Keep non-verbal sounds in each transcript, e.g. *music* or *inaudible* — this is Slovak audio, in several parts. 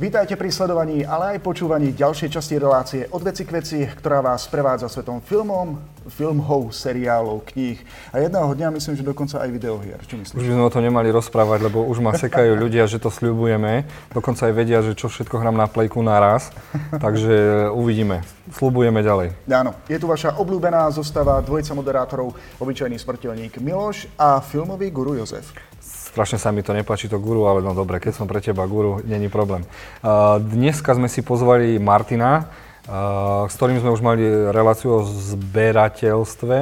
Vítajte pri sledovaní, ale aj počúvaní ďalšej časti relácie od veci k veci, ktorá vás prevádza svetom filmom, filmov, seriálov, kníh a jedného dňa myslím, že dokonca aj videohier. Čo myslíš? Už by sme o to nemali rozprávať, lebo už ma sekajú *laughs* ľudia, že to sľubujeme. Dokonca aj vedia, že čo všetko hrám na plejku naraz. Takže uvidíme. Sľubujeme ďalej. Áno, je tu vaša obľúbená zostava dvojica moderátorov, obyčajný smrteľník Miloš a filmový guru Jozef. Strašne sa mi to nepáči, to guru, ale no dobre, keď som pre teba guru, není problém. dneska sme si pozvali Martina, s ktorým sme už mali reláciu o zberateľstve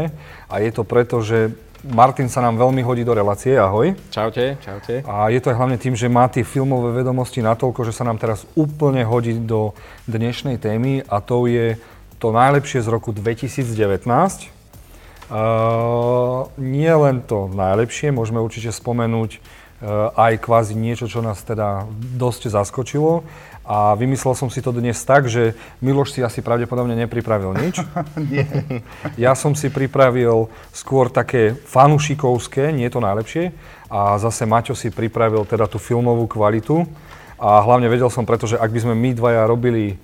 a je to preto, že Martin sa nám veľmi hodí do relácie, ahoj. Čaute, čaute. A je to aj hlavne tým, že má tie filmové vedomosti natoľko, že sa nám teraz úplne hodí do dnešnej témy a to je to najlepšie z roku 2019. Uh, nie len to najlepšie, môžeme určite spomenúť uh, aj kvázi niečo, čo nás teda dosť zaskočilo. A vymyslel som si to dnes tak, že Miloš si asi pravdepodobne nepripravil nič. *laughs* Nie. Ja som si pripravil skôr také fanušikovské, nie to najlepšie. A zase Maťo si pripravil teda tú filmovú kvalitu. A hlavne vedel som, pretože ak by sme my dvaja robili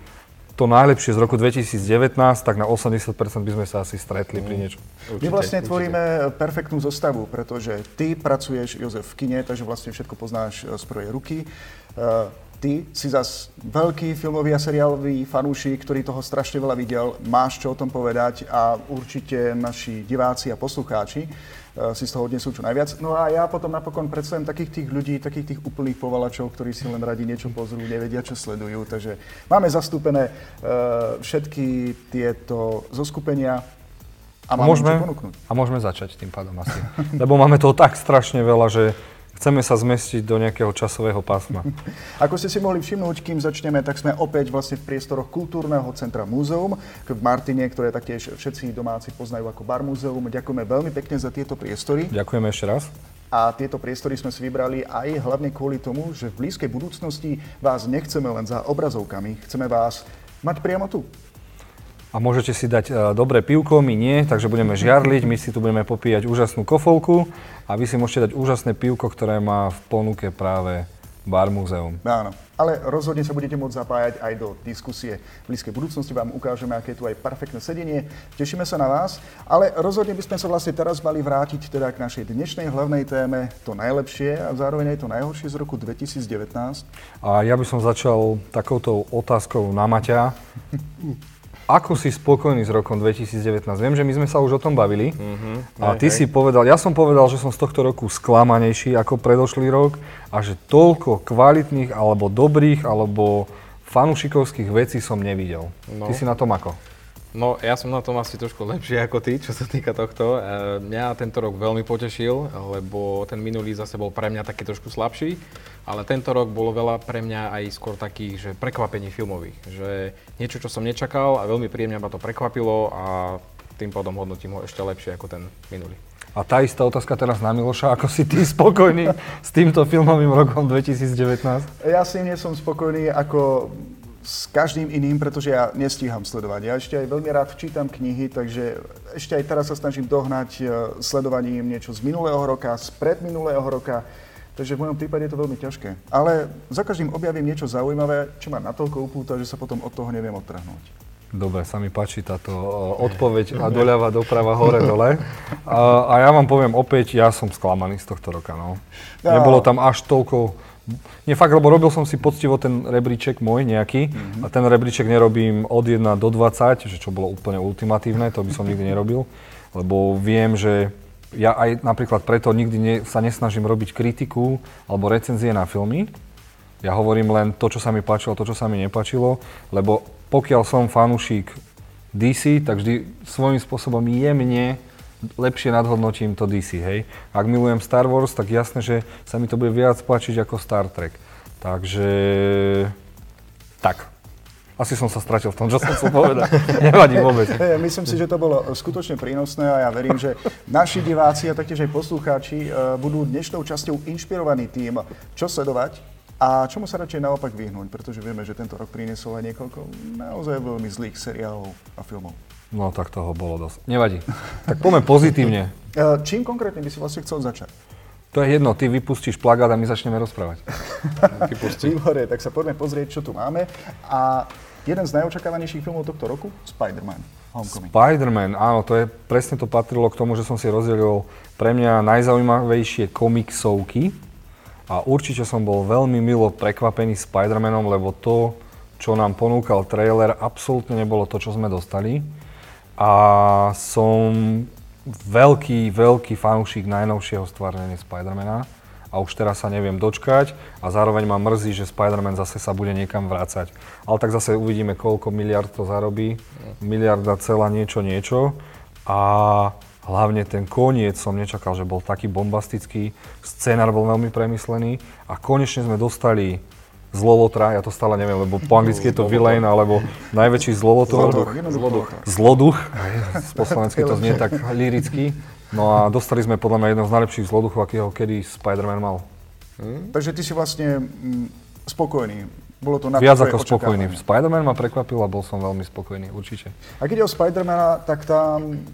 to najlepšie z roku 2019, tak na 80% by sme sa asi stretli pri niečom. My vlastne určite. tvoríme perfektnú zostavu, pretože ty pracuješ, Jozef, v kine, takže vlastne všetko poznáš eh, z prvej ruky. Eh, ty si zas veľký filmový a seriálový fanúšik, ktorý toho strašne veľa videl, máš čo o tom povedať a určite naši diváci a poslucháči Eh, si z toho odnesú čo najviac. No a ja potom napokon predstavím takých tých ľudí, takých tých úplných povalačov, ktorí si len radi niečo pozrú, nevedia, čo sledujú. Takže máme zastúpené uh, všetky tieto zoskupenia a môžeme. A môžeme začať tým pádom asi. Lebo máme toho tak strašne veľa, že chceme sa zmestiť do nejakého časového pásma. *laughs* Ako ste si mohli všimnúť, kým začneme, tak sme opäť vlastne v priestoroch kultúrneho centra Múzeum v Martine, ktoré taktiež všetci domáci poznajú ako Bar Múzeum. Ďakujeme veľmi pekne za tieto priestory. Ďakujeme ešte raz. A tieto priestory sme si vybrali aj hlavne kvôli tomu, že v blízkej budúcnosti vás nechceme len za obrazovkami, chceme vás mať priamo tu a môžete si dať uh, dobré pivko, my nie, takže budeme žiarliť, my si tu budeme popíjať úžasnú kofolku a vy si môžete dať úžasné pivko, ktoré má v ponuke práve Bar Muzeum. Áno, ale rozhodne sa budete môcť zapájať aj do diskusie. V blízkej budúcnosti vám ukážeme, aké je tu aj perfektné sedenie. Tešíme sa na vás, ale rozhodne by sme sa vlastne teraz mali vrátiť teda k našej dnešnej hlavnej téme, to najlepšie a zároveň aj to najhoršie z roku 2019. A ja by som začal takouto otázkou na Maťa. *laughs* Ako si spokojný s rokom 2019? Viem, že my sme sa už o tom bavili uh-huh. a ty hej, si povedal, ja som povedal, že som z tohto roku sklamanejší ako predošlý rok a že toľko kvalitných alebo dobrých alebo fanušikovských vecí som nevidel. No. Ty si na tom ako? No, ja som na tom asi trošku lepšie ako ty, čo sa týka tohto. E, mňa tento rok veľmi potešil, lebo ten minulý zase bol pre mňa taký trošku slabší, ale tento rok bolo veľa pre mňa aj skôr takých, že prekvapení filmových. Že niečo, čo som nečakal a veľmi príjemne ma to prekvapilo a tým pádom hodnotím ho ešte lepšie ako ten minulý. A tá istá otázka teraz na Miloša, ako si ty spokojný s týmto filmovým rokom 2019? Ja si nie som spokojný ako s každým iným, pretože ja nestíham sledovať. Ja ešte aj veľmi rád čítam knihy, takže ešte aj teraz sa snažím dohnať e, sledovaním niečo z minulého roka, z predminulého roka. Takže v mojom prípade je to veľmi ťažké. Ale za každým objavím niečo zaujímavé, čo ma natoľko upúta, že sa potom od toho neviem odtrhnúť. Dobre, sa mi páči táto e, *laughs* odpoveď a doľava, doprava, hore, dole. A, a ja vám poviem opäť, ja som sklamaný z tohto roka. No. Nebolo tam až toľko nie fakt, lebo robil som si poctivo ten rebríček môj nejaký mm-hmm. a ten rebríček nerobím od 1 do 20, že čo bolo úplne ultimatívne, to by som nikdy nerobil, lebo viem, že ja aj napríklad preto nikdy ne, sa nesnažím robiť kritiku alebo recenzie na filmy. Ja hovorím len to, čo sa mi páčilo, to, čo sa mi nepáčilo, lebo pokiaľ som fanúšik DC, tak vždy svojím spôsobom jemne lepšie nadhodnotím to DC, hej. Ak milujem Star Wars, tak jasné, že sa mi to bude viac páčiť ako Star Trek. Takže... Tak. Asi som sa stratil v tom, čo som chcel povedať. *laughs* Nevadí vôbec. *laughs* Hey, myslím si, že to bolo skutočne prínosné a ja verím, že naši diváci a taktiež aj poslucháči uh, budú dnešnou časťou inšpirovaní tým, čo sledovať a čomu sa radšej naopak vyhnúť, pretože vieme, že tento rok priniesol aj niekoľko naozaj veľmi zlých seriálov a filmov. No tak toho bolo dosť. Nevadí. *laughs* Tak poďme pozitívne. E, čím konkrétne by si vlastne chcel začať? To je jedno, ty vypustíš plagát a my začneme rozprávať. *laughs* Výboré, tak sa poďme pozrieť, čo tu máme. A jeden z najočakávanejších filmov tohto roku, Spider-Man. Homecoming. Spider-Man, áno, to je, presne to patrilo k tomu, že som si rozdelil pre mňa najzaujímavejšie komiksovky a určite som bol veľmi milo prekvapený Spider-Manom, lebo to, čo nám ponúkal trailer, absolútne nebolo to, čo sme dostali. A som veľký, veľký fanúšik najnovšieho stvárnenia Spidermana a už teraz sa neviem dočkať a zároveň ma mrzí, že Spider-Man zase sa bude niekam vrácať. Ale tak zase uvidíme, koľko miliard to zarobí. Miliarda celá niečo, niečo. A hlavne ten koniec som nečakal, že bol taký bombastický. Scenár bol veľmi premyslený a konečne sme dostali zlolotra, ja to stále neviem, lebo po anglicky je to villain, alebo najväčší zlolotor. Zloduch. Zloduch. Zloduch. Z slovensky to znie tak liricky. No a dostali sme podľa mňa jedno z najlepších zloduchov, akého kedy Spider-Man mal. Hmm? Takže ty si vlastne mm, spokojný. Bolo to na Viac ako spokojný. Spider-Man ma prekvapil a bol som veľmi spokojný, určite. A keď je o Spider-Mana, tak tam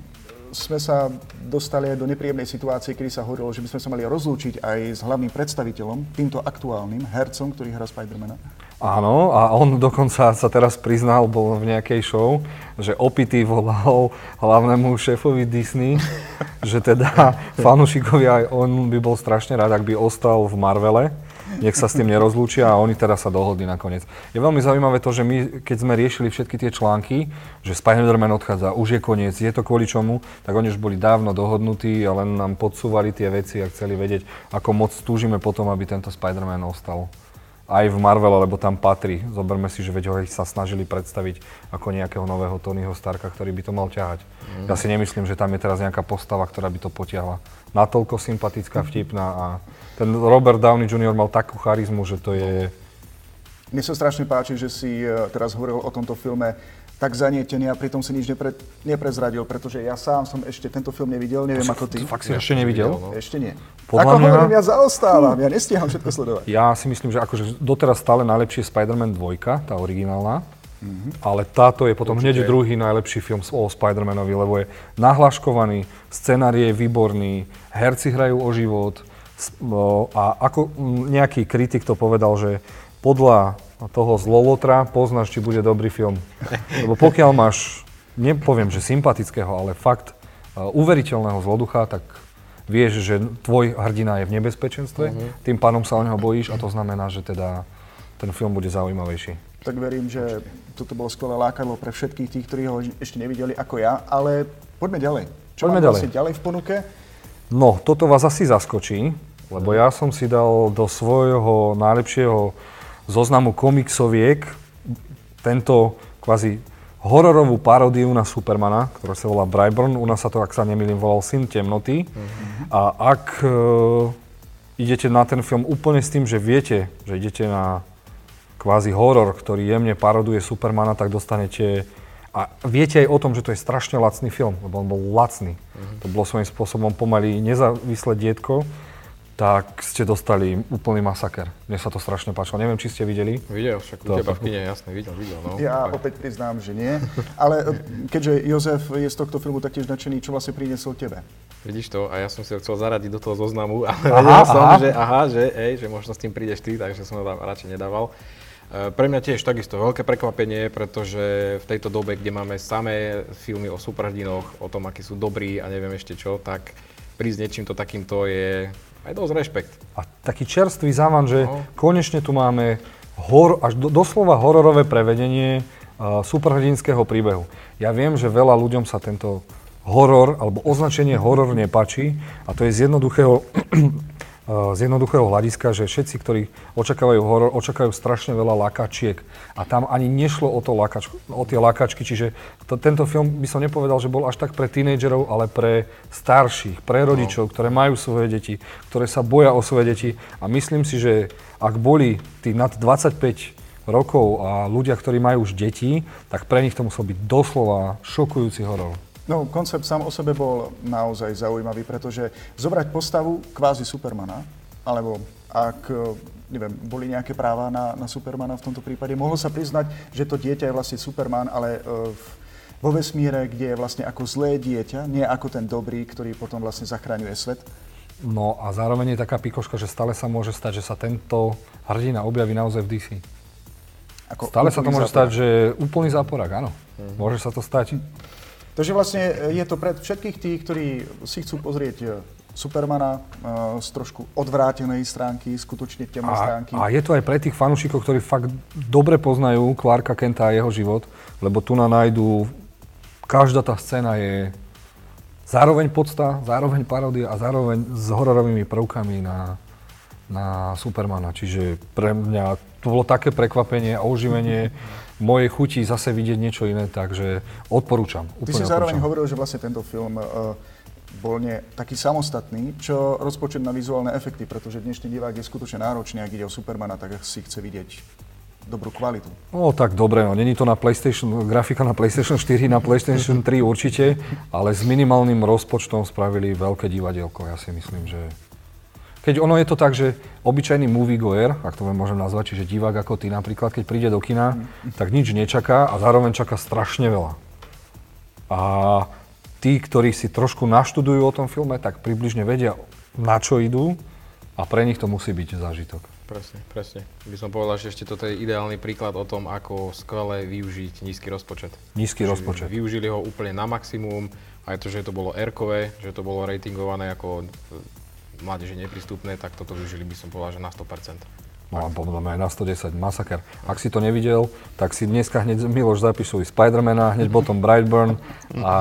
sme sa dostali aj do nepríjemnej situácie, kedy sa hovorilo, že by sme sa mali rozlúčiť aj s hlavným predstaviteľom, týmto aktuálnym hercom, ktorý hrá Spidermana. Áno, a on dokonca sa teraz priznal, bol v nejakej show, že opitý volal hlavnému šéfovi Disney, že teda *laughs* fanúšikovia aj on by bol strašne rád, ak by ostal v Marvele nech sa s tým nerozlúčia a oni teraz sa dohodli nakoniec. Je veľmi zaujímavé to, že my, keď sme riešili všetky tie články, že Spider-Man odchádza, už je koniec, je to kvôli čomu, tak oni už boli dávno dohodnutí a len nám podsúvali tie veci a chceli vedieť, ako moc túžime potom, aby tento Spider-Man ostal aj v Marvele, lebo tam patrí. Zoberme si, že veď ho sa snažili predstaviť ako nejakého nového Tonyho Starka, ktorý by to mal ťahať. Mm. Ja si nemyslím, že tam je teraz nejaká postava, ktorá by to potiahla. Natoľko sympatická, vtipná a ten Robert Downey Jr. mal takú charizmu, že to je... Mne sa strašne páči, že si e, teraz hovoril o tomto filme tak zanietený a pritom si nič nepre, neprezradil, pretože ja sám som ešte tento film nevidel, neviem si, ako ty. Fakt si ešte nevidel? No. Ešte nie. Podľa ako mňa... hovorím, ja zaostávam, ja nestíham všetko sledovať. Ja si myslím, že akože doteraz stále najlepšie Spider-Man 2, tá originálna, mm-hmm. ale táto je potom Určite. hneď druhý najlepší film o Spider-Manovi, lebo je nahlaškovaný, scenár je výborný, herci hrajú o život a ako nejaký kritik to povedal, že podľa toho zlolotra poznáš, či bude dobrý film. *laughs* Lebo pokiaľ máš, nepoviem, že sympatického, ale fakt uh, uveriteľného zloducha, tak vieš, že tvoj hrdina je v nebezpečenstve, uh-huh. tým pánom sa o neho bojíš a to znamená, že teda ten film bude zaujímavejší. Tak verím, že toto bolo skvelé lákadlo pre všetkých tých, ktorí ho ešte nevideli ako ja, ale poďme ďalej. Čo poďme ďalej. Vlastne ďalej v ponuke? No, toto vás asi zaskočí, lebo ja som si dal do svojho najlepšieho zoznamu komiksoviek tento kvázi hororovú paródiu na Supermana, ktorá sa volá Brightburn. U nás sa to, ak sa nemýlim, volal Syn temnoty. Mm-hmm. A ak e, idete na ten film úplne s tým, že viete, že idete na kvázi horor, ktorý jemne paroduje Supermana, tak dostanete... A viete aj o tom, že to je strašne lacný film, lebo on bol lacný. Mm-hmm. To bolo svojím spôsobom pomaly nezávislé dietko, tak ste dostali úplný masaker. Mne sa to strašne páčilo. Neviem, či ste videli. Videl, však u teba v kine, jasne, videl, videl. No. Ja tak. opäť priznám, že nie. Ale e, keďže Jozef je z tohto filmu taktiež nadšený, čo vlastne priniesol tebe? Vidíš to, a ja som si ho chcel zaradiť do toho zoznamu, ale aha, vedel som, aha. že aha, že, ej, že možno s tým prídeš ty, takže som ho radšej nedával. E, pre mňa tiež takisto veľké prekvapenie, pretože v tejto dobe, kde máme samé filmy o superhrdinoch, o tom, akí sú dobrí a neviem ešte čo, tak prísť niečím to takýmto je aj dosť rešpekt. A taký čerstvý závan, že no. konečne tu máme hor, až do, doslova hororové prevedenie uh, superhrdinského príbehu. Ja viem, že veľa ľuďom sa tento horor alebo označenie horor nepačí a to je z jednoduchého z jednoduchého hľadiska, že všetci, ktorí očakávajú horor, očakávajú strašne veľa lakačiek. A tam ani nešlo o, to lakač, o tie lakačky, čiže to, tento film by som nepovedal, že bol až tak pre tínejdžerov, ale pre starších, pre rodičov, no. ktoré majú svoje deti, ktoré sa boja o svoje deti. A myslím si, že ak boli tí nad 25 rokov a ľudia, ktorí majú už deti, tak pre nich to musel byť doslova šokujúci horor. No, koncept sám o sebe bol naozaj zaujímavý, pretože zobrať postavu kvázi Supermana, alebo ak neviem, boli nejaké práva na, na Supermana v tomto prípade, mohlo sa priznať, že to dieťa je vlastne Superman, ale uh, vo vesmíre, kde je vlastne ako zlé dieťa, nie ako ten dobrý, ktorý potom vlastne zachraňuje svet. No a zároveň je taká pikoška, že stále sa môže stať, že sa tento hrdina objaví naozaj v DC. Ako stále sa to môže záporák. stať, že úplný záporák, áno. Mm. Môže sa to stať. Takže vlastne je to pre všetkých tých, ktorí si chcú pozrieť e, Supermana uh, z trošku odvrátenej stránky, skutočne temnej stránky. A je to aj pre tých fanúšikov, ktorí fakt dobre poznajú Clarka Kenta a jeho život, lebo tu na nájdu, každá tá scéna je zároveň podsta, zároveň paródia a zároveň s hororovými prvkami na, na Supermana. Čiže pre mňa to bolo také prekvapenie a oživenie *laughs* mojej chuti zase vidieť niečo iné, takže odporúčam. Ty si zároveň odporúčam. hovoril, že vlastne tento film uh, bol nie taký samostatný, čo rozpočet na vizuálne efekty, pretože dnešný divák je skutočne náročný, ak ide o Supermana, tak si chce vidieť dobrú kvalitu. No tak dobre, no není to na PlayStation, grafika na PlayStation 4, na PlayStation 3 určite, ale s minimálnym rozpočtom spravili veľké divadielko, ja si myslím, že keď ono je to tak, že obyčajný moviegoer, ak to môžem nazvať, čiže divák ako ty napríklad, keď príde do kina, tak nič nečaká a zároveň čaká strašne veľa. A tí, ktorí si trošku naštudujú o tom filme, tak približne vedia, na čo idú a pre nich to musí byť zážitok. Presne, presne. By som povedal, že ešte toto je ideálny príklad o tom, ako skvelé využiť nízky rozpočet. Nízky Čiže rozpočet. Využili ho úplne na maximum, aj to, že to bolo r že to bolo ratingované ako mládeže neprístupné, tak toto využili by som povedal, že na 100%. No a podľa mňa aj na 110, masaker. Ak si to nevidel, tak si dneska hneď Miloš zapíšu Spidermana, hneď potom Brightburn a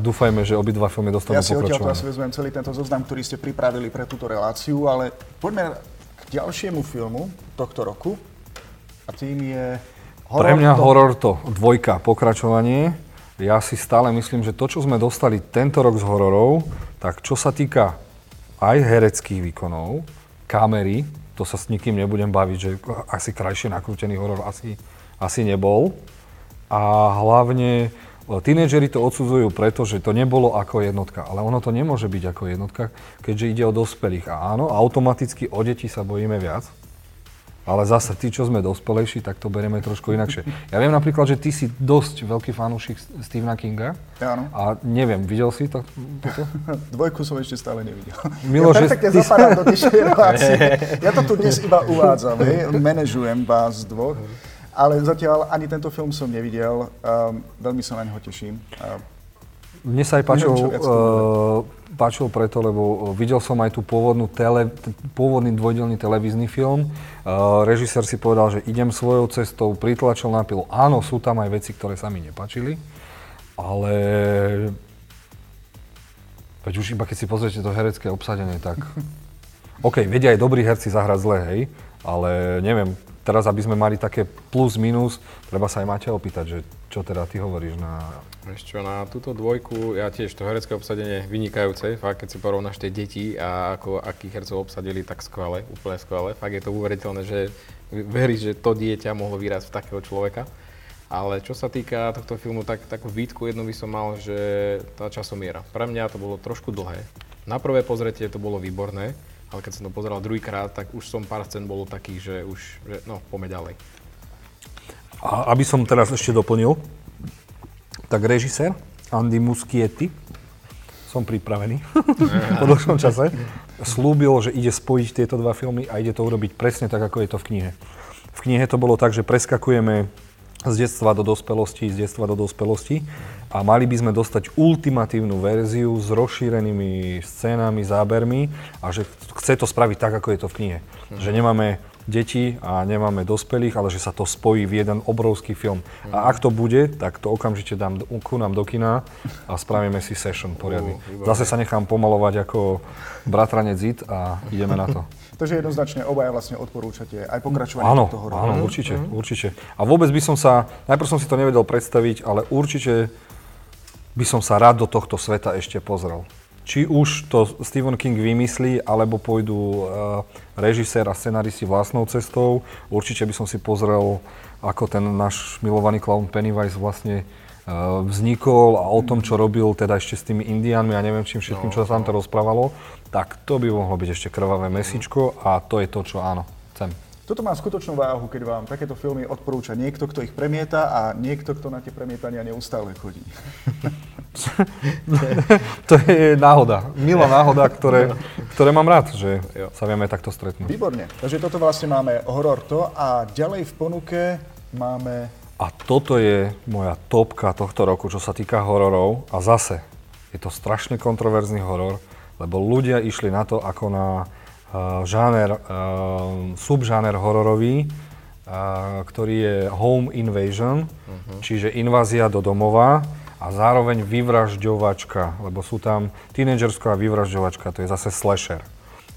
dúfajme, že obidva filmy dostanú Ja si odtiaľ teraz vezmem celý tento zoznam, ktorý ste pripravili pre túto reláciu, ale poďme k ďalšiemu filmu tohto roku a tým je Horror Pre mňa to... horor to dvojka, pokračovanie. Ja si stále myslím, že to, čo sme dostali tento rok z hororov, tak čo sa týka aj hereckých výkonov, kamery, to sa s nikým nebudem baviť, že asi krajšie nakrútený horor asi, asi nebol. A hlavne e, Tínedžeri to odsudzujú preto, že to nebolo ako jednotka, ale ono to nemôže byť ako jednotka, keďže ide o dospelých. A áno, automaticky o deti sa bojíme viac, ale zase, tí, čo sme dospelejší, tak to berieme trošku inakšie. Ja viem napríklad, že ty si dosť veľký fanúšik Stephena Kinga. Áno. A neviem, videl si to? Toto? *laughs* Dvojku som ešte stále nevidel. Milo, ja perfektne ty... zapadám do *laughs* relácie. Ja to tu dnes iba uvádzam, hej. Menežujem vás dvoch. Ale zatiaľ ani tento film som nevidel. Um, veľmi sa na neho teším. Uh, mne sa aj páčil, uh, páčil preto, lebo videl som aj tú pôvodnú tele, pôvodný dvojdelný televízny film. Uh, režisér si povedal, že idem svojou cestou, pritlačil na pilu. Áno, sú tam aj veci, ktoré sa mi nepačili, ale veď už iba keď si pozriete to herecké obsadenie, tak *laughs* OK, vedia aj dobrí herci zahrať zle, hej, ale neviem, teraz aby sme mali také plus minus, treba sa aj Maťa opýtať, že čo teda ty hovoríš na čo, na túto dvojku, ja tiež to herecké obsadenie vynikajúce, fakt keď si porovnáš tie deti a ako akých hercov obsadili, tak skvelé, úplne skvelé. Fakt je to uveriteľné, že veríš, že to dieťa mohlo vyrásť v takého človeka. Ale čo sa týka tohto filmu, tak takú výtku jednu by som mal, že tá časomiera. Pre mňa to bolo trošku dlhé. Na prvé pozretie to bolo výborné, ale keď som to pozeral druhýkrát, tak už som pár scén bolo takých, že už, že no, poďme ďalej. A aby som teraz ešte doplnil, tak režisér Andy Muschietti, som pripravený *laughs* po dlhšom čase, slúbil, že ide spojiť tieto dva filmy a ide to urobiť presne tak, ako je to v knihe. V knihe to bolo tak, že preskakujeme z detstva do dospelosti, z detstva do dospelosti a mali by sme dostať ultimatívnu verziu s rozšírenými scénami, zábermi a že chce to spraviť tak, ako je to v knihe. Mm. Že nemáme deti a nemáme dospelých, ale že sa to spojí v jeden obrovský film. Mm. A mhm. ak to bude, tak to okamžite dám ku nám do kina a spravíme si session poriadny. Zase sa nechám pomalovať ako bratranec Zid a ideme na to. *laughs* Takže jednoznačne obaja vlastne odporúčate aj pokračovanie áno, toho Áno, určite, mm. určite. A vôbec by som sa, najprv som si to nevedel predstaviť, ale určite by som sa rád do tohto sveta ešte pozrel či už to Stephen King vymyslí, alebo pôjdu uh, režisér a scenaristi vlastnou cestou. Určite by som si pozrel, ako ten náš milovaný clown Pennywise vlastne uh, vznikol a o tom, čo robil teda ešte s tými indiánmi a neviem čím všetkým, čo sa tam to rozprávalo, tak to by mohlo byť ešte krvavé mesičko a to je to, čo áno, chcem. Toto má skutočnú váhu, keď vám takéto filmy odporúča niekto, kto ich premieta a niekto, kto na tie premietania neustále chodí. *laughs* to je náhoda. Milá náhoda, ktoré, *laughs* ktoré mám rád, že sa vieme takto stretnúť. Výborne. Takže toto vlastne máme horor to a ďalej v ponuke máme... A toto je moja topka tohto roku, čo sa týka hororov. A zase, je to strašne kontroverzný horor, lebo ľudia išli na to ako na uh, žáner, uh, subžáner hororový, uh, ktorý je home invasion, uh-huh. čiže invázia do domova a zároveň vyvražďovačka, lebo sú tam tínedžerská vyvražďovačka, to je zase slasher.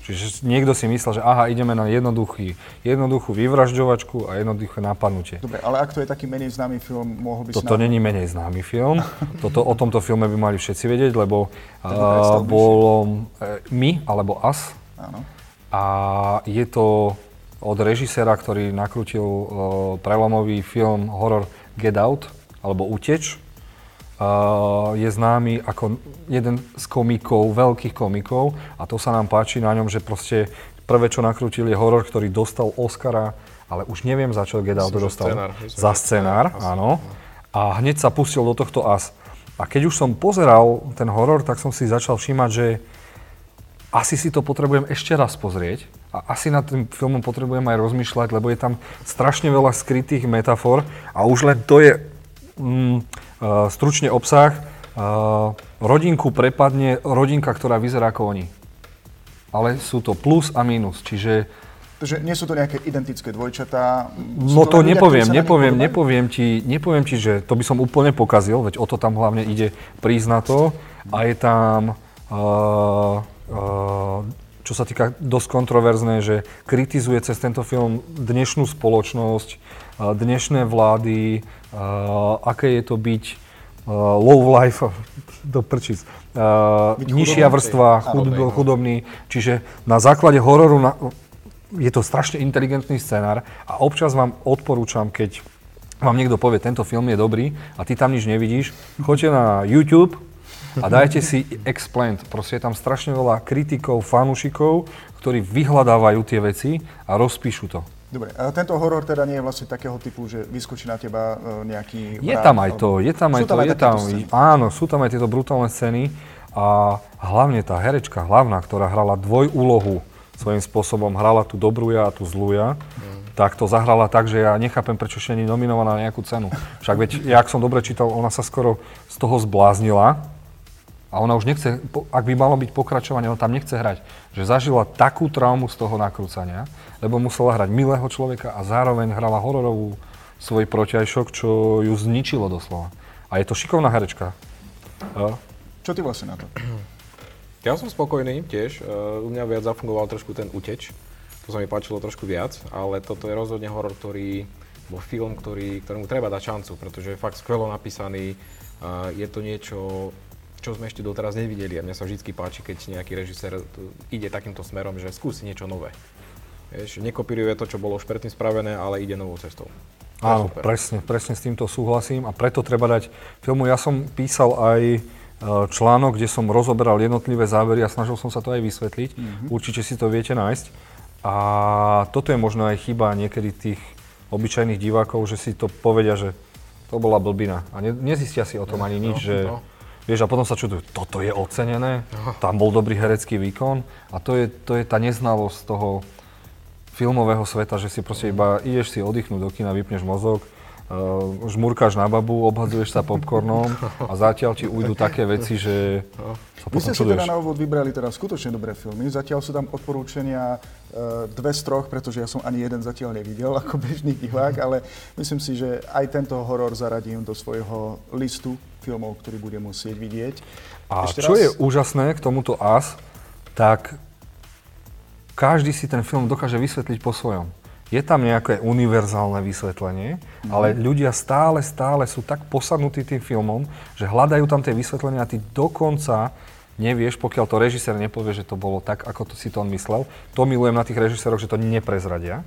Čiže niekto si myslel, že aha, ideme na jednoduchý, jednoduchú vyvražďovačku a jednoduché napadnutie. Dobre, ale ak to je taký menej známy film, mohol by Toto není menej známy film. *laughs* Toto, o tomto filme by mali všetci vedieť, lebo uh, bolo uh, My alebo Us. Áno. A je to od režiséra, ktorý nakrútil uh, prelomový film horor Get Out, alebo Uteč je známy ako jeden z komikov, veľkých komikov a to sa nám páči na ňom, že proste prvé, čo nakrútil je horor, ktorý dostal Oscara, ale už neviem za čo Get Out dostal. Scenár, za scenár, áno. A hneď sa pustil do tohto as. A keď už som pozeral ten horor, tak som si začal všímať, že asi si to potrebujem ešte raz pozrieť a asi nad tým filmom potrebujem aj rozmýšľať, lebo je tam strašne veľa skrytých metafor a už len to je mm, stručne obsah. Uh, rodinku prepadne rodinka, ktorá vyzerá ako oni. Ale sú to plus a minus, čiže... Takže nie sú to nejaké identické dvojčatá? No to, to ľudia, nepoviem, nepoviem, nepoviem ti, nepoviem ti, že to by som úplne pokazil, veď o to tam hlavne ide prísť na to. A je tam, uh, uh, čo sa týka dosť kontroverzné, že kritizuje cez tento film dnešnú spoločnosť, dnešné vlády, aké je to byť low life, *laughs* do prčic, nižšia vrstva, chud, chudobný. Čiže na základe hororu na, je to strašne inteligentný scenár a občas vám odporúčam, keď vám niekto povie, tento film je dobrý a ty tam nič nevidíš, choďte na YouTube a dajte si Explained. Proste je tam strašne veľa kritikov, fanúšikov, ktorí vyhľadávajú tie veci a rozpíšu to. Dobre, a tento horor teda nie je vlastne takého typu, že vyskočí na teba e, nejaký Je tam aj to, je tam aj to, je tam, áno, sú tam aj tieto brutálne scény a hlavne tá herečka hlavná, ktorá hrala dvojúlohu svojím spôsobom, hrala tú dobrú ja a tú zlú ja, mm. tak to zahrala tak, že ja nechápem, prečo ešte nie nominovaná na nejakú cenu. Však veď, ja, ak som dobre čítal, ona sa skoro z toho zbláznila, a ona už nechce, ak by malo byť pokračovanie, ona tam nechce hrať. Že zažila takú traumu z toho nakrúcania, lebo musela hrať milého človeka a zároveň hrala hororovú svoj protiajšok, čo ju zničilo doslova. A je to šikovná herečka. A? Čo ty vlastne na to? Ja som spokojný tiež. U mňa viac zafungoval trošku ten uteč. To sa mi páčilo trošku viac, ale toto je rozhodne horor, ktorý bol film, ktorý, ktorému treba dať šancu, pretože je fakt skvelo napísaný. Je to niečo, čo sme ešte doteraz nevideli. A mne sa vždy páči, keď nejaký režisér ide takýmto smerom, že skúsi niečo nové. Vieš, nekopíruje to, čo bolo už predtým spravené, ale ide novou cestou. Áno, presne, presne s týmto súhlasím a preto treba dať filmu. Ja som písal aj e, článok, kde som rozoberal jednotlivé zábery a snažil som sa to aj vysvetliť. Mm-hmm. Určite si to viete nájsť. A toto je možno aj chyba niekedy tých obyčajných divákov, že si to povedia, že to bola blbina. A ne, nezistia si o tom ani nič, no, že no. Vieš, a potom sa čudujú, toto je ocenené, tam bol dobrý herecký výkon a to je, to je tá neznalosť toho filmového sveta, že si proste iba ideš si oddychnúť do kina, vypneš mozog, uh, žmurkáš na babu, obhadzuješ sa popcornom a zatiaľ ti ujdu také veci, že sa Vy ste si teda na úvod vybrali teda skutočne dobré filmy, zatiaľ sú tam odporúčania uh, dve z troch, pretože ja som ani jeden zatiaľ nevidel *laughs* ako bežný divák, ale myslím si, že aj tento horor zaradím do svojho listu filmov, ktorý bude musieť vidieť. A Ešte čo raz... je úžasné k tomuto As, tak každý si ten film dokáže vysvetliť po svojom. Je tam nejaké univerzálne vysvetlenie, mm. ale ľudia stále, stále sú tak posadnutí tým filmom, že hľadajú tam tie vysvetlenia a ty dokonca nevieš, pokiaľ to režisér nepovie, že to bolo tak, ako to si to on myslel. To milujem na tých režiséroch, že to neprezradia.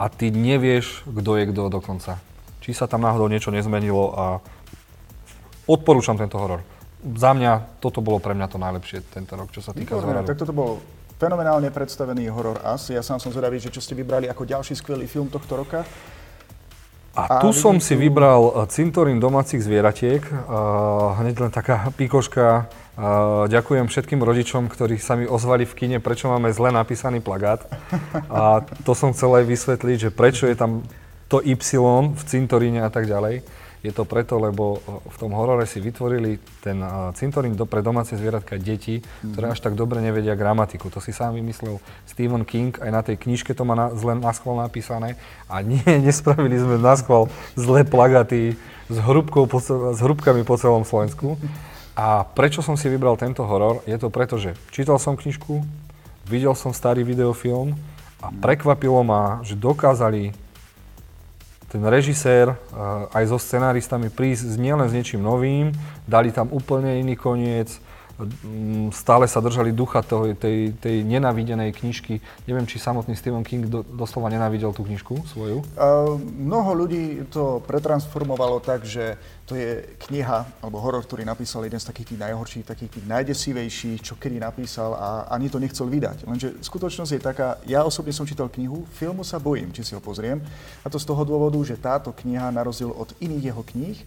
A ty nevieš, kto je kto dokonca. Či sa tam náhodou niečo nezmenilo a Odporúčam tento horor. Za mňa toto bolo pre mňa to najlepšie tento rok, čo sa týka hororu. Tak toto bol fenomenálne predstavený horor As. Ja sám som zvedavý, že čo ste vybrali ako ďalší skvelý film tohto roka. A tu a som si tu... vybral eh, cintorín domácich zvieratiek. Uh, hneď len taká *laughs* pikoška. Uh, ďakujem všetkým rodičom, ktorí sa mi ozvali v kine, prečo máme zle napísaný plagát. *laughs* A to som chcel aj vysvetliť, že prečo je tam to Y v cintoríne a tak ďalej. Je to preto, lebo v tom horore si vytvorili ten cintorín do, pre domáce zvieratka deti, ktoré mhm. až tak dobre nevedia gramatiku. To si sám vymyslel Stephen King, aj na tej knižke to má na, zle na schvál napísané. A nie, *laughs* nespravili sme na schvál zlé plagaty s, hrubkou po, s hrubkami po celom Slovensku. A prečo som si vybral tento horor? Je to preto, že čítal som knižku, videl som starý videofilm a prekvapilo ma, že dokázali ten režisér aj so scenáristami prísť nielen s niečím novým, dali tam úplne iný koniec, stále sa držali ducha toho, tej, tej nenávidenej knižky. Neviem, či samotný Stephen King do, doslova nenávidel tú knižku svoju? Uh, mnoho ľudí to pretransformovalo tak, že to je kniha alebo horor, ktorý napísal jeden z takých tých najhorších, takých tých najdesivejších, čo kedy napísal a ani to nechcel vydať. Lenže skutočnosť je taká, ja osobne som čítal knihu, filmu sa bojím, či si ho pozriem. A to z toho dôvodu, že táto kniha, na rozdiel od iných jeho kníh,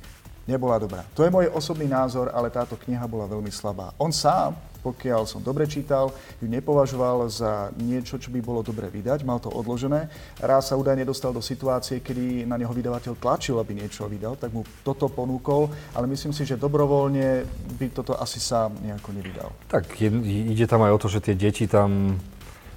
nebola dobrá. To je môj osobný názor, ale táto kniha bola veľmi slabá. On sám, pokiaľ som dobre čítal, ju nepovažoval za niečo, čo by bolo dobre vydať, mal to odložené. Raz sa údajne dostal do situácie, kedy na neho vydavateľ tlačil, aby niečo vydal, tak mu toto ponúkol, ale myslím si, že dobrovoľne by toto asi sám nejako nevydal. Tak ide tam aj o to, že tie deti tam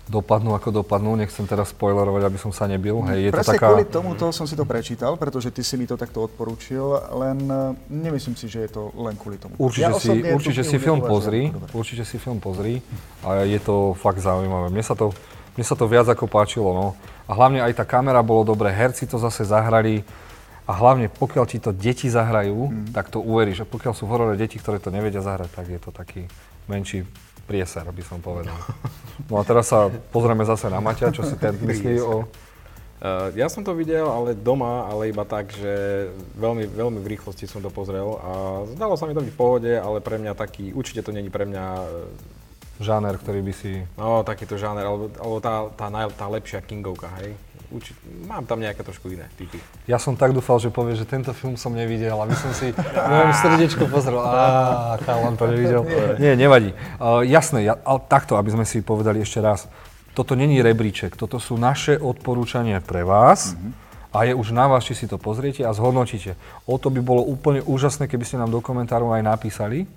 dopadnú ako dopadnú. Nechcem teraz spoilerovať, aby som sa nebil. Hej, je Presne to taká... kvôli tomuto som si to prečítal, pretože ty si mi to takto odporúčil, len e, nemyslím si, že je to len kvôli tomu. Určite, ja si, určite si film pozri, určite si film pozri a je to fakt zaujímavé. Mne sa to, mne sa to viac ako páčilo. No. A hlavne aj tá kamera bolo dobré, herci to zase zahrali. A hlavne, pokiaľ ti to deti zahrajú, mm. tak to uveríš. A pokiaľ sú v horore deti, ktoré to nevedia zahrať, tak je to taký menší prieser, by som povedal. No a teraz sa pozrieme zase na Maťa, čo si ten myslí o... Uh, ja som to videl, ale doma, ale iba tak, že veľmi, veľmi v rýchlosti som to pozrel a zdalo sa mi to byť v pohode, ale pre mňa taký, určite to není pre mňa e, žáner, ktorý by si... No, takýto žáner, alebo, alebo tá, tá, tá, tá lepšia Kingovka, hej? Uči- mám tam nejaké trošku iné typy. Ja som tak dúfal, že povie, že tento film som nevidel a my som si mojem srdiečko pozrel. *laughs* Á, chalan to nevidel. *laughs* Nie, nevadí. Uh, jasné, ja, ale takto, aby sme si povedali ešte raz. Toto není rebríček, toto sú naše odporúčania pre vás. Mm-hmm. A je už na vás, či si to pozriete a zhodnotíte. O to by bolo úplne úžasné, keby ste nám do komentárov aj napísali,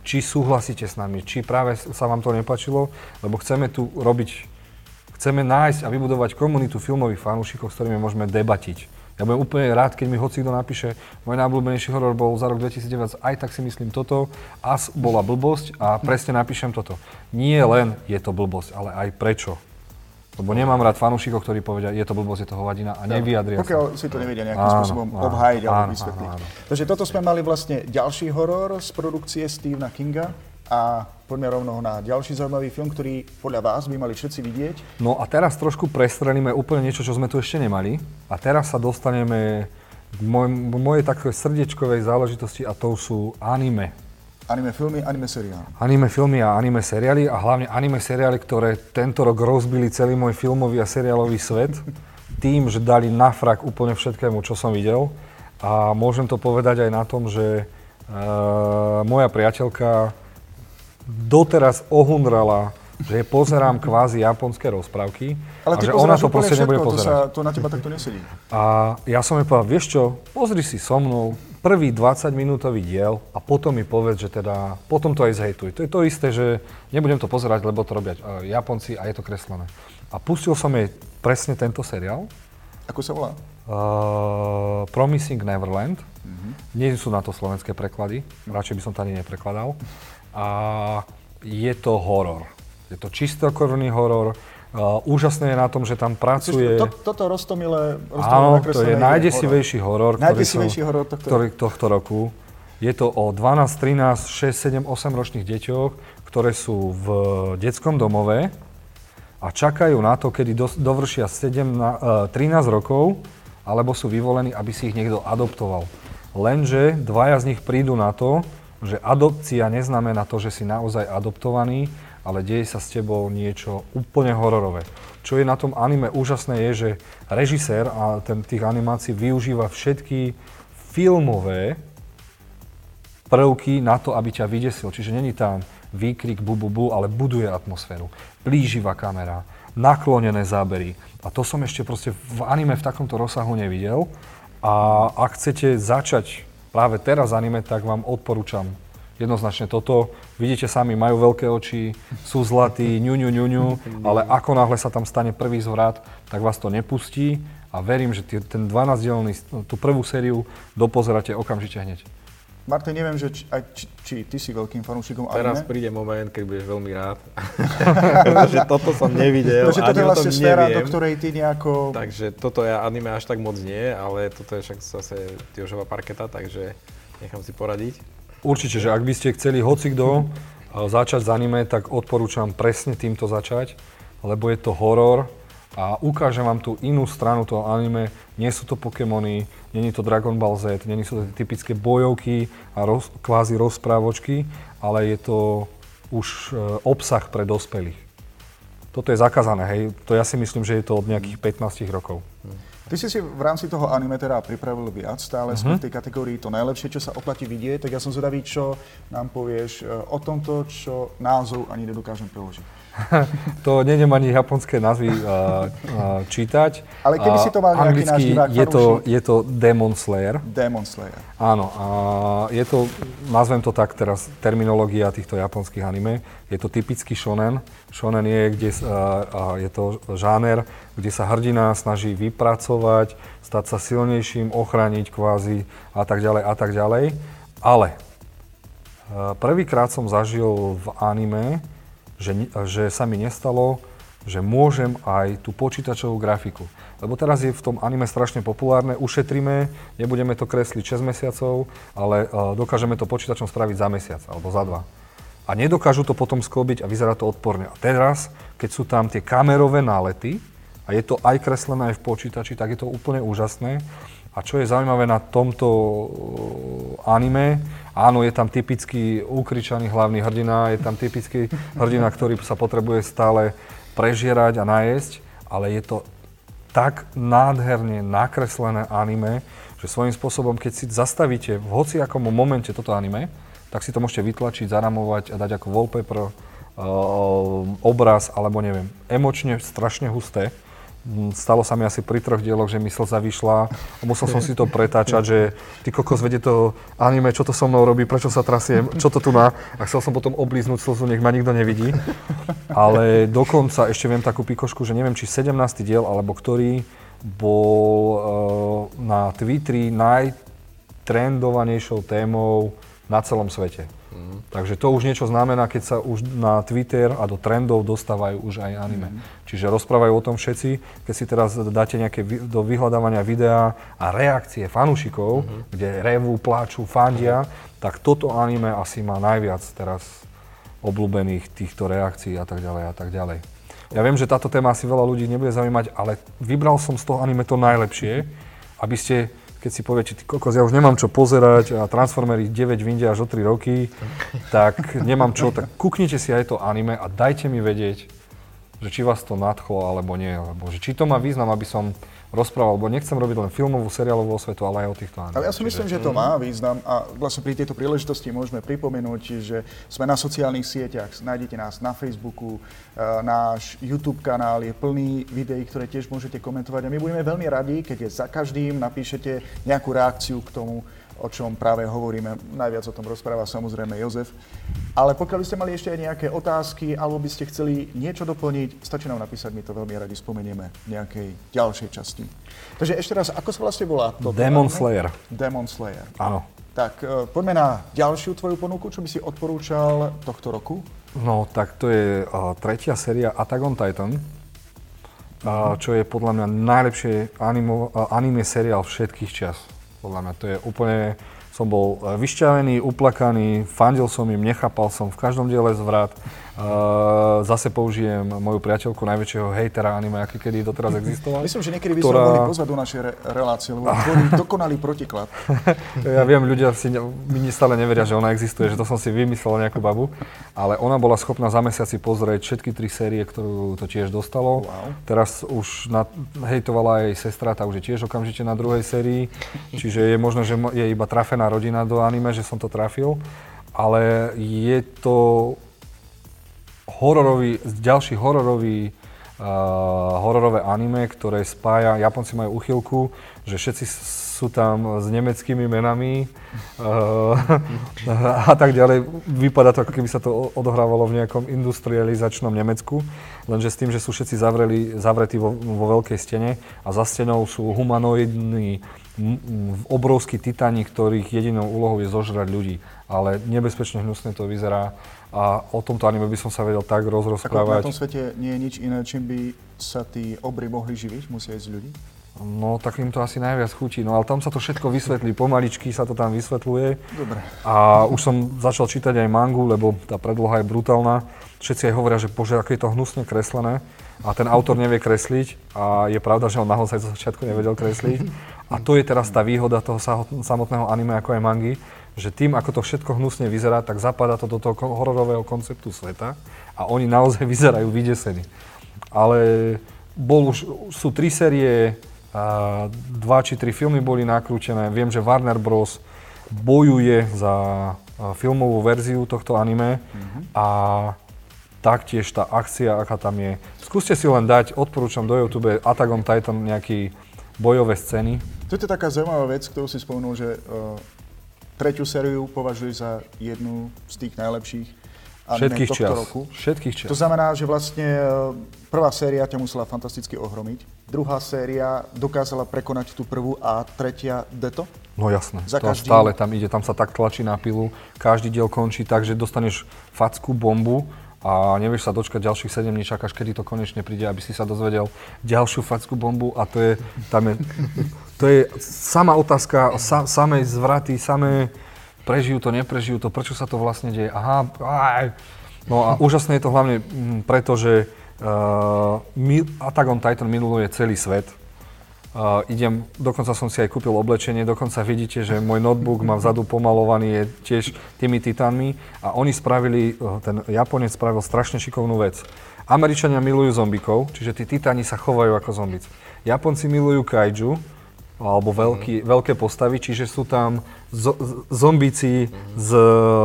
či súhlasíte s nami, či práve sa vám to nepačilo, lebo chceme tu robiť Chceme nájsť a vybudovať komunitu filmových fanúšikov, s ktorými môžeme debatiť. Ja budem úplne rád, keď mi hoci kto napíše, môj najobľúbenejší horor bol za rok 2009, aj tak si myslím toto, as bola blbosť a presne napíšem toto. Nie len je to blbosť, ale aj prečo. Lebo nemám rád fanúšikov, ktorí povedia, je to blbosť, je to hovadina a nevyjadria Pokiaľ si to nevedia nejakým áno, spôsobom áno, obhájiť alebo vysvetliť. Áno, áno. Takže toto sme mali vlastne ďalší horor z produkcie Stephena Kinga a poďme rovno na ďalší zaujímavý film, ktorý podľa vás by mali všetci vidieť. No a teraz trošku prestrelíme úplne niečo, čo sme tu ešte nemali. A teraz sa dostaneme k moj, mojej takej srdiečkovej záležitosti a to sú anime. Anime filmy, anime seriály. Anime filmy a anime seriály a hlavne anime seriály, ktoré tento rok rozbili celý môj filmový a seriálový svet tým, že dali na frak úplne všetkému, čo som videl. A môžem to povedať aj na tom, že uh, moja priateľka doteraz ohunrala, že pozerám kvázi japonské rozprávky Ale a že ona to proste všetko, nebude pozerať. To, sa, to na teba takto nesedí. A ja som jej povedal, vieš čo, pozri si so mnou prvý 20-minútový diel a potom mi povedz, že teda, potom to aj zhejtuj. To je to isté, že nebudem to pozerať, lebo to robia Japonci a je to kreslené. A pustil som jej presne tento seriál. Ako sa volá? Uh, Promising Neverland. Uh-huh. Nie sú na to slovenské preklady, radšej by som to ani neprekladal a je to horor. Je to čistokorný horor. Uh, úžasné je na tom, že tam pracuje... To, toto roztomilé, Áno, to je najdesivejší horor, horor, ktorý najdesivejší horor tohto... Ktorý, tohto roku. Je to o 12, 13, 6, 7, 8 ročných deťoch, ktoré sú v detskom domove a čakajú na to, kedy do, dovršia 7, uh, 13 rokov, alebo sú vyvolení, aby si ich niekto adoptoval. Lenže dvaja z nich prídu na to, že adopcia neznamená to, že si naozaj adoptovaný, ale deje sa s tebou niečo úplne hororové. čo je na tom anime úžasné je, že režisér a ten tých animácií využíva všetky filmové prvky na to, aby ťa vydesil. Čiže není tam výkrik bu, bu, bu, ale buduje atmosféru. Plíživá kamera, naklonené zábery. A to som ešte proste v anime v takomto rozsahu nevidel. A ak chcete začať práve teraz anime, tak vám odporúčam jednoznačne toto. Vidíte sami, majú veľké oči, sú zlatí, ňu, ňu, ňu, ňu, ale ako náhle sa tam stane prvý zvrat, tak vás to nepustí a verím, že ten 12-dielný, tú prvú sériu dopozeráte okamžite hneď. Martin, neviem, že či, aj, či, či ty si veľkým fanúšikom anime. Teraz príde moment, keď budeš veľmi rád. *laughs* Pretože toto som nevidel, Takže toto je vlastne sféra, do ktorej ty nejako... Takže toto ja anime až tak moc nie, ale toto je však zase Jožová parketa, takže nechám si poradiť. Určite, že ak by ste chceli hocikdo začať s anime, tak odporúčam presne týmto začať, lebo je to horor, a ukážem vám tú inú stranu toho anime. Nie sú to Pokémony, není to Dragon Ball Z, není sú to typické bojovky a roz, kvázi rozprávočky, ale je to už e, obsah pre dospelých. Toto je zakázané, hej. To ja si myslím, že je to od nejakých 15 rokov. Ty si si v rámci toho anime teda pripravil viac, stále uh-huh. sme v tej kategórii to najlepšie, čo sa oplatí vidieť, tak ja som zvedavý, čo nám povieš e, o tomto, čo názov ani nedokážem preložiť. *laughs* to nejdem ani japonské názvy uh, uh, čítať. Ale keby si to mal nejaký náš divák je to, je to Demon Slayer. Demon Slayer. Áno, a je to, nazvem to tak teraz, terminológia týchto japonských anime. Je to typický shonen. Shonen je, kde, uh, je to žáner, kde sa hrdina snaží vypracovať, stať sa silnejším, ochrániť kvázi a tak ďalej a tak ďalej. Ale prvýkrát som zažil v anime, že, že sa mi nestalo, že môžem aj tú počítačovú grafiku. Lebo teraz je v tom anime strašne populárne, ušetríme, nebudeme to kresliť 6 mesiacov, ale uh, dokážeme to počítačom spraviť za mesiac alebo za dva. A nedokážu to potom sklobiť a vyzerá to odporne. A teraz, keď sú tam tie kamerové nálety, a je to aj kreslené aj v počítači, tak je to úplne úžasné. A čo je zaujímavé na tomto anime, áno, je tam typický ukričaný hlavný hrdina, je tam typický hrdina, ktorý sa potrebuje stále prežierať a najesť, ale je to tak nádherne nakreslené anime, že svojím spôsobom, keď si zastavíte v hociakom momente toto anime, tak si to môžete vytlačiť, zaramovať a dať ako wallpaper, uh, obraz alebo neviem, emočne strašne husté. Mm, stalo sa mi asi pri troch dieloch, že mi slza vyšla a musel som si to pretáčať, že ty kokos vedie to anime, čo to so mnou robí, prečo sa trasiem, čo to tu má. A chcel som potom oblíznuť slzu, nech ma nikto nevidí. Ale dokonca ešte viem takú pikošku, že neviem, či 17. diel, alebo ktorý bol uh, na Twitteri najtrendovanejšou témou na celom svete. Mm. Takže to už niečo znamená, keď sa už na Twitter a do trendov dostávajú už aj anime. Mm. Čiže rozprávajú o tom všetci. Keď si teraz dáte nejaké do vyhľadávania videá a reakcie fanúšikov, mm. kde revú, pláču, fandia, tak toto anime asi má najviac teraz obľúbených týchto reakcií a tak ďalej a tak ďalej. Ja viem, že táto téma asi veľa ľudí nebude zaujímať, ale vybral som z toho anime to najlepšie, aby ste keď si poviete, ty kokos, ja už nemám čo pozerať a Transformery 9 vyjde až o 3 roky, tak nemám čo, tak kúknite si aj to anime a dajte mi vedieť, že či vás to nadchlo alebo nie, alebo že či to má význam, aby som rozprával, lebo nechcem robiť len filmovú, seriálovú osvetu, ale aj o týchto anime. Ale ja si myslím, Čiže... že to má význam a vlastne pri tejto príležitosti môžeme pripomenúť, že sme na sociálnych sieťach, nájdete nás na Facebooku, e, náš YouTube kanál je plný videí, ktoré tiež môžete komentovať a my budeme veľmi radi, keď je za každým napíšete nejakú reakciu k tomu, o čom práve hovoríme. Najviac o tom rozpráva samozrejme Jozef. Ale pokiaľ by ste mali ešte aj nejaké otázky, alebo by ste chceli niečo doplniť, stačí nám napísať, my to veľmi radi spomenieme v nejakej ďalšej časti. Takže ešte raz, ako sa vlastne volá to? Demon Slayer. Demon Slayer. Áno. Tak uh, poďme na ďalšiu tvoju ponuku, čo by si odporúčal tohto roku. No, tak to je uh, tretia séria Attack on Titan, uh, čo je podľa mňa najlepšie animo, uh, anime seriál všetkých čas podľa mňa. To je úplne, som bol e, vyšťavený, uplakaný, fandil som im, nechápal som v každom diele zvrat. Uh, zase použijem moju priateľku najväčšieho hejtera anime, aký kedy doteraz existoval. Myslím, že niekedy by ktorá... sme mohli pozvať do našej re- relácie, lebo tvorí dokonalý protiklad. *laughs* ja viem, ľudia si mi stále neveria, že ona existuje, že to som si vymyslel nejakú babu, ale ona bola schopná za mesiac si pozrieť všetky tri série, ktorú to tiež dostalo. Wow. Teraz už na, hejtovala aj sestra, tá už je tiež okamžite na druhej sérii, čiže je možno, že je iba trafená rodina do anime, že som to trafil, ale je to hororový, ďalší hororový, uh, hororové anime, ktoré spája, Japonci majú uchylku, že všetci sú tam s nemeckými menami uh, *laughs* a tak ďalej. Vypadá to, ako keby sa to odohrávalo v nejakom industrializačnom Nemecku, lenže s tým, že sú všetci zavreli, zavretí vo, vo veľkej stene a za stenou sú humanoidní obrovskí titáni, ktorých jedinou úlohou je zožrať ľudí. Ale nebezpečne hnusne to vyzerá a o tomto anime by som sa vedel tak rozrozprávať. Ako na tom svete nie je nič iné, čím by sa tí obry mohli živiť? Musia jesť ľudí? No, tak im to asi najviac chutí. No, ale tam sa to všetko vysvetlí, pomaličky sa to tam vysvetľuje. Dobre. A už som začal čítať aj mangu, lebo tá predloha je brutálna. Všetci aj hovoria, že bože, ako je to hnusne kreslené. A ten autor nevie kresliť. A je pravda, že on naozaj zo začiatku nevedel kresliť. A to je teraz tá výhoda toho samotného anime, ako aj mangy, že tým, ako to všetko hnusne vyzerá, tak zapadá to do toho hororového konceptu sveta a oni naozaj *laughs* vyzerajú vydesení. Ale bol už, sú tri série, a dva či tri filmy boli nakrútené. Viem, že Warner Bros. bojuje za filmovú verziu tohto anime mm-hmm. a taktiež tá akcia, aká tam je. Skúste si len dať, odporúčam do YouTube Attack on Titan nejaký bojové scény. To je taká zaujímavá vec, ktorú si spomenul, že uh tretiu sériu považuji za jednu z tých najlepších Všetkých tohto čas. roku. Všetkých čas. To znamená, že vlastne e, prvá séria ťa musela fantasticky ohromiť, druhá séria dokázala prekonať tú prvú a tretia deto? No jasné, Za to stále tam ide, tam sa tak tlačí na pilu, každý diel končí tak, že dostaneš facku, bombu a nevieš sa dočkať ďalších 7 dní, čakáš, kedy to konečne príde, aby si sa dozvedel ďalšiu facku bombu a to je, tam je, to je sama otázka, sa, samej zvraty, samé prežijú to, neprežijú to, prečo sa to vlastne deje, aha, aj. No a úžasné je to hlavne mm, preto, že uh, Attack on Titan miluje celý svet. Uh, idem, dokonca som si aj kúpil oblečenie, dokonca vidíte, že môj notebook má vzadu pomalovaný je tiež tými titánmi a oni spravili, uh, ten Japonec spravil strašne šikovnú vec. Američania milujú zombikov, čiže tí titáni sa chovajú ako zombic. Japonci milujú kaiju, alebo veľký, mm. veľké postavy, čiže sú tam zo, zombíci mm. s,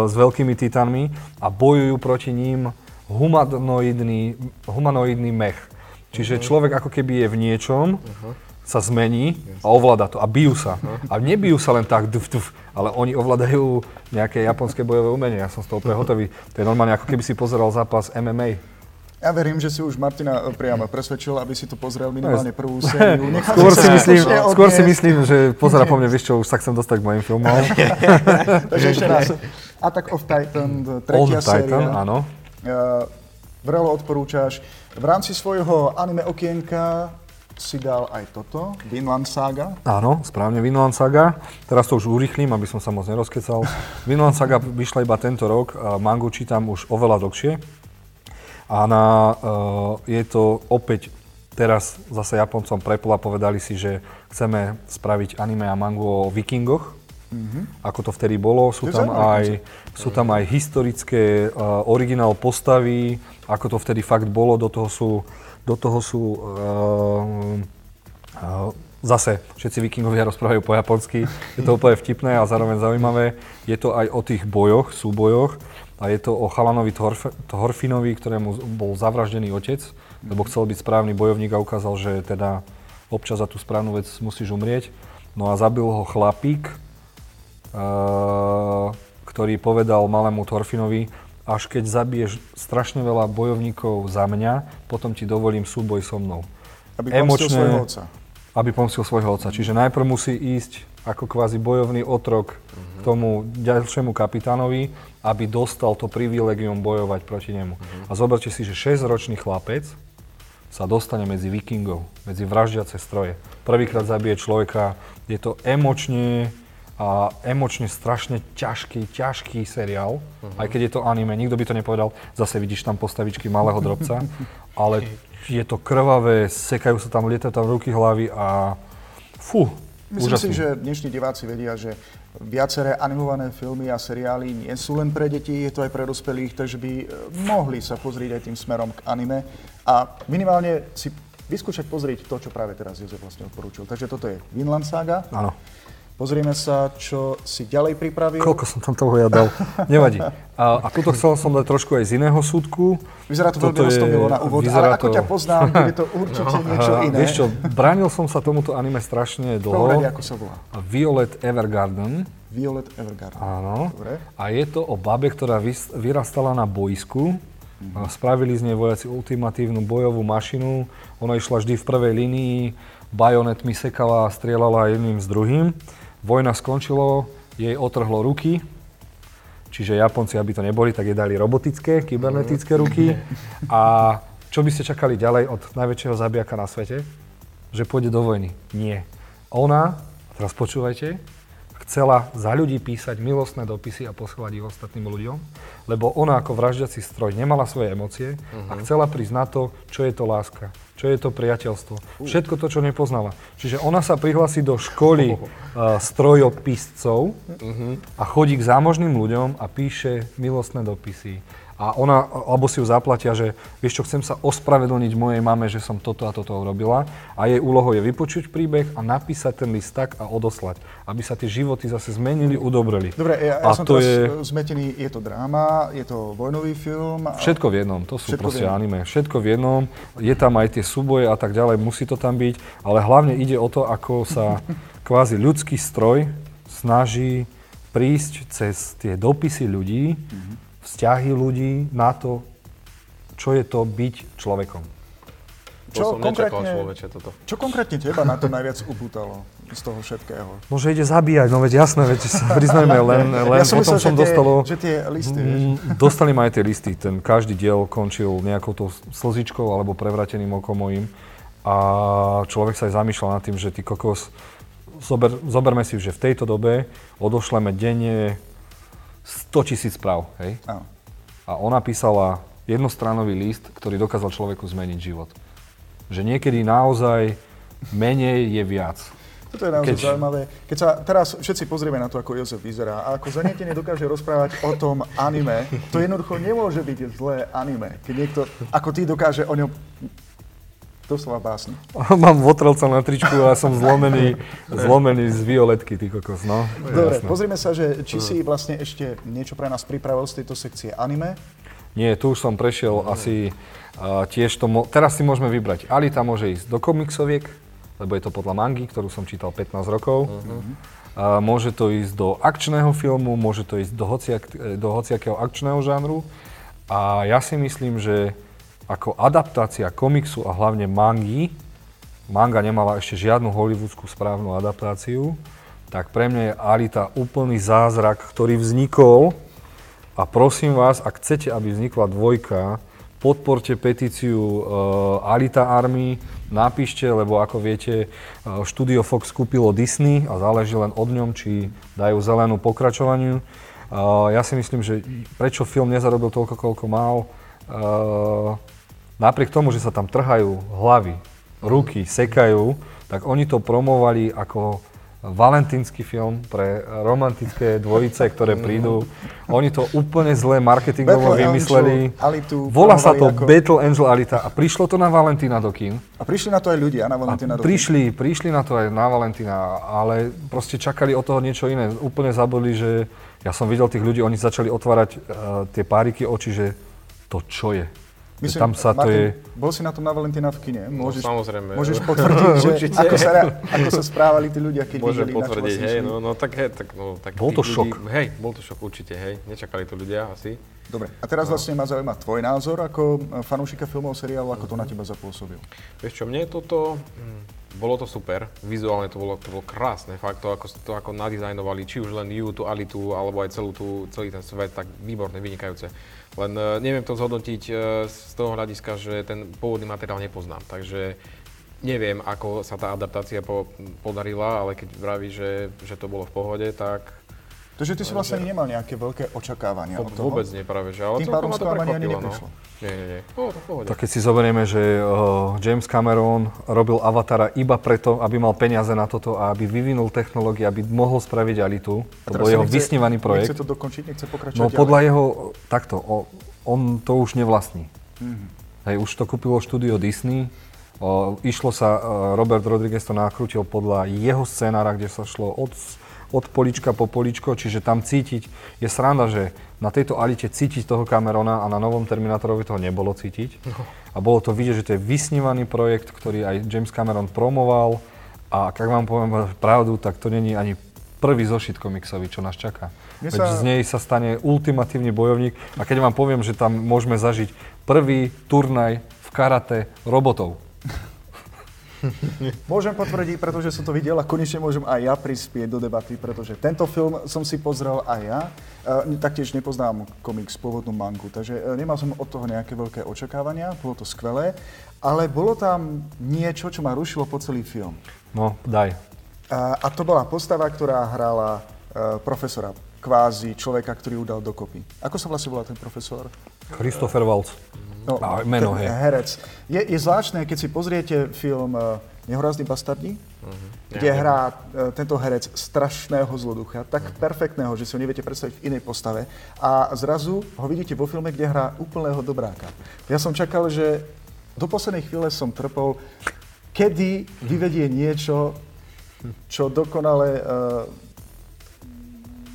s veľkými titánmi a bojujú proti ním humanoidný, humanoidný mech. Čiže uh-huh. človek ako keby je v niečom, uh-huh. sa zmení a ovláda to a bijú sa. Uh-huh. A nebijú sa len tak, duf, duf, ale oni ovládajú nejaké japonské bojové umenie. Ja som z toho prehotový. To je normálne ako keby si pozeral zápas MMA. Ja verím, že si už Martina priamo presvedčil, aby si to pozrel minimálne prvú sériu. *laughs* Skôr si, myslím, skôr si myslím, že pozera po mne, vieš čo, už sa chcem dostať k mojim filmom. *laughs* Takže ešte raz. Attack of Titan, tretia Old séria. Titan, áno. Vrelo odporúčaš. V rámci svojho anime okienka si dal aj toto, Vinland Saga. Áno, správne, Vinland Saga. Teraz to už urychlím, aby som sa moc nerozkecal. Vinland Saga vyšla iba tento rok, mangu čítam už oveľa dlhšie. A na, uh, je to opäť teraz zase Japoncom prepl a povedali si, že chceme spraviť anime a mangu o vikingoch, mm-hmm. ako to vtedy bolo. Sú tam, aj, sú tam aj historické uh, originál postavy, ako to vtedy fakt bolo. Do toho sú, do toho sú uh, uh, zase všetci vikingovia rozprávajú po japonsky. Je to úplne vtipné a zároveň zaujímavé. Je to aj o tých bojoch, súbojoch. A je to o chalanovi Thorfinovi, ktorému bol zavraždený otec, lebo chcel byť správny bojovník a ukázal, že teda občas za tú správnu vec musíš umrieť. No a zabil ho chlapík, uh, ktorý povedal malému Thorfinovi, až keď zabiješ strašne veľa bojovníkov za mňa, potom ti dovolím súboj so mnou. Aby pomstil svojho otca. Aby pomstil svojho otca. Čiže najprv musí ísť ako kvázi bojovný otrok k tomu ďalšiemu kapitánovi aby dostal to privilegium bojovať proti nemu. Uh-huh. A zoberte si, že 6-ročný chlapec sa dostane medzi vikingov, medzi vraždiace stroje. Prvýkrát zabije človeka, je to emočne a a emočne strašne ťažký, ťažký seriál, uh-huh. aj keď je to anime, nikto by to nepovedal, zase vidíš tam postavičky malého drobca, *laughs* ale je to krvavé, sekajú sa tam, lietajú tam ruky, hlavy a fú, Myslím úžasný. si, že dnešní diváci vedia, že viaceré animované filmy a seriály nie sú len pre deti, je to aj pre dospelých, takže by e, mohli sa pozrieť aj tým smerom k anime a minimálne si vyskúšať pozrieť to, čo práve teraz Jozef vlastne odporúčil. Takže toto je Vinland Saga. Áno. Pozrieme sa, čo si ďalej pripravil. Koľko som tam toho ja dal. Nevadí. A, a tuto chcel som dať trošku aj z iného súdku. Vyzerá to veľmi roztomilo na úvod, ale ako ťa poznám, je to určite *laughs* no, niečo iné. Vieš čo, bránil som sa tomuto anime strašne dlho. Prvom ako sa volá? Violet Evergarden. Violet Evergarden. Áno. Dobre. A je to o babe, ktorá vyrastala na boisku. Mm-hmm. Spravili z nej vojaci ultimatívnu bojovú mašinu. Ona išla vždy v prvej línii, bajonetmi sekala a strieľala jedným s druhým. Vojna skončilo, jej otrhlo ruky, čiže Japonci, aby to neboli, tak jej dali robotické, kybernetické ruky. A čo by ste čakali ďalej od najväčšieho zabijaka na svete? Že pôjde do vojny. Nie. Ona, teraz počúvajte, chcela za ľudí písať milostné dopisy a posielať ich ostatným ľuďom, lebo ona ako vraždiaci stroj nemala svoje emócie uh-huh. a chcela prísť na to, čo je to láska, čo je to priateľstvo. Všetko to, čo nepoznala. Čiže ona sa prihlási do školy uh, strojopiscov uh-huh. a chodí k zámožným ľuďom a píše milostné dopisy a ona, alebo si ju zaplatia, že vieš čo, chcem sa ospravedlniť mojej mame, že som toto a toto urobila a jej úlohou je vypočuť príbeh a napísať ten list tak a odoslať, aby sa tie životy zase zmenili, udobreli. Dobre, ja, ja som to je... zmetený, je to dráma, je to vojnový film? A... Všetko v jednom, to sú Všetko proste anime. Všetko v jednom, je tam aj tie súboje a tak ďalej, musí to tam byť, ale hlavne ide o to, ako sa *laughs* kvázi ľudský stroj snaží prísť cez tie dopisy ľudí, mm-hmm vzťahy ľudí na to, čo je to byť človekom. Čo konkrétne, človeče, toto. čo konkrétne teba na to najviac upútalo z toho všetkého? No, že ide zabíjať, no veď jasné, veď sa priznajme, len, len ja som potom myslel, som že dostalo... že tie listy, mm, vieš. Dostali ma aj tie listy, ten každý diel končil nejakou to slzičkou alebo prevrateným okom mojim a človek sa aj zamýšľal nad tým, že ty kokos, zober, zoberme si, že v tejto dobe odošleme denne 100 tisíc správ, hej? Áno. A ona písala jednostranový list, ktorý dokázal človeku zmeniť život. Že niekedy naozaj menej je viac. Toto je naozaj Keď... zaujímavé. Keď sa teraz všetci pozrieme na to, ako Jozef vyzerá a ako zanietene dokáže rozprávať o tom anime, to jednoducho nemôže byť zlé anime. Keď niekto ako ty dokáže o ňom Doslova básne. *laughs* Mám votrelca na tričku a som zlomený, zlomený z violetky, ty kokos, no. Dobre, jasné. pozrime sa, že či si vlastne ešte niečo pre nás pripravil z tejto sekcie anime. Nie, tu už som prešiel asi uh, tiež to, mo- teraz si môžeme vybrať. Alita môže ísť do komiksoviek, lebo je to podľa mangy, ktorú som čítal 15 rokov. Uh-huh. Uh, môže to ísť do akčného filmu, môže to ísť do, hociak, do hociakého akčného žánru. A ja si myslím, že ako adaptácia komiksu a hlavne mangy, manga nemala ešte žiadnu hollywoodskú správnu adaptáciu, tak pre mňa je Alita úplný zázrak, ktorý vznikol. A prosím vás, ak chcete, aby vznikla dvojka, podporte petíciu uh, Alita Army, napíšte, lebo ako viete, uh, Studio Fox kúpilo Disney a záleží len od ňom, či dajú zelenú pokračovaniu. Uh, ja si myslím, že prečo film nezarobil toľko, koľko mal, uh, napriek tomu, že sa tam trhajú hlavy, ruky, sekajú, tak oni to promovali ako valentínsky film pre romantické dvojice, ktoré prídu. Oni to úplne zle marketingovo Battle vymysleli. Alitu Volá sa to ako... Battle Angel Alita a prišlo to na Valentína do kín. A prišli na to aj ľudia na Valentína do kín. Prišli, prišli na to aj na Valentína, ale proste čakali od toho niečo iné. Úplne zabudli, že ja som videl tých ľudí, oni začali otvárať uh, tie páriky oči, že to čo je Myslím, tam sa Martin, to je... bol si na tom na Valentína v kine? No, môžeš, no, samozrejme. Môžeš *laughs* potvrdiť, že ako sa, ako sa správali tí ľudia, keď Môžem videli potvrdiť, hej, no, no tak, hej, tak, no, tak Bol to ľudí, šok. Hej, bol to šok určite, hej. Nečakali to ľudia asi. Dobre, a teraz no. vlastne ma zaujíma tvoj názor ako fanúšika filmov, seriálu, ako to na teba zapôsobil. Vieš čo, mne toto, hm, bolo to super, vizuálne to bolo, to bolo krásne, fakt to ako, to ako nadizajnovali, či už len Ju, tú Alitu, alebo aj celú tú, celý ten svet, tak výborné, vynikajúce. Len uh, neviem to zhodnotiť uh, z toho hľadiska, že ten pôvodný materiál nepoznám. Takže neviem, ako sa tá adaptácia po, podarila, ale keď vraví, že, že to bolo v pohode, tak Takže ty si vlastne ani nemal nejaké veľké očakávania od toho? vôbec nie práve, že ale Tým pádom to ani neprišlo. No. Nie, nie, nie. Tak keď si zoberieme, že uh, James Cameron robil Avatara iba preto, aby mal peniaze na toto a aby vyvinul technológie, aby mohol spraviť Alitu. To bol jeho nechce- vysnívaný projekt. Nechce to dokončiť, nechce pokračovať No podľa jeho, takto, o, on to už nevlastní. Mhm. Hej, už to kúpilo štúdio Disney. O, išlo sa, e, Robert Rodriguez to nakrútil podľa jeho scénára, kde sa šlo od, od polička po poličko, čiže tam cítiť, je sranda, že na tejto Alite cítiť toho Camerona a na novom Terminátorovi toho nebolo cítiť. A bolo to vidieť, že to je vysnívaný projekt, ktorý aj James Cameron promoval a ak vám poviem pravdu, tak to není ani prvý zošit komiksový, čo nás čaká. Mne Veď sa- z nej sa stane ultimatívny bojovník a keď vám poviem, že tam môžeme zažiť prvý turnaj v karate robotov. *laughs* Môžem potvrdiť, pretože som to videl a konečne môžem aj ja prispieť do debaty, pretože tento film som si pozrel aj ja. E, taktiež nepoznám komiks, pôvodnú mangu, takže e, nemal som od toho nejaké veľké očakávania, bolo to skvelé, ale bolo tam niečo, čo ma rušilo po celý film. No, daj. A, a to bola postava, ktorá hrala e, profesora, kvázi človeka, ktorý ju dal dokopy. Ako sa vlastne volá ten profesor? Christopher Waltz. No, A meno, ten hej. herec. Je, je zvláštne, keď si pozriete film uh, Nehorazný bastardi, kde Ja hrá uh, tento herec strašného zloducha, tak perfektného, že si ho neviete predstaviť v inej postave. A zrazu ho vidíte vo filme, kde hrá úplného dobráka. Ja som čakal, že do poslednej chvíle som trpol, kedy vyvedie niečo, čo dokonale uh,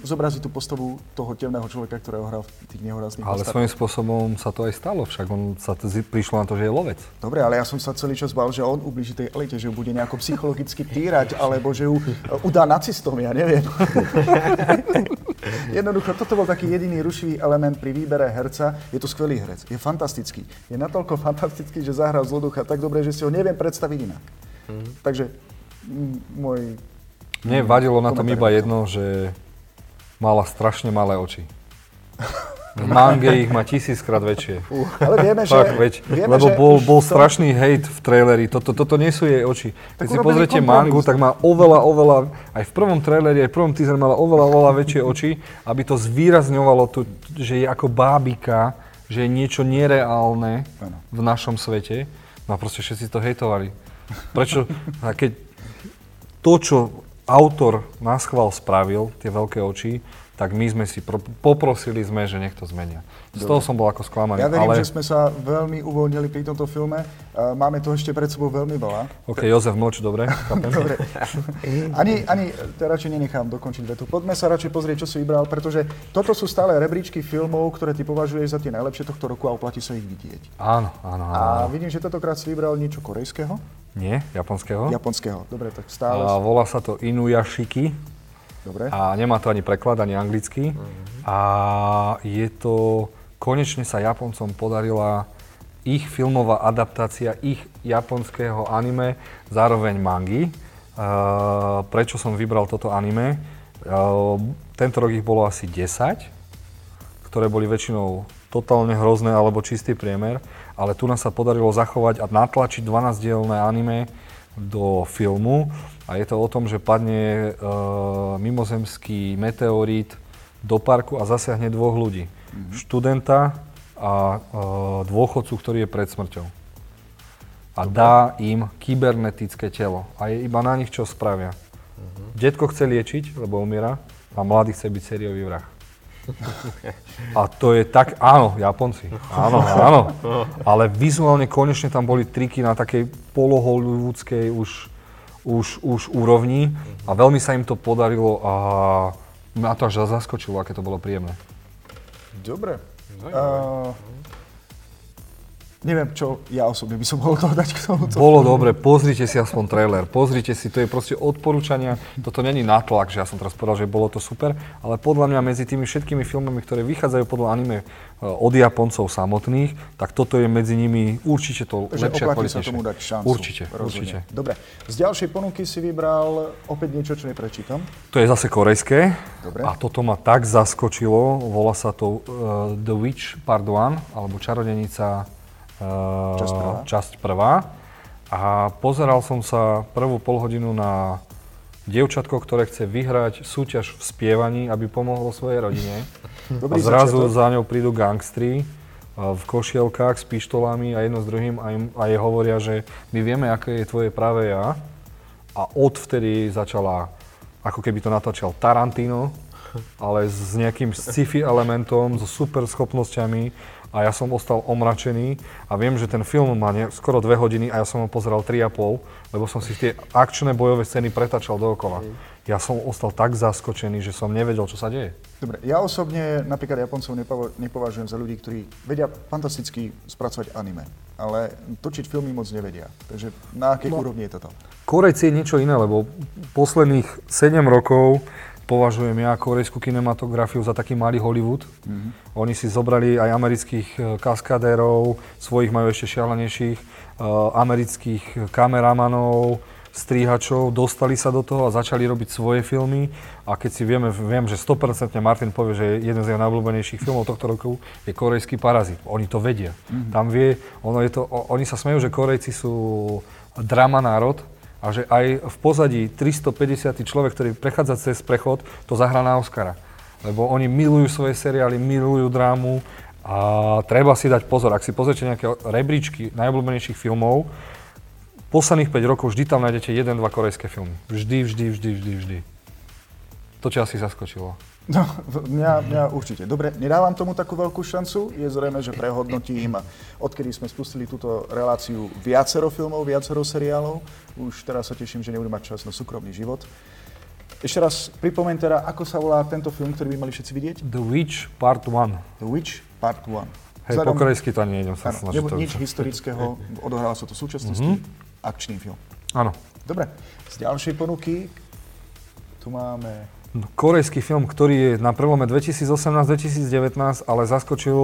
zobrazí tú postavu toho temného človeka, ktorého hral v tých nehorazných Ale bastardoch. svojím spôsobom sa to aj stalo, však on sa t- prišlo na to, že je lovec. Dobre, ale ja som sa celý čas bál, že on ubliží tej elite, že ju bude nejako psychologicky týrať, alebo že ju e, udá nacistom, ja neviem. *laughs* Jednoducho, toto bol taký jediný rušivý element pri výbere herca. Je to skvelý herec, je fantastický. Je natoľko fantastický, že zahral zloducha tak dobre, že si ho neviem predstaviť inak. Takže mm, môj... Mne vadilo na tom iba jedno, že mala strašne malé oči. V mange ich má tisíckrát väčšie. Ale vieme, že... Fakt, veď, vieme, lebo bol, bol to- strašný hejt v traileri, toto, toto nie sú jej oči. Keď Tak si pozriete mangu, tak má oveľa, oveľa, aj v prvom traileri, aj v prvom teaser mala oveľa, oveľa väčšie oči, aby to zvýrazňovalo, to, že je ako bábika, že je niečo nereálne v našom svete. No a proste všetci to hejtovali. Prečo? A keď to, čo autor na schvál spravil, tie veľké oči, tak my sme si, pro, poprosili sme, že nech to zmenia. Z toho som bol ako sklamaný, Ja verím, ale... že sme sa veľmi uvoľnili pri tomto filme. Máme to ešte pred sebou veľmi veľa. OK, Jozef, mlč, dobre? *laughs* Dobre. Ani, ani to radšej nenechám dokončiť vetu. Poďme sa radšej pozrieť, čo si vybral, pretože toto sú stále rebríčky filmov, ktoré ty považuješ za tie najlepšie tohto roku a oplatí sa ich vidieť. Áno, áno, áno. A vidím, že tentokrát si vybral niečo korejského, Nie, japonského. japonského. Dobre, tak stále. A volá sa to Inuyashiki Dobre. a nemá to ani preklad, ani anglicky. A je to, konečne sa Japoncom podarila ich filmová adaptácia ich japonského anime, zároveň mangy. Uh, prečo som vybral toto anime? Uh, tento rok ich bolo asi 10, ktoré boli väčšinou totálne hrozné alebo čistý priemer, ale tu nás sa podarilo zachovať a natlačiť 12-dielné anime do filmu a je to o tom, že padne e, mimozemský meteorít do parku a zasiahne dvoch ľudí. Študenta a e, dôchodcu, ktorý je pred smrťou. A dá im kybernetické telo. A je iba na nich, čo spravia. Detko chce liečiť, lebo umiera, a mladý chce byť sériový vrah. A to je tak, áno, Japonci, áno, áno. Ale vizuálne konečne tam boli triky na takej polohollywoodskej už, už, už úrovni a veľmi sa im to podarilo a mňa to až zaskočilo, aké to bolo príjemné. Dobre. Uh, neviem, čo ja osobne by som mohol *laughs* dodať k tomu. Bolo dobre, pozrite si aspoň trailer, pozrite si, to je proste odporúčania, toto není natlak, že ja som teraz povedal, že bolo to super, ale podľa mňa medzi tými všetkými filmami, ktoré vychádzajú podľa anime e, od Japoncov samotných, tak toto je medzi nimi určite to Takže lepšie a sa tomu dať šancu. Určite, rozhodne. určite. Dobre. Z ďalšej ponuky si vybral opäť niečo, čo neprečítam. To je zase korejské Dobre. a toto ma tak zaskočilo, volá sa to uh, The Witch Part 1, alebo Čarodenica Časť prvá. časť prvá. A pozeral som sa prvú polhodinu na dievčatko, ktoré chce vyhrať súťaž v spievaní, aby pomohlo svojej rodine. *laughs* Dobrý a zrazu začiatok. za ňou prídu gangstri v košielkách s pištolami a jedno s druhým a, im, a jej hovoria, že my vieme, aké je tvoje práve ja. A odvtedy začala, ako keby to natáčal Tarantino, *laughs* ale s nejakým sci-fi elementom, so super schopnosťami a ja som ostal omračený a viem, že ten film má ne, skoro dve hodiny a ja som ho pozeral 3,5, lebo som si tie akčné bojové scény pretačal dookola. Ja som ostal tak zaskočený, že som nevedel, čo sa deje. Dobre, ja osobne napríklad Japoncov nepovažujem za ľudí, ktorí vedia fantasticky spracovať anime, ale točiť filmy moc nevedia. Takže na akej no, úrovni je toto? Korejci je niečo iné, lebo posledných 7 rokov považujem ja korejskú kinematografiu za taký malý Hollywood. Mm-hmm. Oni si zobrali aj amerických e, kaskadérov, svojich majú ešte šialenejších, uh, amerických kameramanov, stríhačov, dostali sa do toho a začali robiť svoje filmy. A keď si vieme, viem, že 100% Martin povie, že jeden z jeho najobľúbenejších filmov tohto roku je korejský parazit. Oni to vedia. Mm-hmm. Tam vie, ono je to, oni sa smejú, že Korejci sú drama národ, a že aj v pozadí 350 človek, ktorý prechádza cez prechod, to zahrá na Oscara. Lebo oni milujú svoje seriály, milujú drámu a treba si dať pozor. Ak si pozrite nejaké rebríčky najobľúbenejších filmov, posledných 5 rokov vždy tam nájdete 1-2 korejské filmy. Vždy, vždy, vždy, vždy, vždy. To ťa asi zaskočilo. No, mňa, mňa určite. Dobre, nedávam tomu takú veľkú šancu. Je zrejme, že prehodnotím odkedy sme spustili túto reláciu viacero filmov, viacero seriálov. Už teraz sa teším, že nebudem mať čas na súkromný život. Ešte raz pripomeň teda, ako sa volá tento film, ktorý by mali všetci vidieť? The Witch Part 1. The Witch Part 1. Hej, po korejsky to ani nejdem sa snažiť. Nebo nič historického, odohráva sa to v súčasnosti, mm-hmm. akčný film. Áno. Dobre, z ďalšej ponuky tu máme korejský film, ktorý je na prelome 2018-2019, ale zaskočil,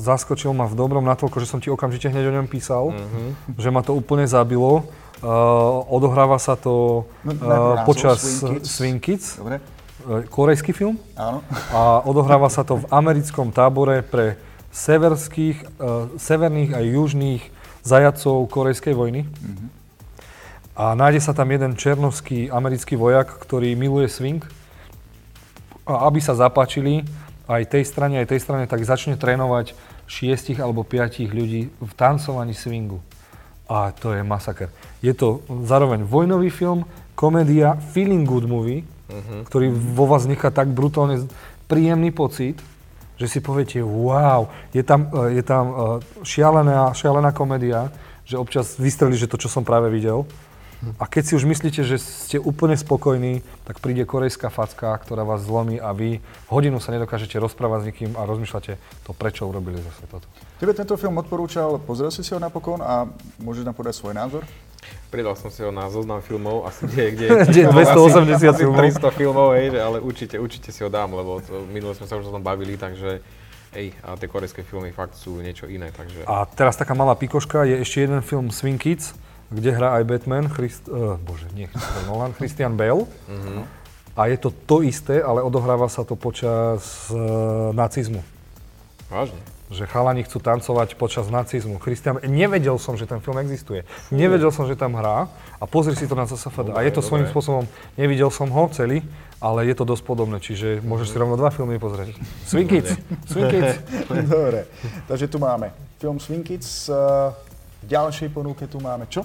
zaskočil ma v dobrom natoľko, že som ti okamžite hneď o ňom písal, mm-hmm. že ma to úplne zabilo. Uh, odohráva sa to uh, počas Swing Kids. Dobre. Uh, korejský film. Áno. A odohráva sa to v americkom tábore pre severských, uh, severných a južných zajacov korejskej vojny. Mm-hmm. A nájde sa tam jeden černovský americký vojak, ktorý miluje swing a aby sa zapáčili aj tej strane, aj tej strane, tak začne trénovať šiestich alebo piatich ľudí v tancovaní swingu. A to je masaker. Je to zároveň vojnový film, komédia, feeling good movie, uh-huh. ktorý vo vás nechá tak brutálne príjemný pocit, že si poviete, wow, je tam, je tam e, šialená, šialená komédia, že občas vystrelí, že to, čo som práve videl, a keď si už myslíte, že ste úplne spokojní, tak príde korejská facka, ktorá vás zlomí a vy hodinu sa nedokážete rozprávať s nikým a rozmýšľate to, prečo urobili zase toto. Tebe tento film odporúčal, pozrel si si ho napokon a môžeš nám podať svoj názor? Pridal som si ho na zoznam filmov, asi kde, *laughs* kde, kde 280 asi, filmov. 300 filmov, hej, ale určite, určite si ho dám, lebo to, minule sme sa už o tom bavili, takže Ej, a tie korejské filmy fakt sú niečo iné, takže... A teraz taká malá pikoška, je ešte jeden film Swing Kids, kde hrá aj Batman, Christ, uh, bože, nie Christopher Nolan, Christian Bale. Mm-hmm. A je to to isté, ale odohráva sa to počas uh, nacizmu. Vážne? Že chalani chcú tancovať počas nacizmu. Christian, nevedel som, že ten film existuje. Nevedel som, že tam hrá a pozri si to na CSFD. A je to svojím spôsobom, nevidel som ho celý, ale je to dosť podobné, čiže môžeš si rovno dva filmy pozrieť. Swing Kids. Swing Kids. *laughs* Dobre, takže tu máme film Swing Kids. Ďalšej ponuke tu máme čo?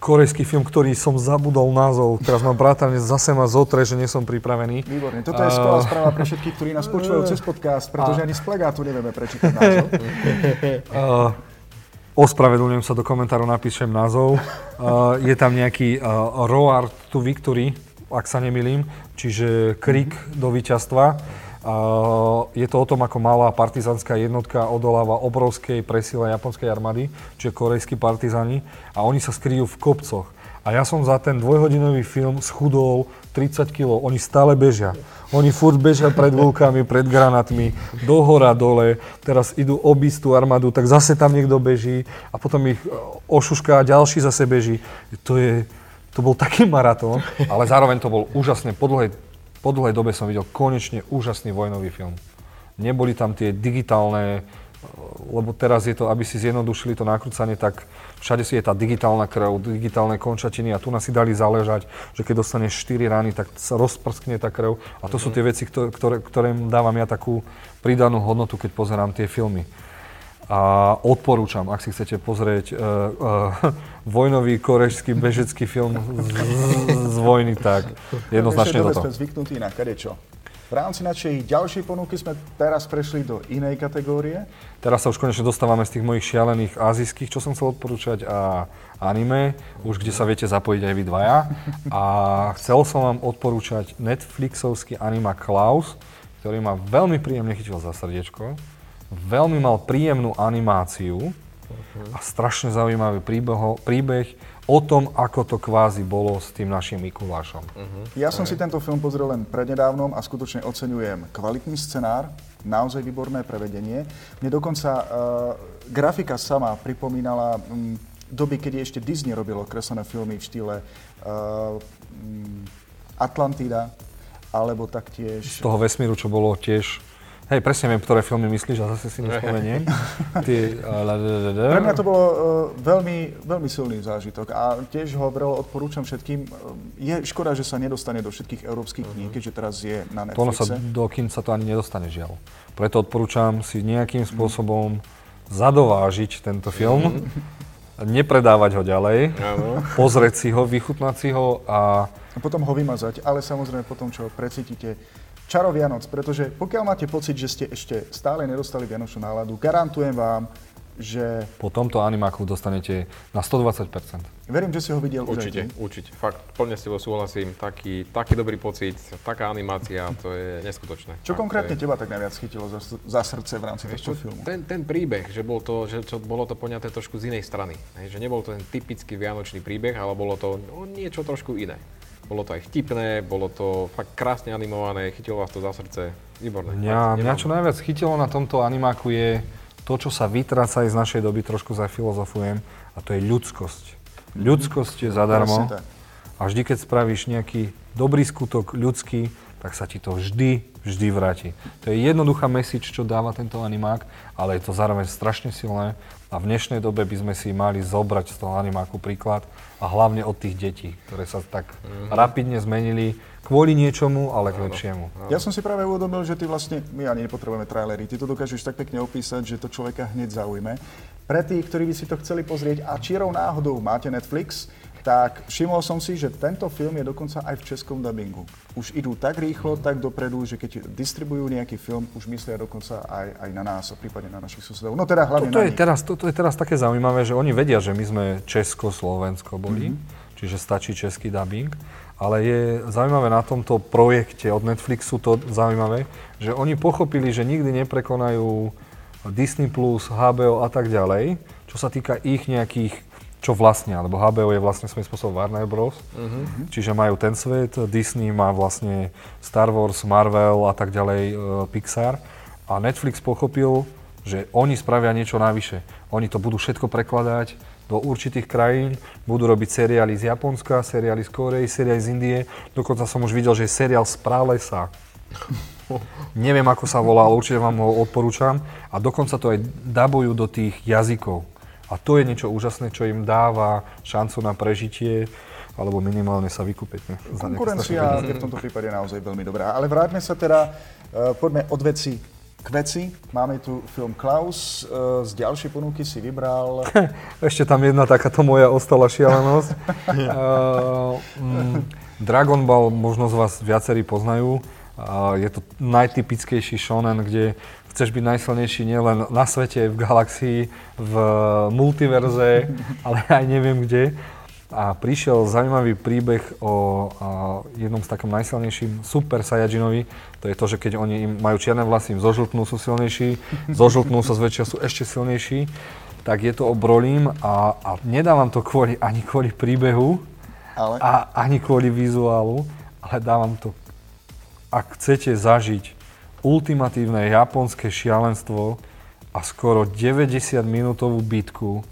korejský film, ktorý som zabudol názov. Teraz mám bratane zase ma zotre, že nie som pripravený. Výborne. Toto je skvelá správa pre všetkých, ktorí nás počúvajú cez podcast, pretože ani z plagátu nevieme prečítať názov. *laughs* Ospravedlňujem sa do komentárov, napíšem názov. Je tam nejaký Roar to Victory, ak sa nemilím, čiže krik do víťazstva. Je to o tom, ako malá partizánska jednotka odoláva obrovskej presile japonskej armády, čiže korejskí partizani, a oni sa skryjú v kopcoch. A ja som za ten dvojhodinový film schudol 30 kg. Oni stále bežia. Oni furt bežia pred vulkami, pred granátmi, do hora, dole. Teraz idú obísť tú armádu, tak zase tam niekto beží a potom ich e, ošušká a ďalší zase beží. To, je, to bol taký maratón, ale zároveň to bol úžasne po dlhej po dlhej dobe som videl konečne úžasný vojnový film. Neboli tam tie digitálne lebo teraz je to, aby si zjednodušili to nakrúcanie, tak všade si je tá digitálna krv, digitálne končatiny a tu nás si dali záležať, že keď dostaneš 4 rany, tak sa rozprskne tá krv. A to mm-hmm. sú mhm. tie veci, ktoré, ktoré dávam ja takú pridanú hodnotu, keď pozerám tie filmy. A odporúčam, ak si chcete pozrieť uh, uh, vojnový korejský bežecký film z, z, vojny, tak jednoznačne toto. sme zvyknutí na kadečo. V rámci našej ďalšej ponuky sme teraz prešli do inej kategórie. Teraz sa už konečne dostávame z tých mojich šialených azijských, čo som chcel odporúčať, a anime, už kde sa viete zapojiť aj vy dvaja. A chcel som vám odporúčať Netflixovský anima Klaus, ktorý ma veľmi príjemne chytil za srdiečko. Veľmi mal príjemnú animáciu a strašne zaujímavý príbeh, príbeh o tom, ako to kvázi bolo s tým našim Mikulášom. Uh-huh. Ja som si tento film pozrel len prednedávnom a skutočne oceňujem kvalitný scenár, naozaj výborné prevedenie. Mne dokonca uh, grafika sama pripomínala um, doby, kedy ešte Disney robilo kreslené filmy v štýle uh, um, Atlantida, alebo taktiež... Z toho vesmíru, čo bolo tiež Hej, presne viem, ktoré filmy myslíš a zase si nespomeniem. *laughs* Ty, Pre mňa to bolo uh, veľmi, veľmi silný zážitok a tiež ho veľmi odporúčam všetkým. Je škoda, že sa nedostane do všetkých európskych kníh, mhm. keďže teraz je na Netflixe. ono sa do kin sa to ani nedostane, žiaľ. Preto odporúčam si nejakým spôsobom zadovážiť tento film, mhm. *laughs* nepredávať ho ďalej, pozrieť si ho, vychutnať si ho a... A potom ho vymazať, ale samozrejme potom, čo precítite čaro Vianoc, pretože pokiaľ máte pocit, že ste ešte stále nedostali Vianočnú náladu, garantujem vám, že... Po tomto animáku dostanete na 120%. Verím, že si ho videl určite, už Určite, Fakt, plne s tebou súhlasím. Taký, taký dobrý pocit, taká animácia, to je neskutočné. Čo fakt, konkrétne je... teba tak najviac chytilo za, za srdce v rámci tohto filmu? Ten, ten príbeh, že, bol to, že čo, bolo to poňaté trošku z inej strany. Hej, že nebol to ten typický vianočný príbeh, ale bolo to no, niečo trošku iné. Bolo to aj vtipné, bolo to fakt krásne animované, chytilo vás to za srdce. Výborné. Mňa, mňa čo najviac chytilo na tomto animáku je to, čo sa vytráca aj z našej doby, trošku zafilozofujem, a to je ľudskosť. Ľudskosť je zadarmo. A vždy, keď spravíš nejaký dobrý skutok ľudský, tak sa ti to vždy, vždy vráti. To je jednoduchá message, čo dáva tento animák, ale je to zároveň strašne silné a v dnešnej dobe by sme si mali zobrať z toho animáku príklad a hlavne od tých detí, ktoré sa tak mm-hmm. rapidne zmenili kvôli niečomu, ale k lepšiemu. Ja som si práve uvedomil, že ty vlastne, my ani nepotrebujeme trailery, ty to dokážeš tak pekne opísať, že to človeka hneď zaujme. Pre tých, ktorí by si to chceli pozrieť a čierou náhodou máte Netflix, tak všimol som si, že tento film je dokonca aj v českom dubbingu. Už idú tak rýchlo, tak dopredu, že keď distribujú nejaký film, už myslia dokonca aj, aj na nás, prípadne na našich susedov. No teda hlavne to, to na je teraz, to, to je teraz také zaujímavé, že oni vedia, že my sme Česko-Slovensko boli, mm-hmm. čiže stačí český dubbing. Ale je zaujímavé na tomto projekte od Netflixu to zaujímavé, že oni pochopili, že nikdy neprekonajú Disney+, HBO a tak ďalej, čo sa týka ich nejakých čo vlastne, alebo HBO je vlastne svojím spôsobom Warner Bros. Uh-huh. Čiže majú ten svet, Disney má vlastne Star Wars, Marvel a tak ďalej, uh, Pixar. A Netflix pochopil, že oni spravia niečo navyše. Oni to budú všetko prekladať do určitých krajín, budú robiť seriály z Japonska, seriály z Korei, seriály z Indie. Dokonca som už videl, že je seriál z Pralesa. *laughs* Neviem, ako sa volá, ale určite vám ho odporúčam. A dokonca to aj dabujú do tých jazykov. A to je niečo úžasné, čo im dáva šancu na prežitie alebo minimálne sa vykúpiť. Konkurencia je v tomto prípade naozaj veľmi dobrá. Ale vráťme sa teda, uh, poďme od veci k veci. Máme tu film Klaus. Uh, z ďalšej ponuky si vybral... *laughs* Ešte tam jedna takáto moja ostala šialenosť. uh, *laughs* mm, Dragon Ball možno z vás viacerí poznajú. Uh, je to najtypickejší shonen, kde chceš byť najsilnejší nielen na svete, v galaxii, v multiverze, *laughs* ale aj neviem kde. A prišiel zaujímavý príbeh o jednom z takom najsilnejším Super Saiyajinovi. To je to, že keď oni im majú čierne vlasy, im zožltnú, sú silnejší, zožltnú sa zväčšia, sú ešte silnejší. Tak je to o Brolim a, a nedávam to kvôli, ani kvôli príbehu, ale? A ani kvôli vizuálu, ale dávam to, ak chcete zažiť ultimatívne japonské šialenstvo a skoro 90 minútovú bitku.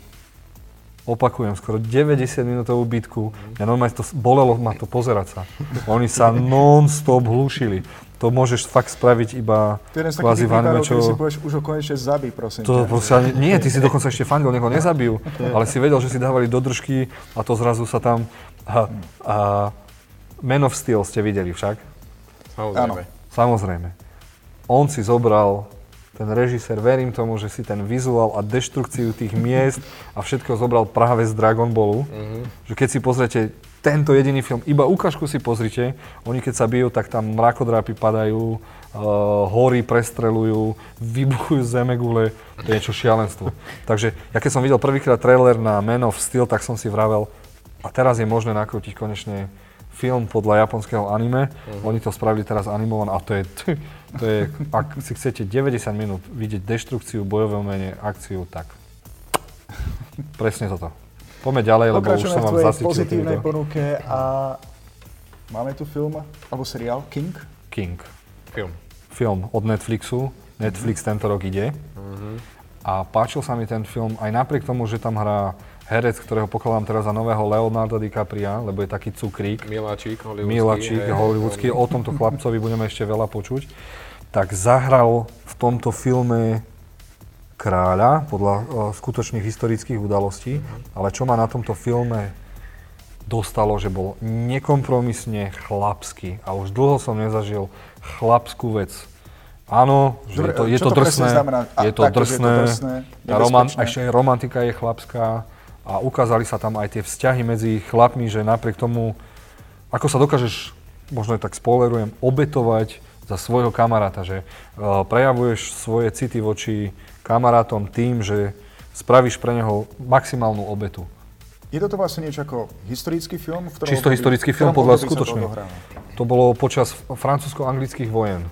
Opakujem, skoro 90 minútovú bitku. Ja normálne to bolelo ma to pozerať sa. Oni sa non-stop hlušili. to môžeš fakt spraviť iba To je kvázi v anime, čo... si povieš, už ho konečne zabí, prosím To proste ani, nie, ty si dokonca ešte fandil, nech ho nezabijú, *laughs* ale si vedel, že si dávali do držky a to zrazu sa tam... A, a Man of Steel ste videli však? Samozrejme. Samozrejme. On si zobral, ten režisér, verím tomu, že si ten vizuál a deštrukciu tých miest a všetko zobral práve z Dragon Ballu. Že keď si pozriete tento jediný film, iba ukážku si pozrite, oni keď sa bijú, tak tam mrakodrápy padajú, uh, hory prestrelujú, vybuchujú zemegule, to je niečo šialenstvo. Takže ja keď som videl prvýkrát trailer na Man of Steel, tak som si vravel, a teraz je možné nakrútiť konečne film podľa japonského anime. Oni to spravili teraz animované a to je, to je, ak si chcete 90 minút vidieť deštrukciu, bojové umenie, akciu, tak presne toto. Poďme ďalej, lebo už som v vám zasytil pozitívnej video. ponuke a máme tu film, alebo seriál King. King. Film. Film od Netflixu. Netflix tento rok ide. A páčil sa mi ten film aj napriek tomu, že tam hrá herec, ktorého pokladám teraz za nového Leonarda DiCapria, lebo je taký cukrík. Miláčik, hollywoodsky. Milačík, hej. hollywoodsky, o tomto chlapcovi budeme ešte veľa počuť, tak zahral v tomto filme kráľa podľa uh, skutočných historických udalostí, ale čo ma na tomto filme dostalo, že bol nekompromisne chlapský a už dlho som nezažil chlapskú vec. Áno, že je to, je čo to to drsné? A, je to takto, že je to drsné, drsné, a roman, ešte romantika je chlapská a ukázali sa tam aj tie vzťahy medzi chlapmi, že napriek tomu, ako sa dokážeš, možno aj tak spoilerujem, obetovať za svojho kamaráta, že uh, prejavuješ svoje city voči kamarátom tým, že spravíš pre neho maximálnu obetu. Je toto vlastne niečo ako historický film? V ktorom Čisto období- historický film podľa sa to? To bolo počas francúzsko-anglických vojen.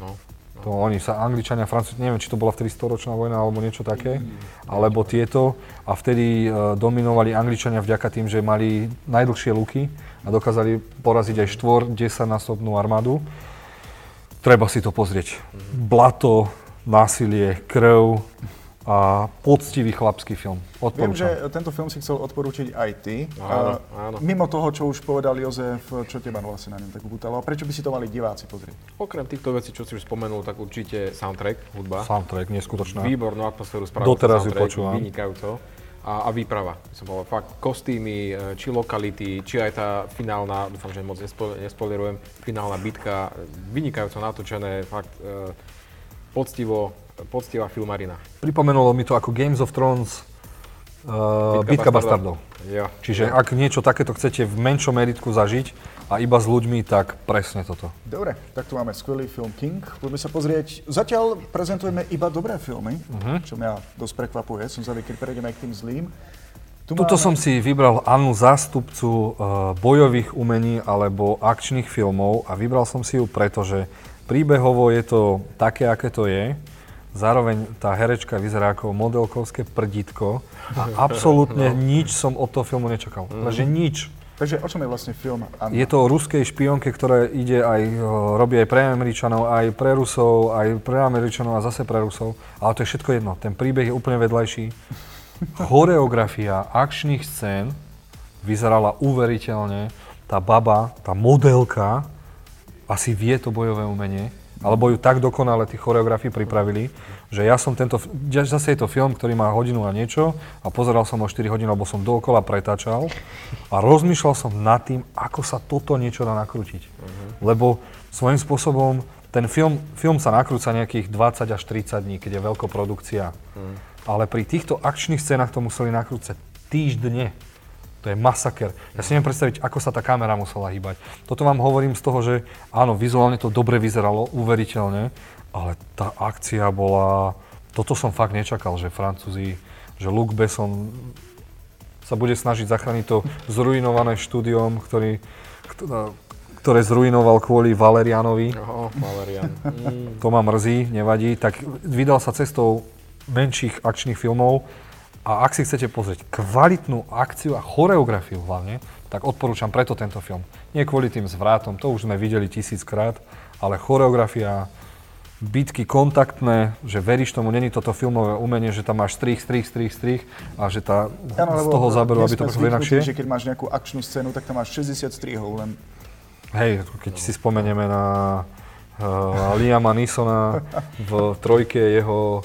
No. To oni sa, Angličania, Francúzi, neviem, či to bola vtedy storočná vojna alebo niečo také, alebo tieto. A vtedy e, dominovali Angličania vďaka tým, že mali najdlhšie luky a dokázali poraziť aj štvor, 10 násobnú armádu. Treba si to pozrieť. Blato, násilie, krv a poctivý chlapský film. Viem, že Odporúčam. tento film si chcel odporučiť aj ty. Áno, áno. Mimo toho, čo už povedal Jozef, čo teba vlastne na ňom tak ubútalo. A prečo by si to mali diváci pozrieť? Okrem týchto vecí, čo si už spomenul, tak určite soundtrack, hudba. Soundtrack, neskutočná. Výbornú atmosféru spravil Doteraz ju počúvam. Vynikajúco. A, a výprava. Som povedal, fakt kostýmy, e, či lokality, či aj tá finálna, dúfam, že moc nespo, nespoilerujem, finálna bitka, vynikajúco natočené, fakt e, poctivo, poctivá filmarina. Pripomenulo mi to ako Games of Thrones, uh, Bitka bastardov. Jo. Čiže ak niečo takéto chcete v menšom meritku zažiť a iba s ľuďmi, tak presne toto. Dobre, tak tu máme skvelý film King. Poďme sa pozrieť. Zatiaľ prezentujeme iba dobré filmy, Mhm. čo mňa dosť prekvapuje. Som zvedavý, keď prejdeme aj k tým zlým. Tu Tuto máme- som si vybral Annu zástupcu uh, bojových umení alebo akčných filmov a vybral som si ju preto, že príbehovo je to také, aké to je. Zároveň tá herečka vyzerá ako modelkovské prdítko a absolútne *laughs* nič som od toho filmu nečakal. Takže nič. Takže o čom je vlastne film Anna? Je to o ruskej špionke, ktorá ide aj, e, robí aj pre Američanov, aj pre Rusov, aj pre Američanov a zase pre Rusov. Ale to je všetko jedno. Ten príbeh je úplne vedľajší. *laughs* Choreografia akčných scén vyzerala uveriteľne. Tá baba, tá modelka, asi vie to bojové umenie, alebo ju tak dokonale tí choreografi pripravili, že ja som tento, zase je to film, ktorý má hodinu a niečo a pozeral som ho 4 hodiny, lebo som dookola pretáčal a rozmýšľal som nad tým, ako sa toto niečo dá nakrútiť. Lebo svojím spôsobom ten film, film sa nakrúca nejakých 20 až 30 dní, keď je veľkoprodukcia. Ale pri týchto akčných scénach to museli nakrúcať týždne. To je masaker. Ja si neviem predstaviť, ako sa tá kamera musela hýbať. Toto vám hovorím z toho, že áno, vizuálne to dobre vyzeralo, uveriteľne, ale tá akcia bola... Toto som fakt nečakal, že Francúzi, že Luc Besson sa bude snažiť zachrániť to zrujnované štúdiom, ktorý, kto- ktoré zrujnoval kvôli Valerianovi. Oho, Valerian. Mm. To ma mrzí, nevadí. Tak vydal sa cestou menších akčných filmov a ak si chcete pozrieť kvalitnú akciu a choreografiu hlavne, tak odporúčam preto tento film. Nie kvôli tým zvrátom, to už sme videli tisíckrát, ale choreografia, bitky kontaktné, že veríš tomu, není toto filmové umenie, že tam máš strich, strich, strich, strich a že tá, z toho záberu, aby to bolo inakšie. že keď máš nejakú akčnú scénu, tak tam máš 60 strihov, len Hej, keď si spomenieme na uh, Liama Nisona v trojke jeho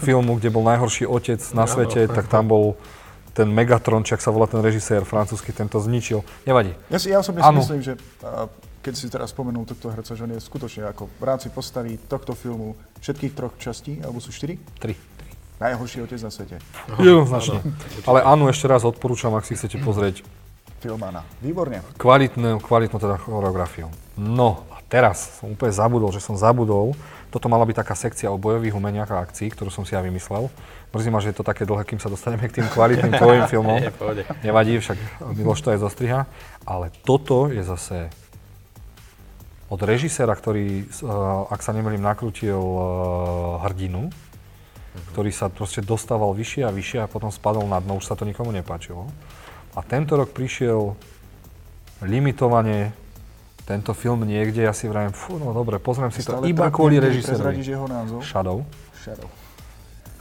filmu, kde bol najhorší otec na svete, tak tam bol ten Megatron, či ak sa volá ten režisér francúzsky, ten to zničil. Nevadí. Ja si ja osobne si myslím, že keď si teraz spomenul tohto herca, že on je skutočne ako v rámci postavy tohto filmu všetkých troch častí, alebo sú štyri? Tri. Najhorší otec na svete. Jednoznačne. Ale áno, ešte raz odporúčam, ak si chcete pozrieť Filmana. Výborne. Kvalitnú, kvalitnú teda choreografiu. No a teraz som úplne zabudol, že som zabudol. Toto mala byť taká sekcia o bojových umeniach a akcií, ktorú som si ja vymyslel. Mrzí ma, že je to také dlhé, kým sa dostaneme k tým kvalitným *laughs* tvojim filmom. Nevadí, však Miloš to aj zostriha. Ale toto je zase od režiséra, ktorý, eh, ak sa nemýlim, nakrútil eh, Hrdinu, ktorý sa proste dostával vyššie a vyššie a potom spadol na dno, už sa to nikomu nepáčilo. A tento rok prišiel limitovane tento film niekde, ja si vravím, fú, no dobre, pozriem si to iba kvôli režisérovi. jeho názov? Shadow. Shadow.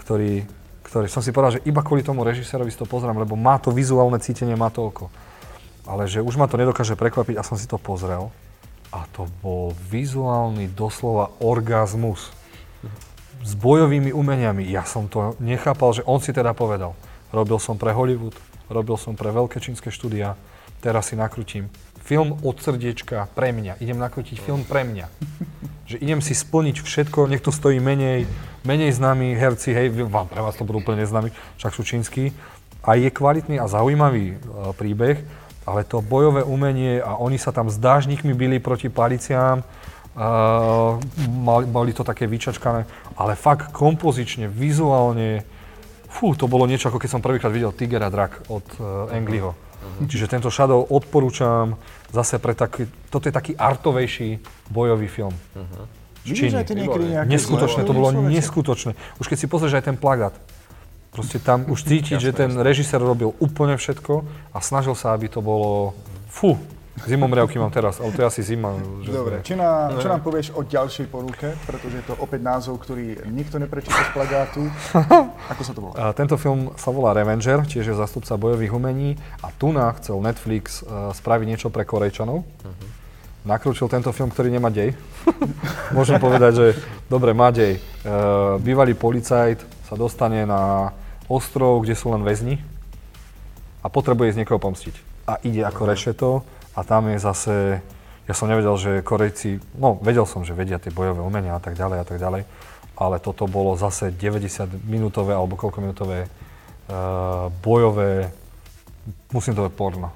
Ktorý, ktorý, som si povedal, že iba kvôli tomu režisérovi si to pozriem, lebo má to vizuálne cítenie, má to oko. Ale že už ma to nedokáže prekvapiť a som si to pozrel. A to bol vizuálny doslova orgazmus. S bojovými umeniami. Ja som to nechápal, že on si teda povedal. Robil som pre Hollywood, robil som pre veľké čínske štúdia, teraz si nakrútim film od srdiečka pre mňa. Idem nakrútiť film pre mňa. Že idem si splniť všetko, nech to stojí menej, menej známi herci, hej, vám, pre vás to budú úplne neznámi, však sú čínsky. A je kvalitný a zaujímavý uh, príbeh, ale to bojové umenie a oni sa tam s dážnikmi byli proti paliciám, uh, mali, mali to také vyčačkané, ale fakt kompozične, vizuálne, fú, to bolo niečo, ako keď som prvýkrát videl Tiger a drak od uh, Angliho. Uh-huh. Čiže tento Shadow odporúčam zase pre taký, toto je taký artovejší bojový film. Uh-huh. Nejaké Neskutočné, to bolo neskutočné. Už keď si pozrieš aj ten plagát, proste tam už cítiť, že ten režisér robil úplne všetko a snažil sa, aby to bolo, fú, Zimomriavky mám teraz, ale to je asi zima. Že Dobre, čo, na, čo nám povieš o ďalšej ponuke, pretože je to opäť názov, ktorý nikto neprečíta z plagátu. *laughs* Ako sa to volá? A tento film sa volá Revenger, tiež je zastupca bojových umení a tu chcel Netflix uh, spraviť niečo pre Korejčanov. Uh-huh. Nakrúčil tento film, ktorý nemá dej. *laughs* Môžem povedať, že dobre, má dej. Uh, bývalý policajt sa dostane na ostrov, kde sú len väzni a potrebuje z niekoho pomstiť. A ide ako rešeto a tam je zase, ja som nevedel, že Korejci, no vedel som, že vedia tie bojové umenia a tak ďalej a tak ďalej, ale toto bolo zase 90 minútové alebo koľko minútové uh, bojové, musím to povedať porno.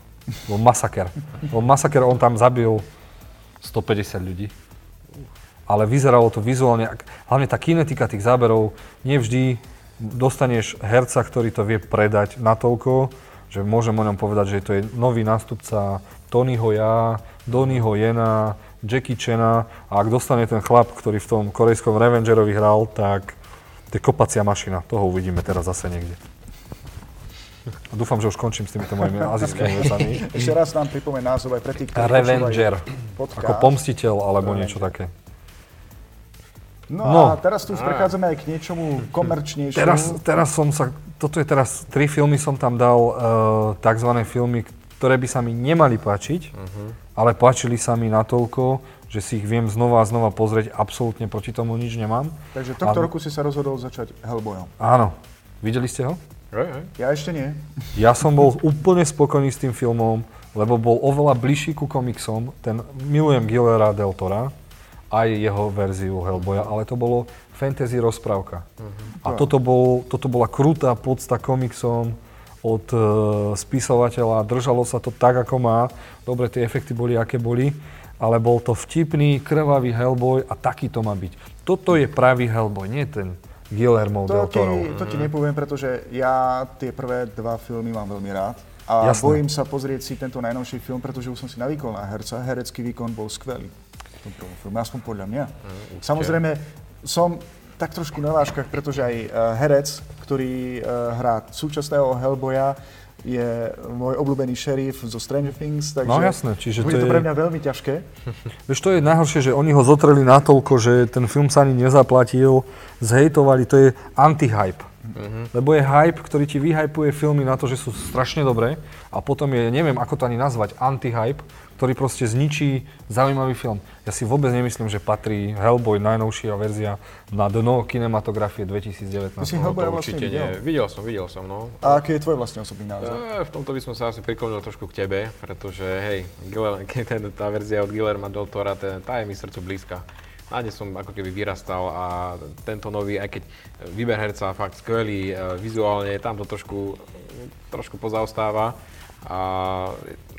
Bol masaker. Bol masaker, on tam zabil 150 ľudí. Ale vyzeralo to vizuálne, hlavne tá kinetika tých záberov, nevždy dostaneš herca, ktorý to vie predať natoľko, že môžem o ňom povedať, že to je nový nástupca Tonyho Ja, Donnyho Jena, Jackie Chana a ak dostane ten chlap, ktorý v tom korejskom Revengerovi hral, tak to je kopacia mašina. Toho uvidíme teraz zase niekde. A dúfam, že už končím s týmito mojimi azijskými vecami. *laughs* Ešte raz nám pripomeň názov aj pre tých, ktorí Revenger. Ako pomstiteľ alebo Revenger. niečo také. No, no a teraz tu už prechádzame aj k niečomu komerčnejšiemu. Teraz, teraz som sa, toto je teraz, tri filmy som tam dal, uh, tzv. filmy, ktoré by sa mi nemali páčiť, uh-huh. ale páčili sa mi natoľko, že si ich viem znova a znova pozrieť, absolútne proti tomu nič nemám. Takže tohto a... roku si sa rozhodol začať Hellboyom. Áno. Videli ste ho? Ja ešte nie. Ja som bol úplne spokojný s tým filmom, lebo bol oveľa bližší ku komiksom. Ten, milujem Gillera Del Tora, aj jeho verziu Hellboya, ale to bolo fantasy rozprávka. Uh-huh. A toto, bol, toto bola krutá podsta komiksom, od e, spisovateľa, držalo sa to tak, ako má. Dobre, tie efekty boli, aké boli, ale bol to vtipný, krvavý Hellboy a taký to má byť. Toto je pravý Hellboy, nie ten Guillermo to del Toro. Ti, to ti nepoviem, pretože ja tie prvé dva filmy mám veľmi rád. A Jasné. bojím sa pozrieť si tento najnovší film, pretože už som si navykol na herca. Herecký výkon bol skvelý v tom prvom filme, aspoň podľa mňa. Mm, Samozrejme, som tak trošku na váškach, pretože aj uh, herec, ktorý uh, hrá súčasného Hellboya, je môj obľúbený šerif zo Stranger Things, takže no, jasné, čiže to je to pre mňa veľmi ťažké. *laughs* Vieš, to je najhoršie, že oni ho zotreli natoľko, že ten film sa ani nezaplatil, zhejtovali, to je anti-hype. Mm-hmm. Lebo je hype, ktorý ti vyhypuje filmy na to, že sú strašne dobré a potom je, neviem ako to ani nazvať, anti-hype, ktorý proste zničí zaujímavý film. Ja si vôbec nemyslím, že patrí Hellboy, najnovšia verzia, na dno kinematografie 2019. Ty si Hellboy vlastne určite videl? nie. Videl som, videl som, no. A aký je tvoj vlastne osobný názor? E, v tomto by som sa asi priklonil trošku k tebe, pretože hej, Giler, *laughs* keď ten, tá verzia od Guillerma del Tora, ten, tá je mi srdcu blízka. Na ne som ako keby vyrastal a tento nový, aj keď výber herca fakt skvelý, e, vizuálne tam to trošku, trošku pozaostáva. A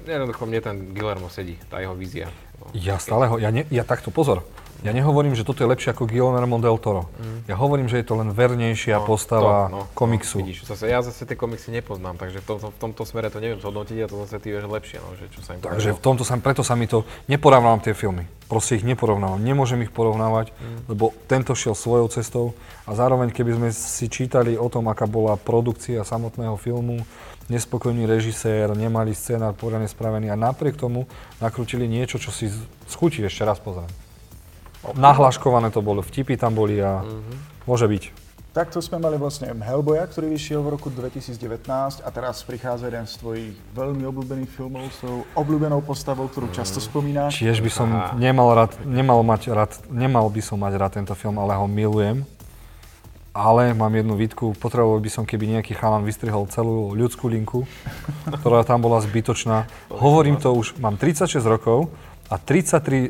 jednoducho mne ten Guillermo sedí, tá jeho vízia. Ja stále ho, ja, ne, ja takto pozor. Ja nehovorím, že toto je lepšie ako Guillermo del Toro. Mm. Ja hovorím, že je to len vernejšia No, postava to, no, komiksu. No, vidíš, zase, ja zase tie komiksy nepoznám, takže v tomto, v tomto smere to neviem zhodnotiť a to zase ty vieš lepšie, no, že čo sa im Takže v podarilo. tomto sa, preto sa mi to, neporovnávam tie filmy. Proste ich neporovnávam. Nemôžem ich porovnávať, mm. lebo tento šiel svojou cestou a zároveň keby sme si čítali o tom, aká bola produkcia samotného filmu, nespokojný režisér, nemali scénar poriadne spravený a napriek tomu nakrútili niečo, čo si schutí ešte raz pozrieť. Nahlaškované to bolo, vtipy tam boli a môže byť. Takto sme mali vlastne Hellboya, ktorý vyšiel v roku 2019 a teraz prichádza jeden z tvojich veľmi obľúbených filmov s tou obľúbenou postavou, ktorú často spomínaš. Tiež by som nemal, rád, nemal, mať rád, nemal by som mať rád tento film, ale ho milujem. Ale mám jednu výtku, potreboval by som, keby nejaký chalan vystrihol celú ľudskú linku, ktorá tam bola zbytočná. Hovorím to už, mám 36 rokov a 33,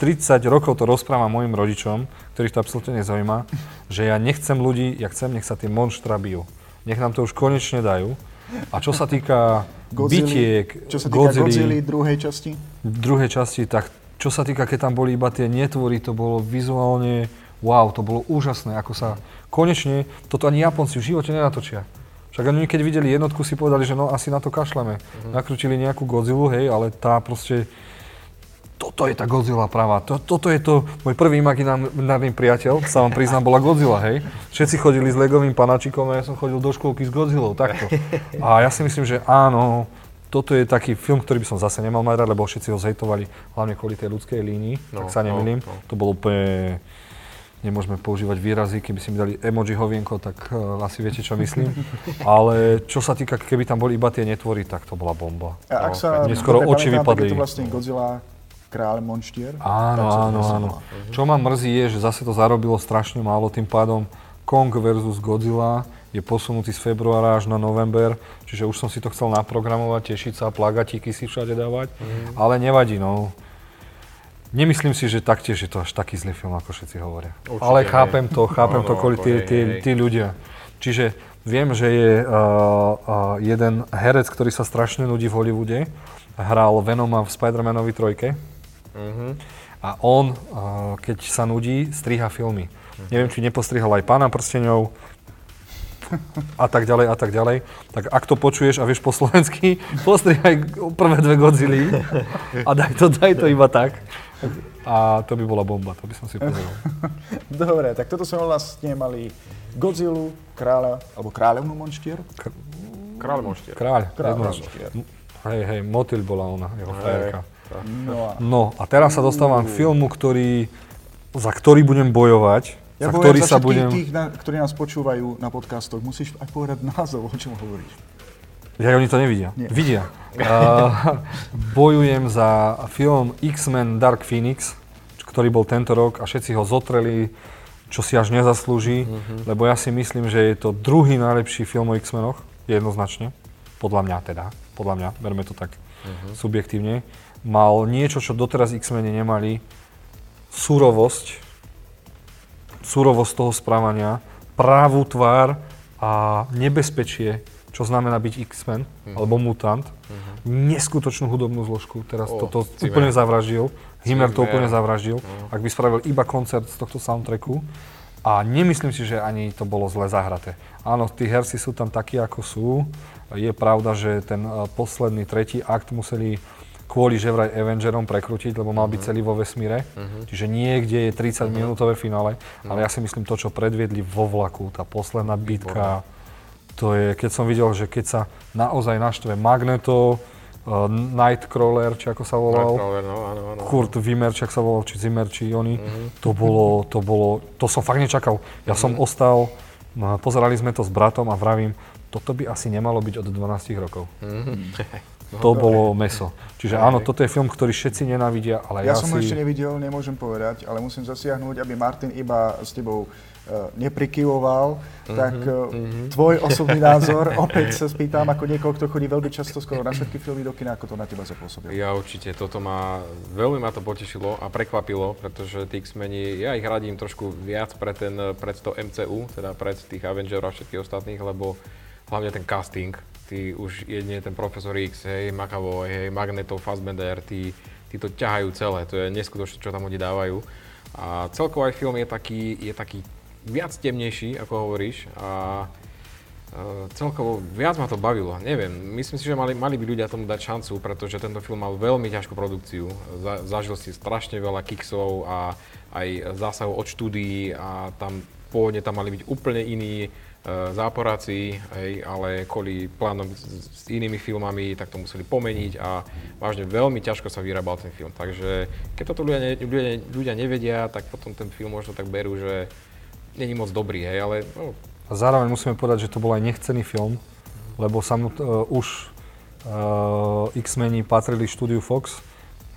30 rokov to rozprávam mojim rodičom, ktorých to absolútne nezaujíma, že ja nechcem ľudí, ja chcem, nech sa tie monštra bijú. Nech nám to už konečne dajú. A čo sa týka bitiek, čo sa týka Godzilla druhej časti? druhej časti, tak čo sa týka, keď tam boli iba tie netvory, to bolo vizuálne, wow, to bolo úžasné, ako sa konečne, toto ani Japonci v živote nenatočia. Však oni keď videli jednotku, si povedali, že no asi na to kašleme. Mhm. Nakrútili nejakú Godzillu, hej, ale tá proste, toto je tá Godzilla práva. To, toto je to, môj prvý imaginárny priateľ, sa vám priznám, bola Godzilla, hej. Všetci chodili s legovým panačikom a ja som chodil do školky s Godzillou, takto. A ja si myslím, že áno, toto je taký film, ktorý by som zase nemal mať rád, lebo všetci ho zhejtovali, hlavne kvôli tej ľudskej línii, No, tak sa no, nemýlim. no. To bolo úplne, nemôžeme používať výrazy, keby si mi dali emoji hovienko, tak uh, asi viete, čo myslím. Ale čo sa týka, keby tam boli iba tie netvory, tak to bola bomba. A ak No, sa mne skoro dobre oči pamätám, tak vypadli. Je to vlastne Godzilla kráľ monštier. Áno, áno, áno. Čo ma mrzí je, že zase to zarobilo strašne málo, tým pádom Kong versus Godzilla je posunutý z februára až na november, čiže už som si to chcel naprogramovať, tešiť sa, plagatíky si všade dávať, Mhm. ale nevadí, no. Nemyslím si, že taktiež je to až taký zlý film, ako všetci hovoria. Určite ale chápem to, chápem Áno, to kvôli tí, hej, tí, hej. tí ľudia. Čiže viem, že je uh, uh, jeden herec, ktorý sa strašne nudí v Hollywoode, hral Venoma v Spider-Manovi trojke. Mhm. A on, uh, keď sa nudí, striha filmy. Neviem, či nepostrihal aj Pána prsteňov a tak ďalej a tak ďalej. Tak ak to počuješ a vieš po slovensky, *laughs* postrihaj prvé dve Godzilly a daj to, daj to iba tak. A to by bola bomba, to by som si pozrel. *laughs* Dobre, tak toto sme vlastne mali Godzillu, kráľa, alebo kráľovnú monštier. Kráľ monštier. Kráľ. Kráľ monštier. Hej, hej, Motýl bola ona, jeho frajerka. No a No a teraz sa dostávam k filmu, ktorý, za ktorý budem bojovať, ja za ktorý za sa budem... tých, na, ktorí nás počúvajú na podcastoch, musíš aj povedať názov, o čom hovoríš. Ja, oni to nevidia. Nie. Vidia. Uh, *laughs* bojujem za film X-Men Dark Phoenix, ktorý bol tento rok a všetci ho zotreli, čo si až nezaslúži, lebo ja si myslím, že je to druhý najlepší film o X-Menoch, jednoznačne. Podľa mňa teda, podľa mňa, berme to tak subjektívne. Mal niečo, čo doteraz X-Meni nemali, surovosť, surovosť toho správania, právú tvár a nebezpečie, čo znamená byť X-Men alebo mutant. Neskutočnú hudobnú zložku. Teraz O, toto Zimmer. úplne zavraždil. Himmer to úplne zavraždil. Ak by spravil iba koncert z tohto soundtracku. A nemyslím si, že ani to bolo zle zahraté. Áno, tí herci sú tam takí, ako sú. Je pravda, že ten eh, posledný, tretí akt museli kvôli že vraj Avengerom prekrútiť, lebo mal byť celý vo vesmíre. Čiže niekde je 30-minútové finále, ale ja si myslím to, čo predviedli vo vlaku, tá posledná bitka, to je, keď som videl, že keď sa naozaj naštve Magneto, uh, Nightcrawler, či ako sa volal, no, áno, áno. Kurt Wimmer, či ak sa volal, či Zimmer, či oni, to bolo, to bolo, to som fakt nečakal. Ja som ostal No, pozerali sme to s bratom a vravím, toto by asi nemalo byť od 12 rokov. Mm-hmm. No, *laughs* to bolo meso. Čiže áno, toto je film, ktorý všetci nenávidia, ale ja, ja som ho si... ešte nevidel, nemôžem povedať, ale musím zasiahnuť, aby Martin iba s tebou uh, neprikyvoval, mm-hmm, tak uh, mm-hmm. tvoj *laughs* osobný názor, opäť sa spýtam ako niekoho, kto chodí veľmi často skoro na všetky filmy do kina, ako to na teba zapôsobilo. Ja určite, toto ma, veľmi ma to potešilo a prekvapilo, pretože tí X-meni, ja ich radím trošku viac pre, ten, pre to MCU, teda pred tých Avengerov a všetkých ostatných, lebo hlavne ten casting, tí už jedine ten Profesor X, hej, McAvoy, hej, Magneto, Fassbender, tí, tí to ťahajú celé, to je neskutočné, čo tam oni dávajú. A celkovo aj film je taký, je taký viac temnejší, ako hovoríš, a celkovo viac ma to bavilo, neviem, myslím si, že mali, mali by ľudia tomu dať šancu, pretože tento film mal veľmi ťažkú produkciu, Za, zažil si strašne veľa kiksov a aj zásahov od štúdií a tam pôvodne tam mali byť úplne iní E, záporáci, hej, ale kvôli plánom s, s inými filmami, tak to museli pomeniť a vážne veľmi ťažko sa vyrábal ten film. Takže keď toto ľudia, ne, ľudia, ľudia nevedia, tak potom ten film možno tak berú, že není moc dobrý, hej, ale... No. A zároveň musíme povedať, že to bol aj nechcený film, lebo samot, uh, už uh, X-meni patrili štúdiu Fox,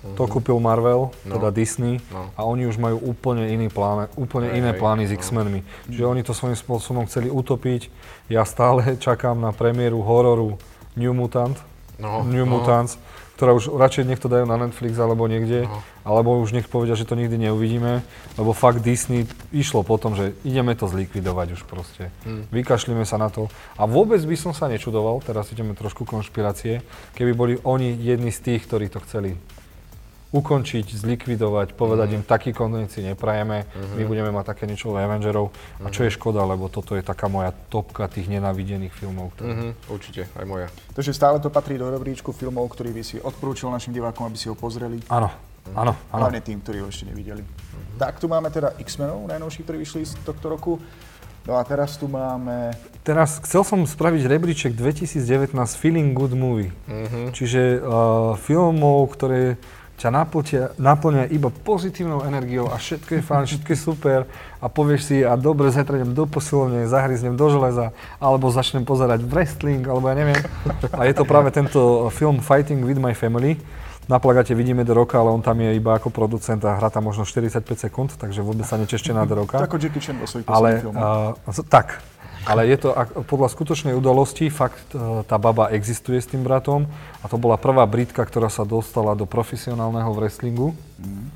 Mm-hmm. To kúpil Marvel, no. teda Disney, no. a oni už majú úplne, iný plán, úplne hey, iné plány s no. X-menmi. Čiže oni to svojím spôsobom chceli utopiť. Ja stále *laughs* čakám na premiéru hororu New Mutant, no. New no. Mutants, ktorá už radšej nech to dajú na Netflix alebo niekde, no. alebo už nech povedia, že to nikdy neuvidíme, lebo fakt Disney išlo po tom, že ideme to zlikvidovať už proste. Hmm. Vykašlíme sa na to. A vôbec by som sa nečudoval, teraz ideme trošku konšpirácie, keby boli oni jedni z tých, ktorí to chceli ukončiť, zlikvidovať, povedať mm-hmm. im, taký konec si neprajeme, mm-hmm. my budeme mať také niečo Avengerov. Mm-hmm. A čo je škoda, lebo toto je taká moja topka tých nenávidených filmov. Ktoré... Mm-hmm. Určite, aj moja. Takže stále to patrí do rebríčku filmov, ktorý by si odporúčil našim divákom, aby si ho pozreli. Áno, mm-hmm. áno, áno. Hlavne tým, ktorí ho ešte nevideli. Mm-hmm. Tak tu máme teda X-menov, najnovší, ktorí vyšli z tohto roku. No a teraz tu máme... Teraz chcel som spraviť rebríček 2019 Feeling Good Movie. Mm-hmm. Čiže uh, filmov, ktoré ťa naplňa, naplňa iba pozitívnou energiou a všetko je fajn, všetko je super a povieš si a dobre, zajtra idem do posilovne, zahryznem do železa, alebo začnem pozerať wrestling, alebo ja neviem. A je to práve tento film Fighting with my family. Na plagáte vidíme The Rocka, ale on tam je iba ako producent a hrá tam možno 45 sekúnd, takže vôbec sa nečešte na The Rocka. Ako Jackie Chan vo svojich ale, uh, tak, ale je to podľa skutočnej udalosti, fakt e, tá baba existuje s tým bratom a to bola prvá Britka, ktorá sa dostala do profesionálneho wrestlingu, mm.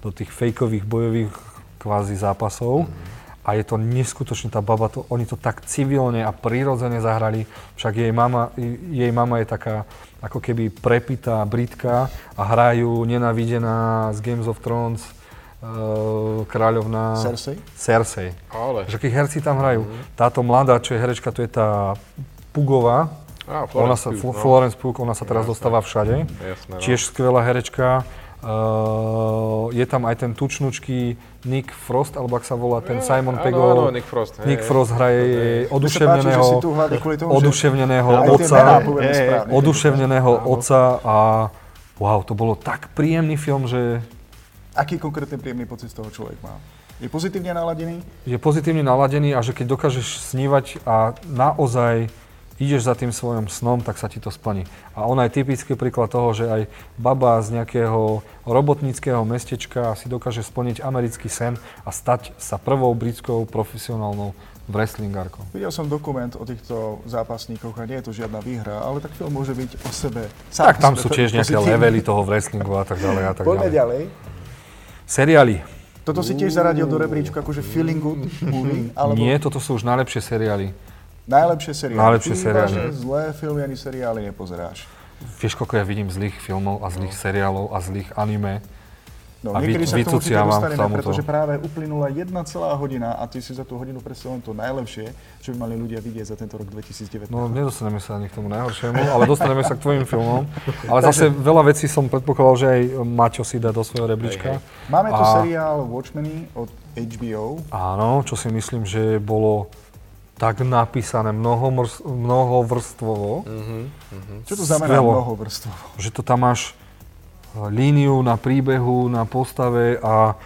do tých fejkových bojových kvázi zápasov. Mm. A je to neskutočne, tá baba, to, oni to tak civilne a prirodzene zahrali. Však jej mama, jej mama je taká ako keby prepitá Britka a hrajú nenavidená z Games of Thrones kráľovná... Cersei? Cersei. Ale. Že akí herci tam hrajú. Mm-hmm. Táto mladá, čo je herečka, to je tá Pugová. Ah, ona sa, Pugh, no. Florence Pugh, ona sa teraz Jasne. dostáva všade. Jasne, no. Tiež skvelá herečka. Uh, je tam aj ten tučnučký Nick Frost, alebo ak sa volá ten je, Simon Pegg. Áno, Nick Frost. Nick hej, Frost hraje oduševneného, páči, oduševneného oca, oduševneného oca a wow, to bolo tak príjemný film, že Aký konkrétne príjemný pocit z toho človek má? Je pozitívne naladený? Je pozitívne naladený a že keď dokážeš snívať a naozaj ideš za tým svojim snom, tak sa ti to splní. A ona je typický príklad toho, že aj baba z nejakého robotníckého mestečka si dokáže splniť americký sen a stať sa prvou britskou profesionálnou wrestlingárkou. Videl som dokument o týchto zápasníkoch a nie je to žiadna výhra, ale tak film môže byť o sebe. Sám tak tam sú tiež nejaké levely toho wrestlingu a tak ďalej a tak Poďme ďalej. ďalej. Seriály. Toto si tiež zaradil do rebríčka akože feeling good movie? *laughs* Alebo... Nie, toto sú už najlepšie seriály. Najlepšie seriály. Najlepšie Ty seriály. zlé filmy ani seriály nepozeráš. Vieš, koľko ja vidím zlých filmov a zlých no. seriálov a zlých anime No, a niekedy vy, sa k tomu určite dostaneme, pretože práve uplynula jedna celá hodina a ty si za tú hodinu presne len to najlepšie, čo by mali ľudia vidieť za tento rok 2019. No, nedostaneme sa ani k tomu najhoršiemu, ale dostaneme sa k tvojim filmom. *laughs* Ale zase veľa vecí som predpokladal, že aj Maťo si dá do svojho rebríčka. Máme tu a... seriál Watchmen od HBO. Áno, čo si myslím, že bolo tak napísané mnoho, mnoho vrstvovo. Uh-huh, uh-huh. Čo to znamená Skvelo, mnoho vrstvovo? Že to tam máš líniu na príbehu, na postave a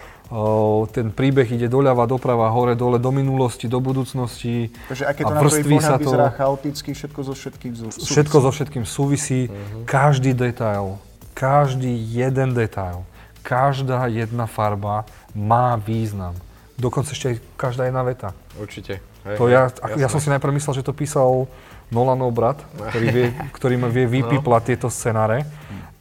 ten príbeh ide doľava, doprava, hore, dole, do minulosti, do budúcnosti. Takže aké to na prvý pohľad vyzerá chaoticky, všetko so všetkým súvisí. Všetko so všetkým súvisí, uh-huh. každý detail, každý jeden detail, každá jedna farba má význam. Dokonca ešte aj každá jedna veta. Určite. Hej, to ja, ja som si najprv myslel, že to písal Nolanov brat, ktorý, vie, *laughs* ktorý vie vypiplať no. tieto scenáre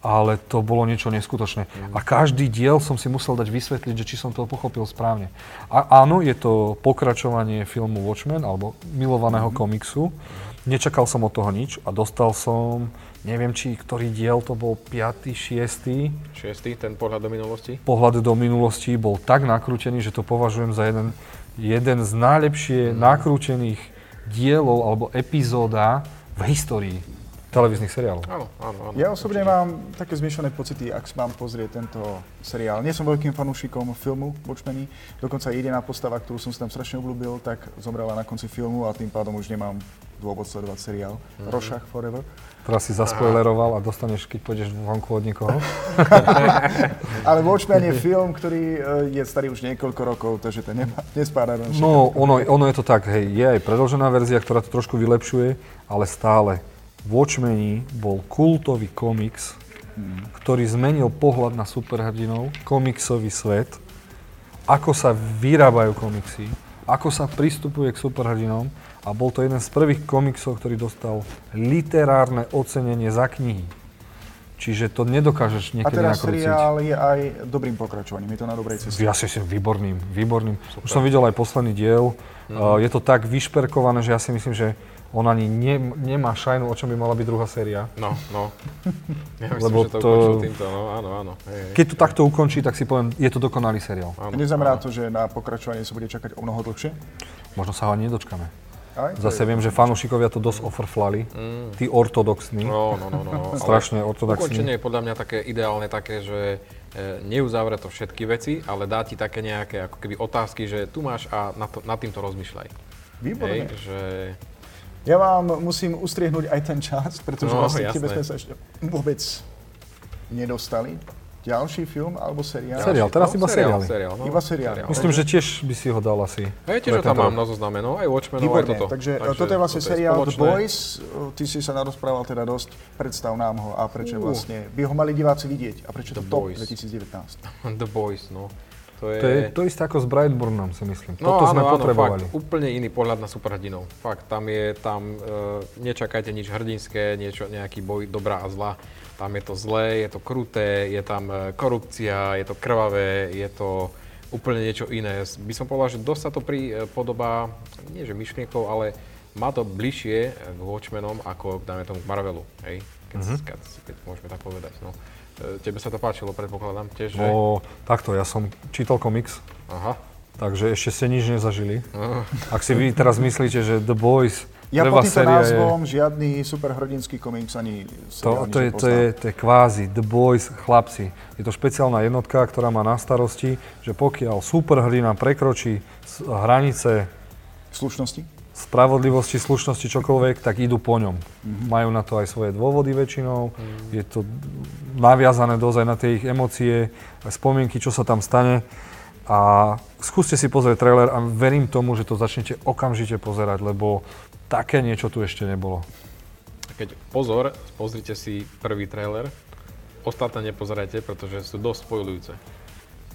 ale to bolo niečo neskutočné. A každý diel som si musel dať vysvetliť, že či som to pochopil správne. A áno, je to pokračovanie filmu Watchmen, alebo milovaného mm-hmm. komiksu. Nečakal som od toho nič a dostal som, neviem či ktorý diel to bol, 5., 6. 6. ten pohľad do minulosti? Pohľad do minulosti bol tak nakrútený, že to považujem za jeden, jeden z najlepšie mm. nakrútených dielov alebo epizóda v histórii televíznych seriálov. Áno, áno, áno. Ja osobne určite. mám také zmiešané pocity, ak mám pozrieť tento seriál. Nie som veľkým fanúšikom filmu Watchmeni, dokonca jediná postava, ktorú som si tam strašne obľúbil, tak zomrela na konci filmu a tým pádom už nemám dôvod sledovať seriál. Mm-hmm. Rošach Forever. Teraz si zaspoileroval a dostaneš, keď pôjdeš vonku od niekoho. *laughs* Ale Watchmen je film, ktorý eh, je starý už niekoľko rokov, takže to nemá, nespáda na No, ono, ono je to tak, hej, je aj predložená verzia, ktorá to trošku vylepšuje, ale stále Watchmeni bol kultový komiks, ktorý zmenil pohľad na superhrdinov, komiksový svet, ako sa vyrábajú komiksy, ako sa pristupuje k superhrdinom a bol to jeden z prvých komiksov, ktorý dostal literárne ocenenie za knihy. Čiže to nedokážeš niekedy nakrútiť. A teraz seriál je aj dobrým pokračovaním, je to na dobrej ceste. Ja si myslím, výborným, výborným. Super. Už som videl aj posledný diel. Mm-hmm. Uh, je to tak vyšperkované, že ja si myslím, že on ani ne, nemá šajnu, o čom by mala byť druhá séria. No, no. Ja myslím, Lebo že to, to týmto, no áno, áno. Hej, hej. Keď to takto ukončí, tak si poviem, je to dokonalý seriál. Áno, Neznamená áno. to, že na pokračovanie sa bude čakať o mnoho dlhšie? Možno sa ho ani nedočkame. Aj, Zase viem, že fanúšikovia to dosť ofrflali. Mm. Tí ortodoxní. No, no, no. no. Strašne ortodoxní. Ukončenie je podľa mňa také ideálne také, že e, neuzavre to všetky veci, ale dá ti také nejaké ako keby otázky, že tu máš a nad, to, nad týmto rozmýšľaj. Výborné. Hej, že ja vám musím ustriehnúť aj ten čas, pretože no, vlastne tebe sme sa ešte vôbec nedostali. Ďalší film alebo seriál? Seriál, teraz iba seriál, seriál. no. Iba seriál. Myslím, že tiež by si ho dal asi. Hej, tiež ho tam mám na zozname, no, aj Watchmen, aj toto. Takže, takže toto je vlastne seriál The Boys, ty si sa narozprával teda dosť, predstav nám ho a prečo uh. vlastne by ho mali diváci vidieť a prečo The to top 2019. *laughs* The Boys, no. To je... to je to isté ako s Brightburnom, si myslím. No, Toto áno, sme áno, potrebovali. Fakt, úplne iný pohľad na superhrdinov. Fakt, tam je, tam uh, nečakajte nič hrdinské, niečo, nejaký boj dobrá a zla. Tam je to zlé, je to kruté, je tam uh, korupcia, je to krvavé, je to úplne niečo iné. By som povedal, že dosť sa to pripodobá, nie že myšlienkou, ale má to bližšie k Watchmenom ako, dáme tomu, k Marvelu, hej? Keď, mm-hmm. keď, keď môžeme tak povedať, no. E, tebe sa to páčilo, predpokladám tiež, že? Takto, ja som čítal komiks. Aha. Takže ešte ste nič nezažili. Aha. Ak si vy teraz myslíte, že The Boys ja pod týmto názvom je... žiadny superhrdinský komiks ani to, to, je, to, je, to je kvázi The Boys chlapci. Je to špeciálna jednotka, ktorá má na starosti, že pokiaľ superhrdina prekročí hranice slušnosti spravodlivosti, slušnosti, čokoľvek, tak idú po ňom. Mm-hmm. Majú na to aj svoje dôvody väčšinou, mm-hmm. je to naviazané dozaj na tie ich emócie, aj spomienky, čo sa tam stane. A skúste si pozrieť trailer a verím tomu, že to začnete okamžite pozerať, lebo také niečo tu ešte nebolo. Keď pozor, pozrite si prvý trailer, ostatné nepozerajte, pretože sú dosť spojujúce.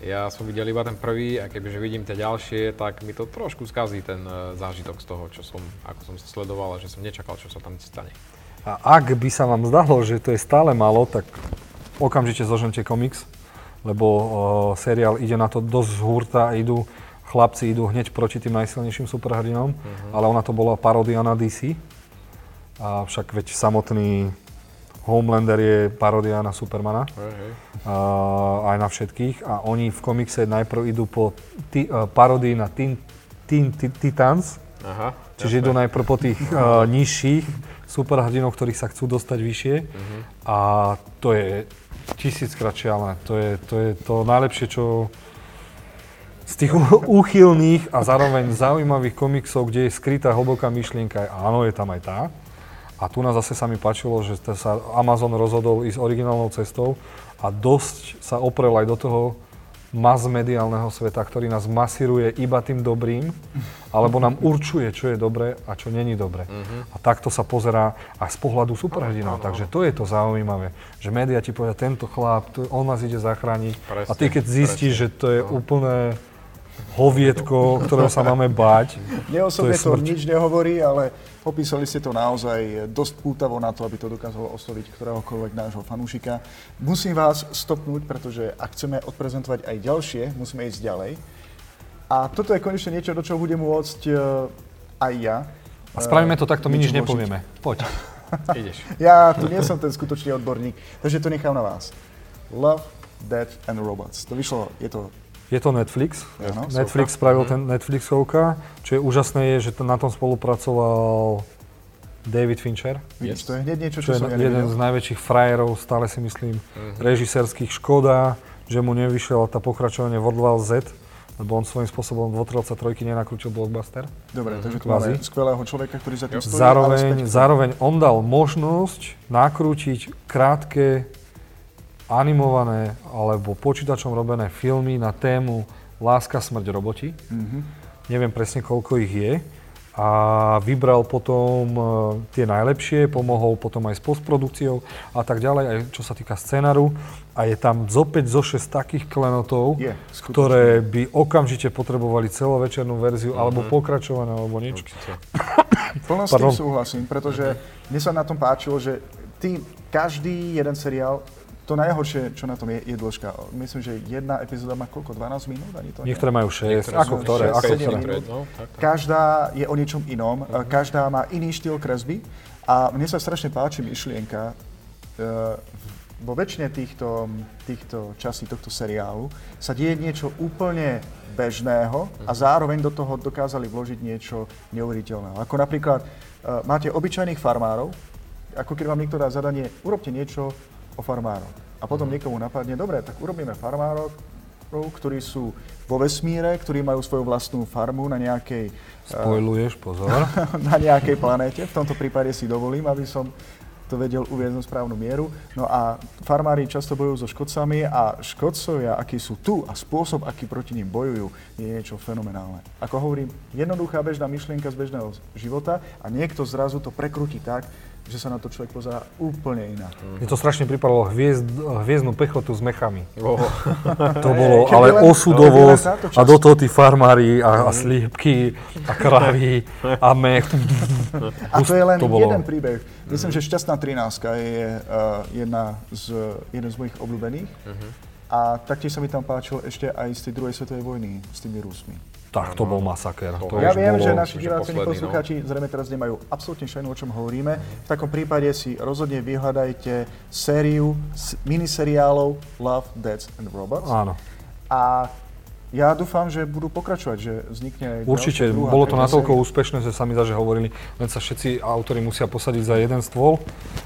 Ja som videl iba ten prvý a kebyže vidím tie ďalšie, tak mi to trošku skazí ten uh, zážitok z toho, čo som, ako som sa sledoval a že som nečakal, čo sa tam stane. A ak by sa vám zdalo, že to je stále málo, tak okamžite zožente komiks, lebo uh, seriál ide na to dosť z hurta a idú, chlapci idú hneď proti tým najsilnejším superhrdinom, uh-huh. ale ona to bola paródia na DC. A však veď samotný Homelander je paródia na Supermana, hey, hey. Uh, aj na všetkých. A oni v komikse najprv idú po ti, uh, paródii na Teen, teen Titans, Aha, čiže jasne. idú najprv po tých uh, *laughs* nižších superhrdinov, ktorých sa chcú dostať vyššie. Uh-huh. A to je tisíckrát šialené. To je, to je to najlepšie, čo z tých úchylných a zároveň zaujímavých komiksov, kde je skrytá hlboká myšlienka, áno, je tam aj tá, a tu nás zase sa mi páčilo, že sa Amazon rozhodol ísť originálnou cestou a dosť sa oprel aj do toho mas mediálneho sveta, ktorý nás masíruje iba tým dobrým, alebo nám určuje, čo je dobré a čo není dobré. Uh-huh. A takto sa pozerá aj z pohľadu superhrdinov. Takže to je to zaujímavé, že médiá ti povedia, tento chlap, on nás ide zachrániť. Presne, a ty keď zistíš, presne. že to je no. Hovietko, ktorého sa máme báť. Mne osobne to, to nič nehovorí, ale Popísali ste to naozaj dosť pútavo na to, aby to dokázalo osloviť ktoréhokoľvek nášho fanúšika. Musím vás stopnúť, pretože ak chceme odprezentovať aj ďalšie, musíme ísť ďalej. A toto je konečne niečo, do čoho budem môcť uh, aj ja. A spravíme to takto, my nič nepovieme. Poď. *laughs* Ideš. Ja tu nie som ten skutočný odborník, takže to nechám na vás. Love, Death and Robots. To vyšlo, je to je to Netflix. Ano, Netflix soka. spravil mm. ten Netflixovka. Čo je úžasné je, že na tom spolupracoval David Fincher. Yes. To je hneď niečo, čo, čo som je ja jeden z najväčších frajerov, stále si myslím, mm-hmm. režisérských. Škoda, že mu nevyšiel tá pokračovanie World War Z, lebo on svojím spôsobom v Otrelca trojky nenakrútil blockbuster. Dobre, mm-hmm. takže tu máme skvelého človeka, ktorý za tým stojí. Zároveň, zároveň on dal možnosť nakrútiť krátke animované alebo počítačom robené filmy na tému Láska, smrť, roboti. Mm-hmm. Neviem presne, koľko ich je. A vybral potom uh, tie najlepšie, pomohol potom aj s postprodukciou a tak ďalej, aj čo sa týka scenáru. A je tam zo 5, zo 6 takých klenotov, je, ktoré by okamžite potrebovali celovečernú verziu, mm-hmm. alebo pokračované, alebo niečo. *coughs* Plno s tým súhlasím, pretože mne sa na tom páčilo, že ty, každý jeden seriál to najhoršie, čo na tom je, je dĺžka. Myslím, že jedna epizóda má koľko? 12 minút? Ani to Niektoré majú 6. Ako ktoré? 6, ako ktoré? Minút. No, tak, tak. Každá je o niečom inom. Uh-huh. Každá má iný štýl kresby. A mne sa strašne páči myšlienka, uh, vo väčšine týchto, týchto častí tohto seriálu sa deje niečo úplne bežného a mhm. zároveň do toho dokázali vložiť niečo neuveriteľného. Ako napríklad uh, máte obyčajných farmárov, ako keď vám niekto dá zadanie, urobte niečo o farmároch. A potom niekomu napadne, dobre, tak urobíme farmárov, ktorí sú vo vesmíre, ktorí majú svoju vlastnú farmu na nejakej... Eh, Spojluješ, pozor. *laughs* na nejakej planéte. V tomto prípade si dovolím, aby som to vedel uvieť na správnu mieru. No a farmári často bojujú so škodcami a škodcovia, akí sú tu a spôsob, aký proti ním bojujú, je niečo fenomenálne. Ako hovorím, jednoduchá bežná myšlienka z bežného života a niekto zrazu to prekrúti tak, že sa na to človek pozerá úplne inak. Mm. Je to strašne pripadalo hviezd, hviezdnu pechotu s mechami. Oh. to *laughs* bolo ale osudovosť a do toho tí farmári a, a mm. slípky a kravy a mech. A to je len to bolo... jeden príbeh. Myslím, že Šťastná 13 je uh, jedna z, jeden z mojich obľúbených. Uh-huh. A taktiež sa mi tam páčil ešte aj z tej druhej svetovej vojny s tými Rusmi. Tak to bol masaker. To ja viem, bolo, že naši diváci no. poslucháči zrejme teraz nemajú absolútne šajnu, o čom hovoríme. V takom prípade si rozhodne vyhľadajte sériu miniseriálov Love, Death and Robots. Áno. A ja dúfam, že budú pokračovať, že vznikne aj Určite, druhá, bolo to natoľko série. úspešné, že sami zaže hovorili, len sa všetci autori musia posadiť za jeden stôl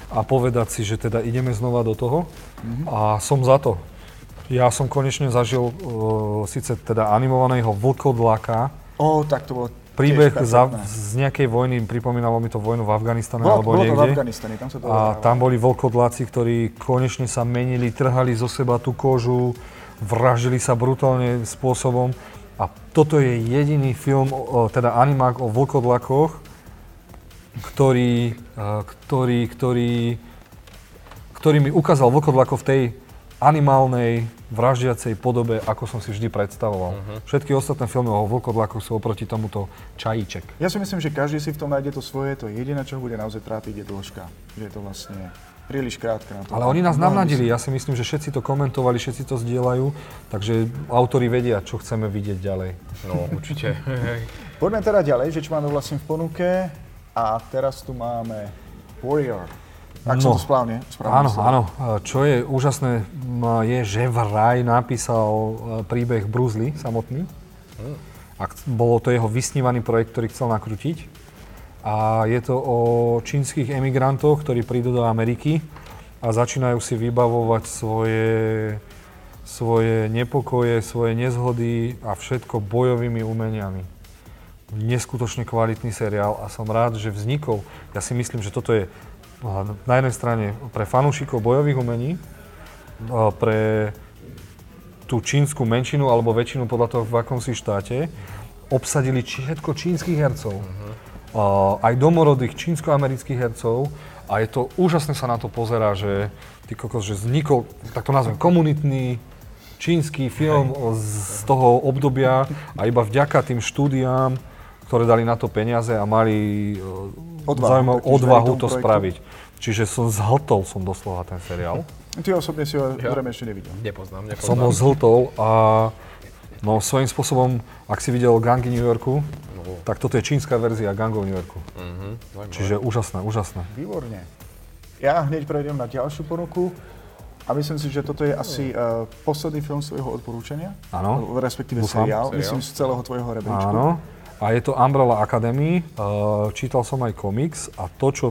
a povedať si, že teda ideme znova do toho. Mm-hmm. A som za to. Ja som konečne zažil uh, síce teda animovaného vlkodlaka. Ó, oh, tak to bolo príbeh za, z nejakej vojny, pripomínalo mi to vojnu v Afganistane bolo, alebo bolo niekde. v Afganistane, tam sa to A tam boli vlkodláci, ktorí konečne sa menili, trhali zo seba tú kožu, vražili sa brutálne spôsobom. A toto je jediný film, teda animák o vlkodlakoch, ktorý, ktorý, ktorý, ktorý mi ukázal vlkodlakov v tej animálnej, vraždiacej podobe, ako som si vždy predstavoval. Uh-huh. Všetky ostatné filmy o vlkodlakoch sú oproti tomuto čajíček. Ja si myslím, že každý si v tom nájde to svoje, to je jediné, čo bude naozaj trápiť, je dĺžka. Že je to vlastne príliš krátka na to. Ale oni nás navnadili, ja si myslím, že všetci to komentovali, všetci to zdieľajú, takže autori vedia, čo chceme vidieť ďalej. No, určite. Poďme teda ďalej, že čo máme vlastne v ponuke. A teraz tu máme Warrior. Ak no, som to správne, správne Áno, myslel. áno. Čo je úžasné, je, že vraj napísal e, príbeh Bruce Lee samotný. Hmm. A bolo to jeho vysnívaný projekt, ktorý chcel nakrútiť. A je to o čínskych emigrantoch, ktorí prídu do Ameriky a začínajú si vybavovať svoje, svoje nepokoje, svoje nezhody a všetko bojovými umeniami. Neskutočne kvalitný seriál a som rád, že vznikol. Ja si myslím, že toto je na jednej strane pre fanúšikov bojových umení, pre tú čínsku menšinu alebo väčšinu podľa toho, v akom si štáte, obsadili všetko čínskych hercov. Uh, aj domorodých čínsko-amerických hercov. A je to úžasné sa na to pozerá, že ty kokos, že vznikol, tak to nazvem, komunitný čínsky film z toho obdobia. A iba vďaka tým štúdiám, ktoré dali na to peniaze a mali uh, Odvahu, zaujímavú odvahu to projektu. spraviť. Čiže som zhltol som doslova ten seriál. Ty osobne si ho Ja. zrejme ešte nevidel. Nepoznám, nepoznám. Som ho zhltol a no svojím spôsobom, ak si videl Gangy New Yorku, No. tak toto je čínska verzia Gangov New Yorku. Mhm, zaujímavé. Čiže úžasné, úžasné. Výborne. Ja hneď prejdem na ďalšiu ponuku a myslím si, že toto je asi uh, posledný film svojho odporúčania. Áno. Respektíve Dúfam. seriál, Seriál. myslím z celého tvojho rebríčku. Áno. A je to Umbrella Academy. Uh, čítal som aj komiks a to, čo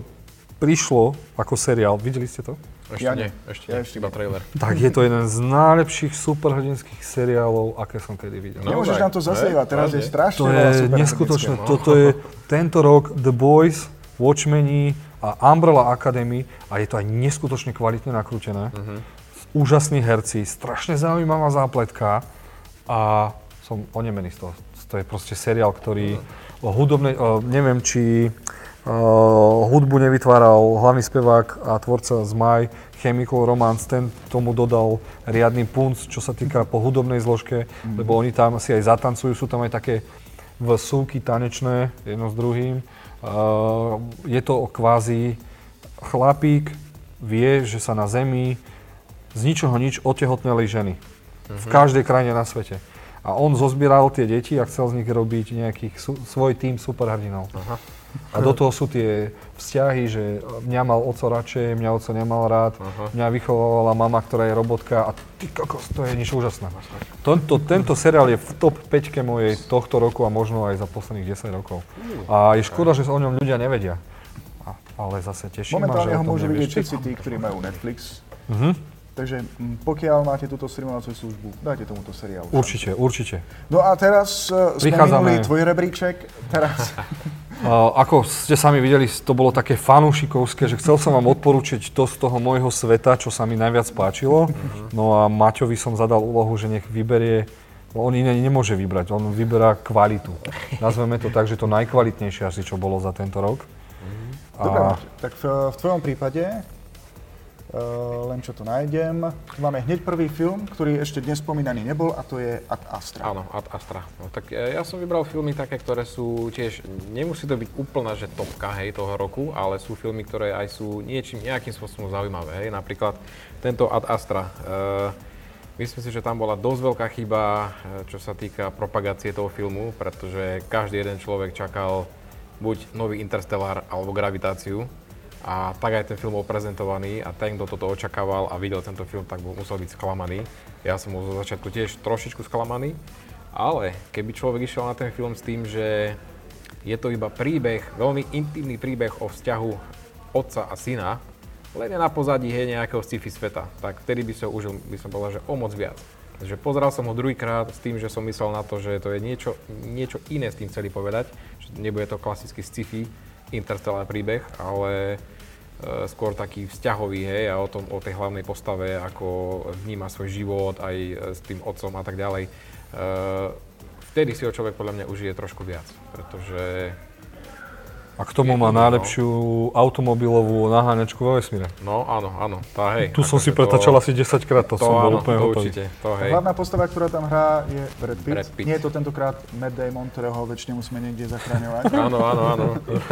prišlo ako seriál, videli ste to? Ešte Ja nie, ešte Ja nie, ešte iba trailer. Tak je to jeden z najlepších superhrdinských seriálov, aké som kedy videl. No. Nemôžeš nám to zaslievať, Hej, teraz je strašne To je neskutočné. no. Toto je tento rok The Boys, Watchmeni a Umbrella Academy a je to aj neskutočne kvalitne nakrútené. Úžasní herci, strašne zaujímavá zápletka a som onemený z toho. To je proste seriál, ktorý o hudobnej, o, neviem či o, hudbu nevytváral hlavný spevák a tvorca z Maj, Chemical Romance, ten tomu dodal riadny punc, čo sa týka po hudobnej zložke, lebo oni tam si aj zatancujú, sú tam aj také vsúky tanečné jedno s druhým. Uh, je to kvázi chlapík, vie, že sa na zemi z ničoho nič otehotneli ženy. V každej krajine na svete. A on zozbieral tie deti a chcel z nich robiť nejakých su- svoj tým superhrdinov. Aha. A do toho sú tie vzťahy, že mňa mal oco radšej, mňa oco nemal rád, Aha. mňa vychovala mama, ktorá je robotka a ty kokos, to je niečo úžasné. Tento, tento seriál je v top 5 mojej tohto roku a možno aj za posledných 10 rokov. A je škoda, že o ňom ľudia nevedia. A, ale zase teším ma, že Momentálne ho môžu vidieť všetci tí, ktorí majú Netflix. Mhm. Takže mm, pokiaľ máte túto streamovaciu službu, dajte tomuto seriálu. Určite, určite. No a teraz uh, Prichádzame. tvoj rebríček, teraz *laughs* Uh, ako ste sami videli, to bolo také fanúšikovské, že chcel som vám odporučiť to z toho môjho sveta, čo sa mi najviac páčilo. No a Maťovi som zadal úlohu, že nech vyberie, on iné nemôže vybrať, on vyberá kvalitu. Nazveme to tak, že to najkvalitnejšie asi, čo bolo za tento rok. Dobre, A tak v, v tvojom prípade, uh, len čo to nájdem, máme hneď prvý film, ktorý ešte dnes spomínaný nebol a to je Ad Astra. Áno, Ad Astra. No, tak e, ja som vybral filmy také, ktoré sú tiež, nemusí to byť úplná, že topka, hej, toho roku, ale sú filmy, ktoré aj sú niečím, nejakým spôsobom zaujímavé, hej. Napríklad tento Ad Astra. E, myslím si, že tam bola dosť veľká chyba, čo sa týka propagácie toho filmu, pretože každý jeden človek čakal buď nový Interstellar alebo Gravitáciu. A tak aj ten film bol prezentovaný a ten, kto toto očakával a videl tento film, tak bol, musel byť sklamaný. Ja som bol zo začiatku tiež trošičku sklamaný, ale keby človek išiel na ten film s tým, že je to iba príbeh, veľmi intimný príbeh o vzťahu otca a syna, len je na pozadí hej, nejakého sci-fi sveta, tak vtedy by som užil, by som povedal, že o moc viac. Takže pozeral som ho druhýkrát s tým, že som myslel na to, že to je niečo, niečo iné s tým chceli povedať, že nebude to klasický sci-fi, interstellár príbeh, ale e, skôr taký vzťahový, hej, a o, tom, o tej hlavnej postave, ako vníma svoj život aj e, s tým otcom a tak ďalej. E, vtedy si ho človek podľa mňa užije trošku viac, pretože A k tomu má najlepšiu automobilovú naháňačku vo vesmíre. No áno, áno, tá hej. Tu som si pretačal to- asi 10 krát, to, To som áno, bol úplne to hotový. určite, to hej. Hlavná postava, ktorá tam hrá, je Brad Pitt. Brad Pitt. Nie je to tentokrát Matt Damon, ktorého väčšine musíme niekde zachraňovať. *laughs* Áno, áno, áno.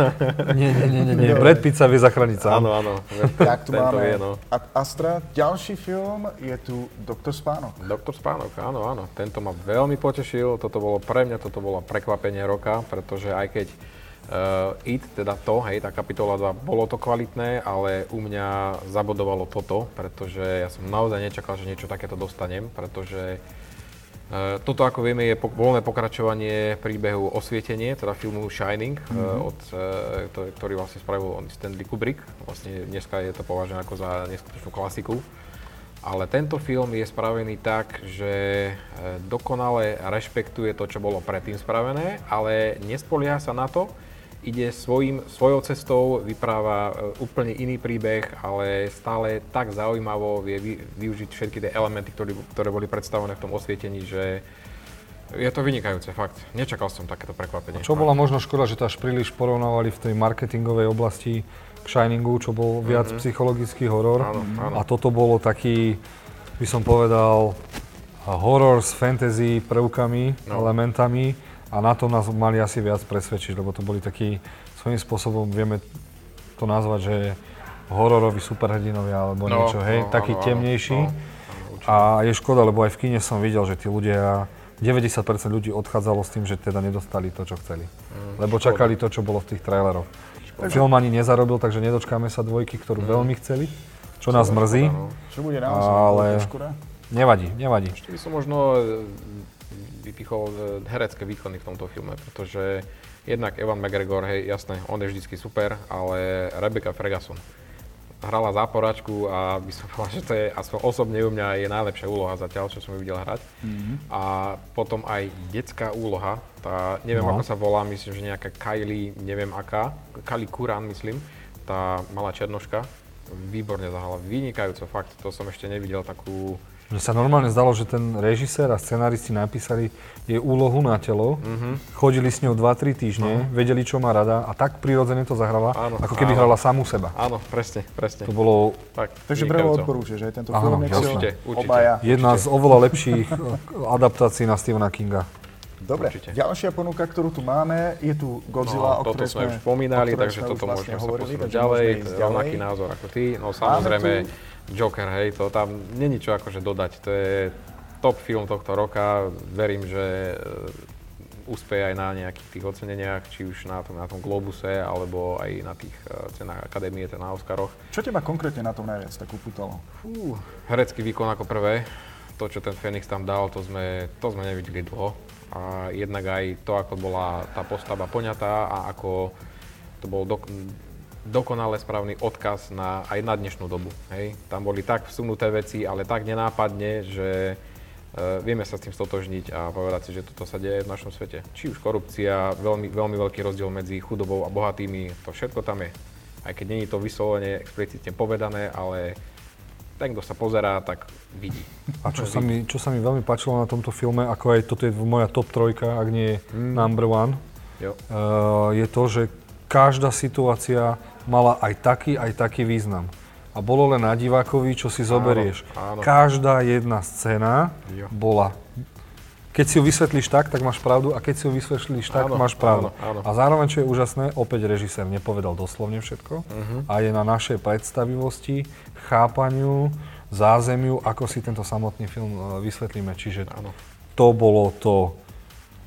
*laughs* Nie, nie, nie, nie, nie. Brad Pitt sa vie zachrániť sám. Áno, áno. tak tu máme vie, no. Ad Astra. Ďalší film je tu Doktor Spánok. Doktor Spánok, áno, áno. Tento ma veľmi potešil. Toto bolo pre mňa, toto bolo prekvapenie roka, pretože aj keď uh, IT, teda to, hej, tá kapitola 2, bolo to kvalitné, ale u mňa zabodovalo toto, pretože ja som naozaj nečakal, že niečo takéto dostanem, pretože Uh, toto, ako vieme, je po- voľné pokračovanie príbehu Osvietenie, teda filmu Shining, mm-hmm. uh, od, uh, to, ktorý vlastne spravil on Stanley Kubrick. Vlastne dneska je to považené ako za neskutočnú klasiku. Ale tento film je spravený tak, že dokonale rešpektuje to, čo bolo predtým spravené, ale nespolieha sa na to, ide svojim, svojou cestou, vypráva e, úplne iný príbeh, ale stále tak zaujímavo vie vy, využiť všetky tie elementy, ktoré, ktoré boli predstavené v tom osvietení, že je to vynikajúce, fakt. Nečakal som takéto prekvapenie. A čo bola možno škoda, že to až príliš porovnávali v tej marketingovej oblasti k Shiningu, čo bol viac mm-hmm. psychologický horor. Áno, áno. A toto bolo taký, by som povedal, horor s fantasy prvkami, no. elementami a na to nás mali asi viac presvedčiť, lebo to boli takí, svojím spôsobom vieme to nazvať, že hororoví superhrdinovia alebo no, niečo, hej, no, taký áno, temnejší. No, áno, a je škoda, lebo aj v kine som videl, že tí ľudia 90% ľudí odchádzalo s tým, že teda nedostali to, čo chceli. Mm, lebo škoda. čakali to, čo bolo v tých traileroch. Škoda. Film ani nezarobil, takže nedočkáme sa dvojky, ktorú mm. veľmi chceli, čo nás mrzí. No. Čo bude naozaj ale nevadí, nevadí. Ešte by som možno e, vypichol e, herecké výkony v tomto filme, pretože jednak Evan McGregor, hej, jasné, on je vždycky super, ale Rebecca Ferguson, hrala záporačku a by som *laughs* povedal, že to je aspoň osobne u mňa je najlepšia úloha zatiaľ, čo som ju videl hrať. Mm-hmm. A potom aj detská úloha, tá, neviem no. ako sa volá, myslím, že nejaká Kylie, neviem aká, Kylie Kuran, myslím, tá malá černoška, výborne zahrala, vynikajúco, fakt, to som ešte nevidel takú mne sa normálne zdalo, že ten režisér a scenáristi napísali jej úlohu na telo, mm-hmm. chodili s ňou 2-3 týždne, uh-huh. vedeli, čo má rada a tak prirodzene to zahrala, áno, ako keby áno. hrala samú seba. Áno, presne, presne. To bolo... Tak, Takže bravo odporúčaš, že tento film nech určite, určite, obaja. Jedna určite. z oveľa lepších *laughs* adaptácií na Stephena Kinga. Dobre, Určite. ďalšia ponuka, ktorú tu máme, je tu Godzilla, no, o ktorej sme, už spomínali, takže toto vlastne môžeme hovorili, sa posunúť ďalej, rovnaký názor ako ty. No samozrejme, Joker, hej, to tam není čo akože dodať. To je top film tohto roka. Verím, že e, úspeje aj na nejakých tých oceneniach, či už na tom, na tom Globuse, alebo aj na tých uh, cenách Akadémie, teda na Oscaroch. Čo teba konkrétne na tom najviac tak upútalo? Fú, herecký výkon ako prvé. To, čo ten Fenix tam dal, to sme, to sme nevideli dlho. A jednak aj to, ako bola tá postava poňatá a ako to bol dok- dokonale správny odkaz na, aj na dnešnú dobu. Hej. Tam boli tak vsunuté veci, ale tak nenápadne, že uh, vieme sa s tým stotožniť a povedať si, že toto sa deje v našom svete. Či už korupcia, veľmi, veľmi veľký rozdiel medzi chudobou a bohatými, to všetko tam je. Aj keď není to vyslovene explicitne povedané, ale ten, kto sa pozerá, tak vidí. A čo sa, mi, čo sa mi veľmi páčilo na tomto filme, ako aj toto je moja top trojka, ak nie mm. number one, jo. Uh, je to, že každá situácia mala aj taký, aj taký význam. A bolo len na divákovi, čo si zoberieš. Áno, áno. Každá jedna scéna jo. bola keď si ju vysvetlíš tak, tak máš pravdu a keď si ju vysvetlíš tak, áno, máš pravdu. Áno, áno. A zároveň, čo je úžasné, opäť režisér nepovedal doslovne všetko uh-huh. a je na našej predstavivosti, chápaniu, zázemiu, ako si tento samotný film e, vysvetlíme. Čiže áno. to bolo to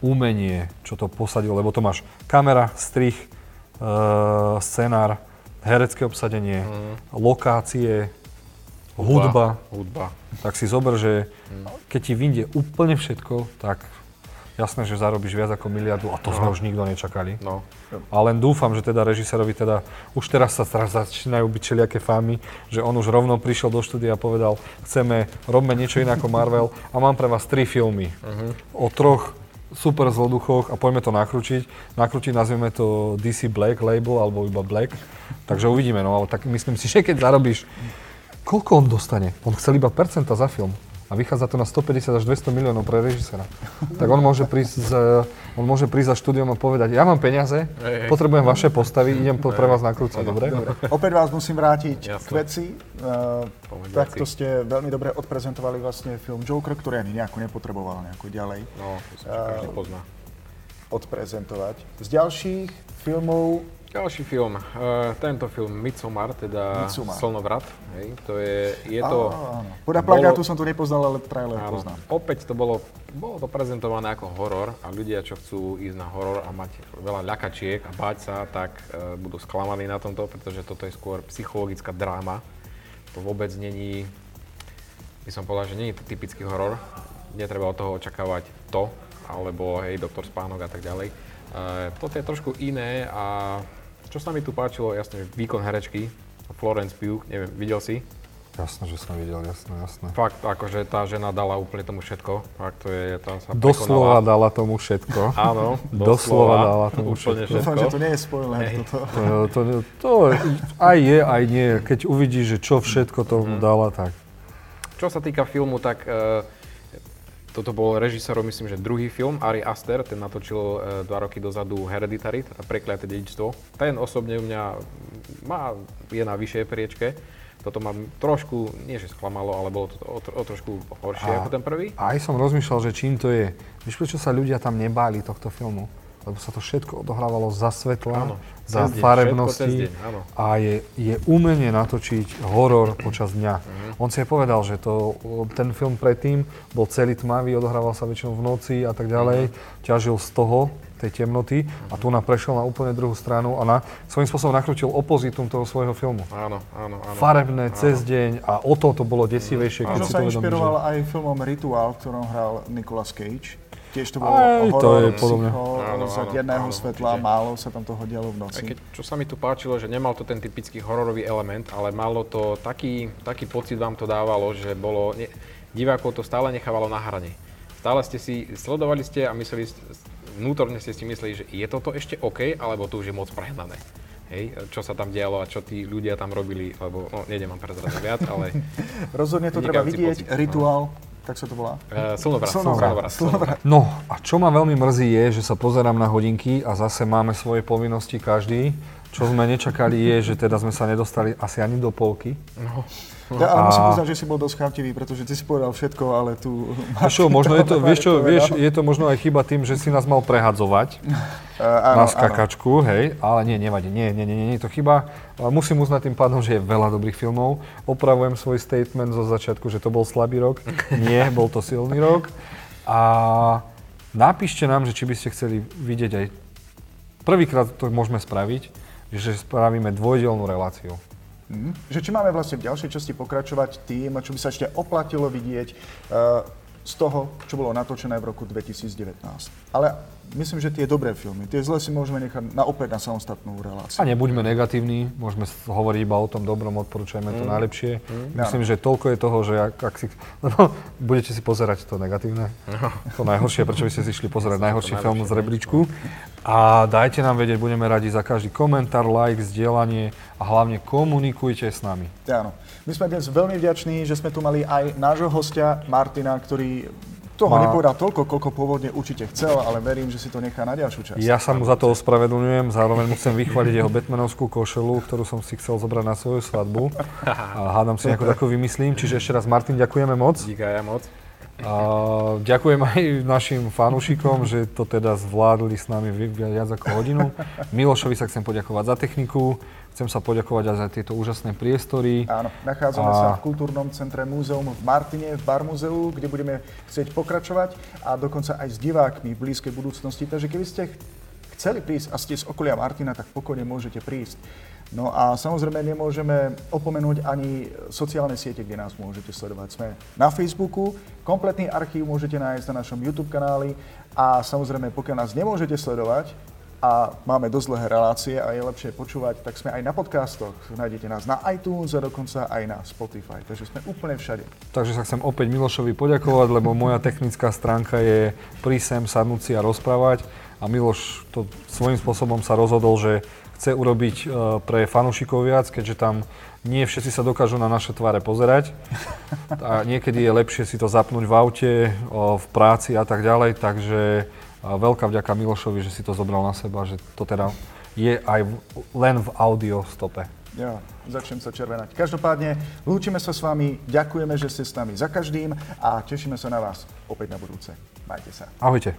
umenie, čo to posadilo, lebo to máš kamera, strich, uh, scenár, herecké obsadenie, mm. lokácie, hudba. hudba. Tak si zober, že keď ti vyjde úplne všetko, tak jasné, že zarobíš viac ako miliardu a to no. sme už nikto nečakali. No. A len dúfam, že teda režisérovi teda, už teraz sa teraz začínajú byť všelijaké fámy, že on už rovno prišiel do štúdia a povedal, chceme, robme niečo iné ako Marvel a mám pre vás tri filmy uh-huh. o troch super zloduchoch a poďme to nakrútiť. Nakrútiť nazveme to DC Black label alebo iba Black. Takže uvidíme, no ale tak myslím si, že keď zarobíš, koľko on dostane? On chcel iba percenta za film a vychádza to na 150 až 200 miliónov pre režisera. Tak on môže prísť, z, on môže prísť za štúdiom a povedať, ja mám peniaze, hey, potrebujem hey. vaše postavy, idem po, pre vás nakrúcať, dobre? dobre? Opäť vás musím vrátiť Jasne. k veci. Uh, takto ste veľmi dobre odprezentovali vlastne film Joker, ktorý ani nejako nepotreboval nejako ďalej. No, to sa uh, pozná. Odprezentovať. Z ďalších filmov ďalší film, uh, tento film Midsommar, teda Midsommar. Slnovrat, hej, to je, je to... Áno, Podľa plagátu som to nepoznal, ale trailer áno, poznám. Opäť to bolo, bolo to prezentované ako horor a ľudia, čo chcú ísť na horor a mať veľa ľakačiek a báť sa, tak uh, budú sklamaní na tomto, pretože toto je skôr psychologická dráma. To vôbec není, by som povedal, že je to typický horor. Netreba od toho očakávať to, alebo hej, doktor spánok a tak ďalej. Uh, toto je trošku iné a čo sa mi tu páčilo, jasne, výkon herečky, Florence Pugh, neviem, videl si? Jasné, že som videl, jasné, jasné. Fakt, akože tá žena dala úplne tomu všetko. Fakt, to je, tam sa Doslova prekonala. dala tomu všetko. Áno, *laughs* doslova, doslova dala tomu úplne všetko. Dúfam, že to nie je spoiler. Hey. Toto. To, to, to, aj je, aj nie. Keď uvidíš, že čo všetko tomu mm. dala, tak... Čo sa týka filmu, tak uh, toto bol režisérov, myslím, že druhý film, Ari Aster, ten natočil uh, dva roky dozadu Hereditary, teda Prekliaté dedičstvo. Ten osobne u mňa má, je na vyššej priečke. Toto ma trošku, nie že sklamalo, ale bolo to o, o trošku horšie a, ako ten prvý. A aj som rozmýšľal, že čím to je. Víš, prečo sa ľudia tam nebáli tohto filmu? Lebo sa to všetko odohrávalo za svetla, áno, za deň, farebnosti deň, a je, je umenie natočiť horor počas dňa. Uh-huh. On si aj povedal, že to, ten film predtým bol celý tmavý, odohrával sa väčšinou v noci a tak ďalej, uh-huh. ťažil z toho, tej temnoty a tu na prešiel na úplne druhú stranu a na, svojím spôsobom nakrutil opozitum toho svojho filmu. Áno, áno, áno. Farebné, áno. cez deň a o to to bolo desivejšie, keď si to sa inšpiroval že... aj filmom Rituál, v ktorom hral Nicolas Cage. Tiež to bolo Aj, horor, to je. Áno, za jedného áno, svetla, určite. málo sa tam toho dialo v noci. keď, čo sa mi tu páčilo, že nemal to ten typický hororový element, ale malo to taký, taký pocit vám to dávalo, že bolo, ne, divákov to stále nechávalo na hrane. Stále ste si, sledovali ste a mysleli, vnútorne ste si mysleli, že je toto ešte OK, alebo to už je moc prehnané. Hej, čo sa tam dialo a čo tí ľudia tam robili, lebo no, nejdem vám prezrať viac, ale... *laughs* Rozhodne to treba vidieť, pocit, rituál, no tak sa to volá? Uh, slnovrat. Slnovrat. slnovrat. No a čo ma veľmi mrzí je, že sa pozerám na hodinky a zase máme svoje povinnosti každý. Čo sme nečakali je, že teda sme sa nedostali asi ani do polky. No. Ja, ale musím uznať, že si bol dosť chamtivý, pretože ty si povedal všetko, ale tu... Čo, možno je to, vieš čo, vieš, je to možno aj chyba tým, že si nás mal prehadzovať *laughs* áno, na skakačku, áno. hej, ale nie, nevadí, nie, nie, nie, nie, nie je to chyba. Musím uznať tým pádom, že je veľa dobrých filmov. Opravujem svoj statement zo začiatku, že to bol slabý rok. *laughs* Nie, bol to silný rok. A napíšte nám, že či by ste chceli vidieť aj... Prvýkrát to môžeme spraviť, že spravíme dvojdielnú reláciu. Mm. Že či máme vlastne v ďalšej časti pokračovať tým, čo by sa ešte oplatilo vidieť uh, z toho, čo bolo natočené v roku 2019. Ale myslím, že tie dobré filmy, tie zlé si môžeme nechať na opäť na samostatnú reláciu. A nebuďme negatívni, môžeme hovoriť iba o tom dobrom, odporúčajme mm. to najlepšie. Mm. Myslím, že toľko je toho, že ak, ak si... *laughs* Lebo budete si pozerať to negatívne. No. To najhoršie, prečo by ste si išli pozerať *laughs* najhorší film z rebríčku. A dajte nám vedieť, budeme radi za každý komentár, like, zdieľanie a hlavne komunikujte s nami. Áno. My sme dnes veľmi vďační, že sme tu mali aj nášho hostia Martina, ktorý toho má... nepovedal toľko, koľko pôvodne určite chcel, ale verím, že si to nechá na ďalšiu časť. Ja sa mu za to ospravedlňujem, zároveň musím vychváliť jeho Batmanovskú košelu, ktorú som si chcel zobrať na svoju svadbu. A hádam si nejakú takú vymyslím. Čiže ešte raz Martin, ďakujeme moc. Díka, ja moc. A ďakujem aj našim fanúšikom, že to teda zvládli s nami viac ako hodinu. Milošovi sa chcem poďakovať za techniku. Chcem sa poďakovať aj za tieto úžasné priestory. Áno, nachádzame a... sa v kultúrnom centre Múzeum v Martine, v Bar Múzeu, kde budeme chcieť pokračovať a dokonca aj s divákmi v blízkej budúcnosti. Takže keby ste chceli prísť a ste z okolia Martina, tak pokojne môžete prísť. No a samozrejme nemôžeme opomenúť ani sociálne siete, kde nás môžete sledovať. Sme na Facebooku, kompletný archív môžete nájsť na našom YouTube kanáli a samozrejme, pokiaľ nás nemôžete sledovať, a máme dosť dlhé relácie a je lepšie počúvať, tak sme aj na podcastoch. Nájdete nás na iTunes a dokonca aj na Spotify. Takže sme úplne všade. Takže sa chcem opäť Milošovi poďakovať, lebo moja technická stránka je prísem sadnúť si a rozprávať. A Miloš to svojím spôsobom sa rozhodol, že chce urobiť e, pre fanúšikov viac, keďže tam nie všetci sa dokážu na naše tváre pozerať. A niekedy je lepšie si to zapnúť v aute, v práci a tak ďalej. Takže veľká vďaka Milošovi, že si to zobral na seba, že to teda je aj v, len v audio stope. Ja, začnem sa červenať. Každopádne, lúčime sa s vami, ďakujeme, že ste s nami za každým a tešíme sa na vás opäť na budúce. Majte sa. Ahojte.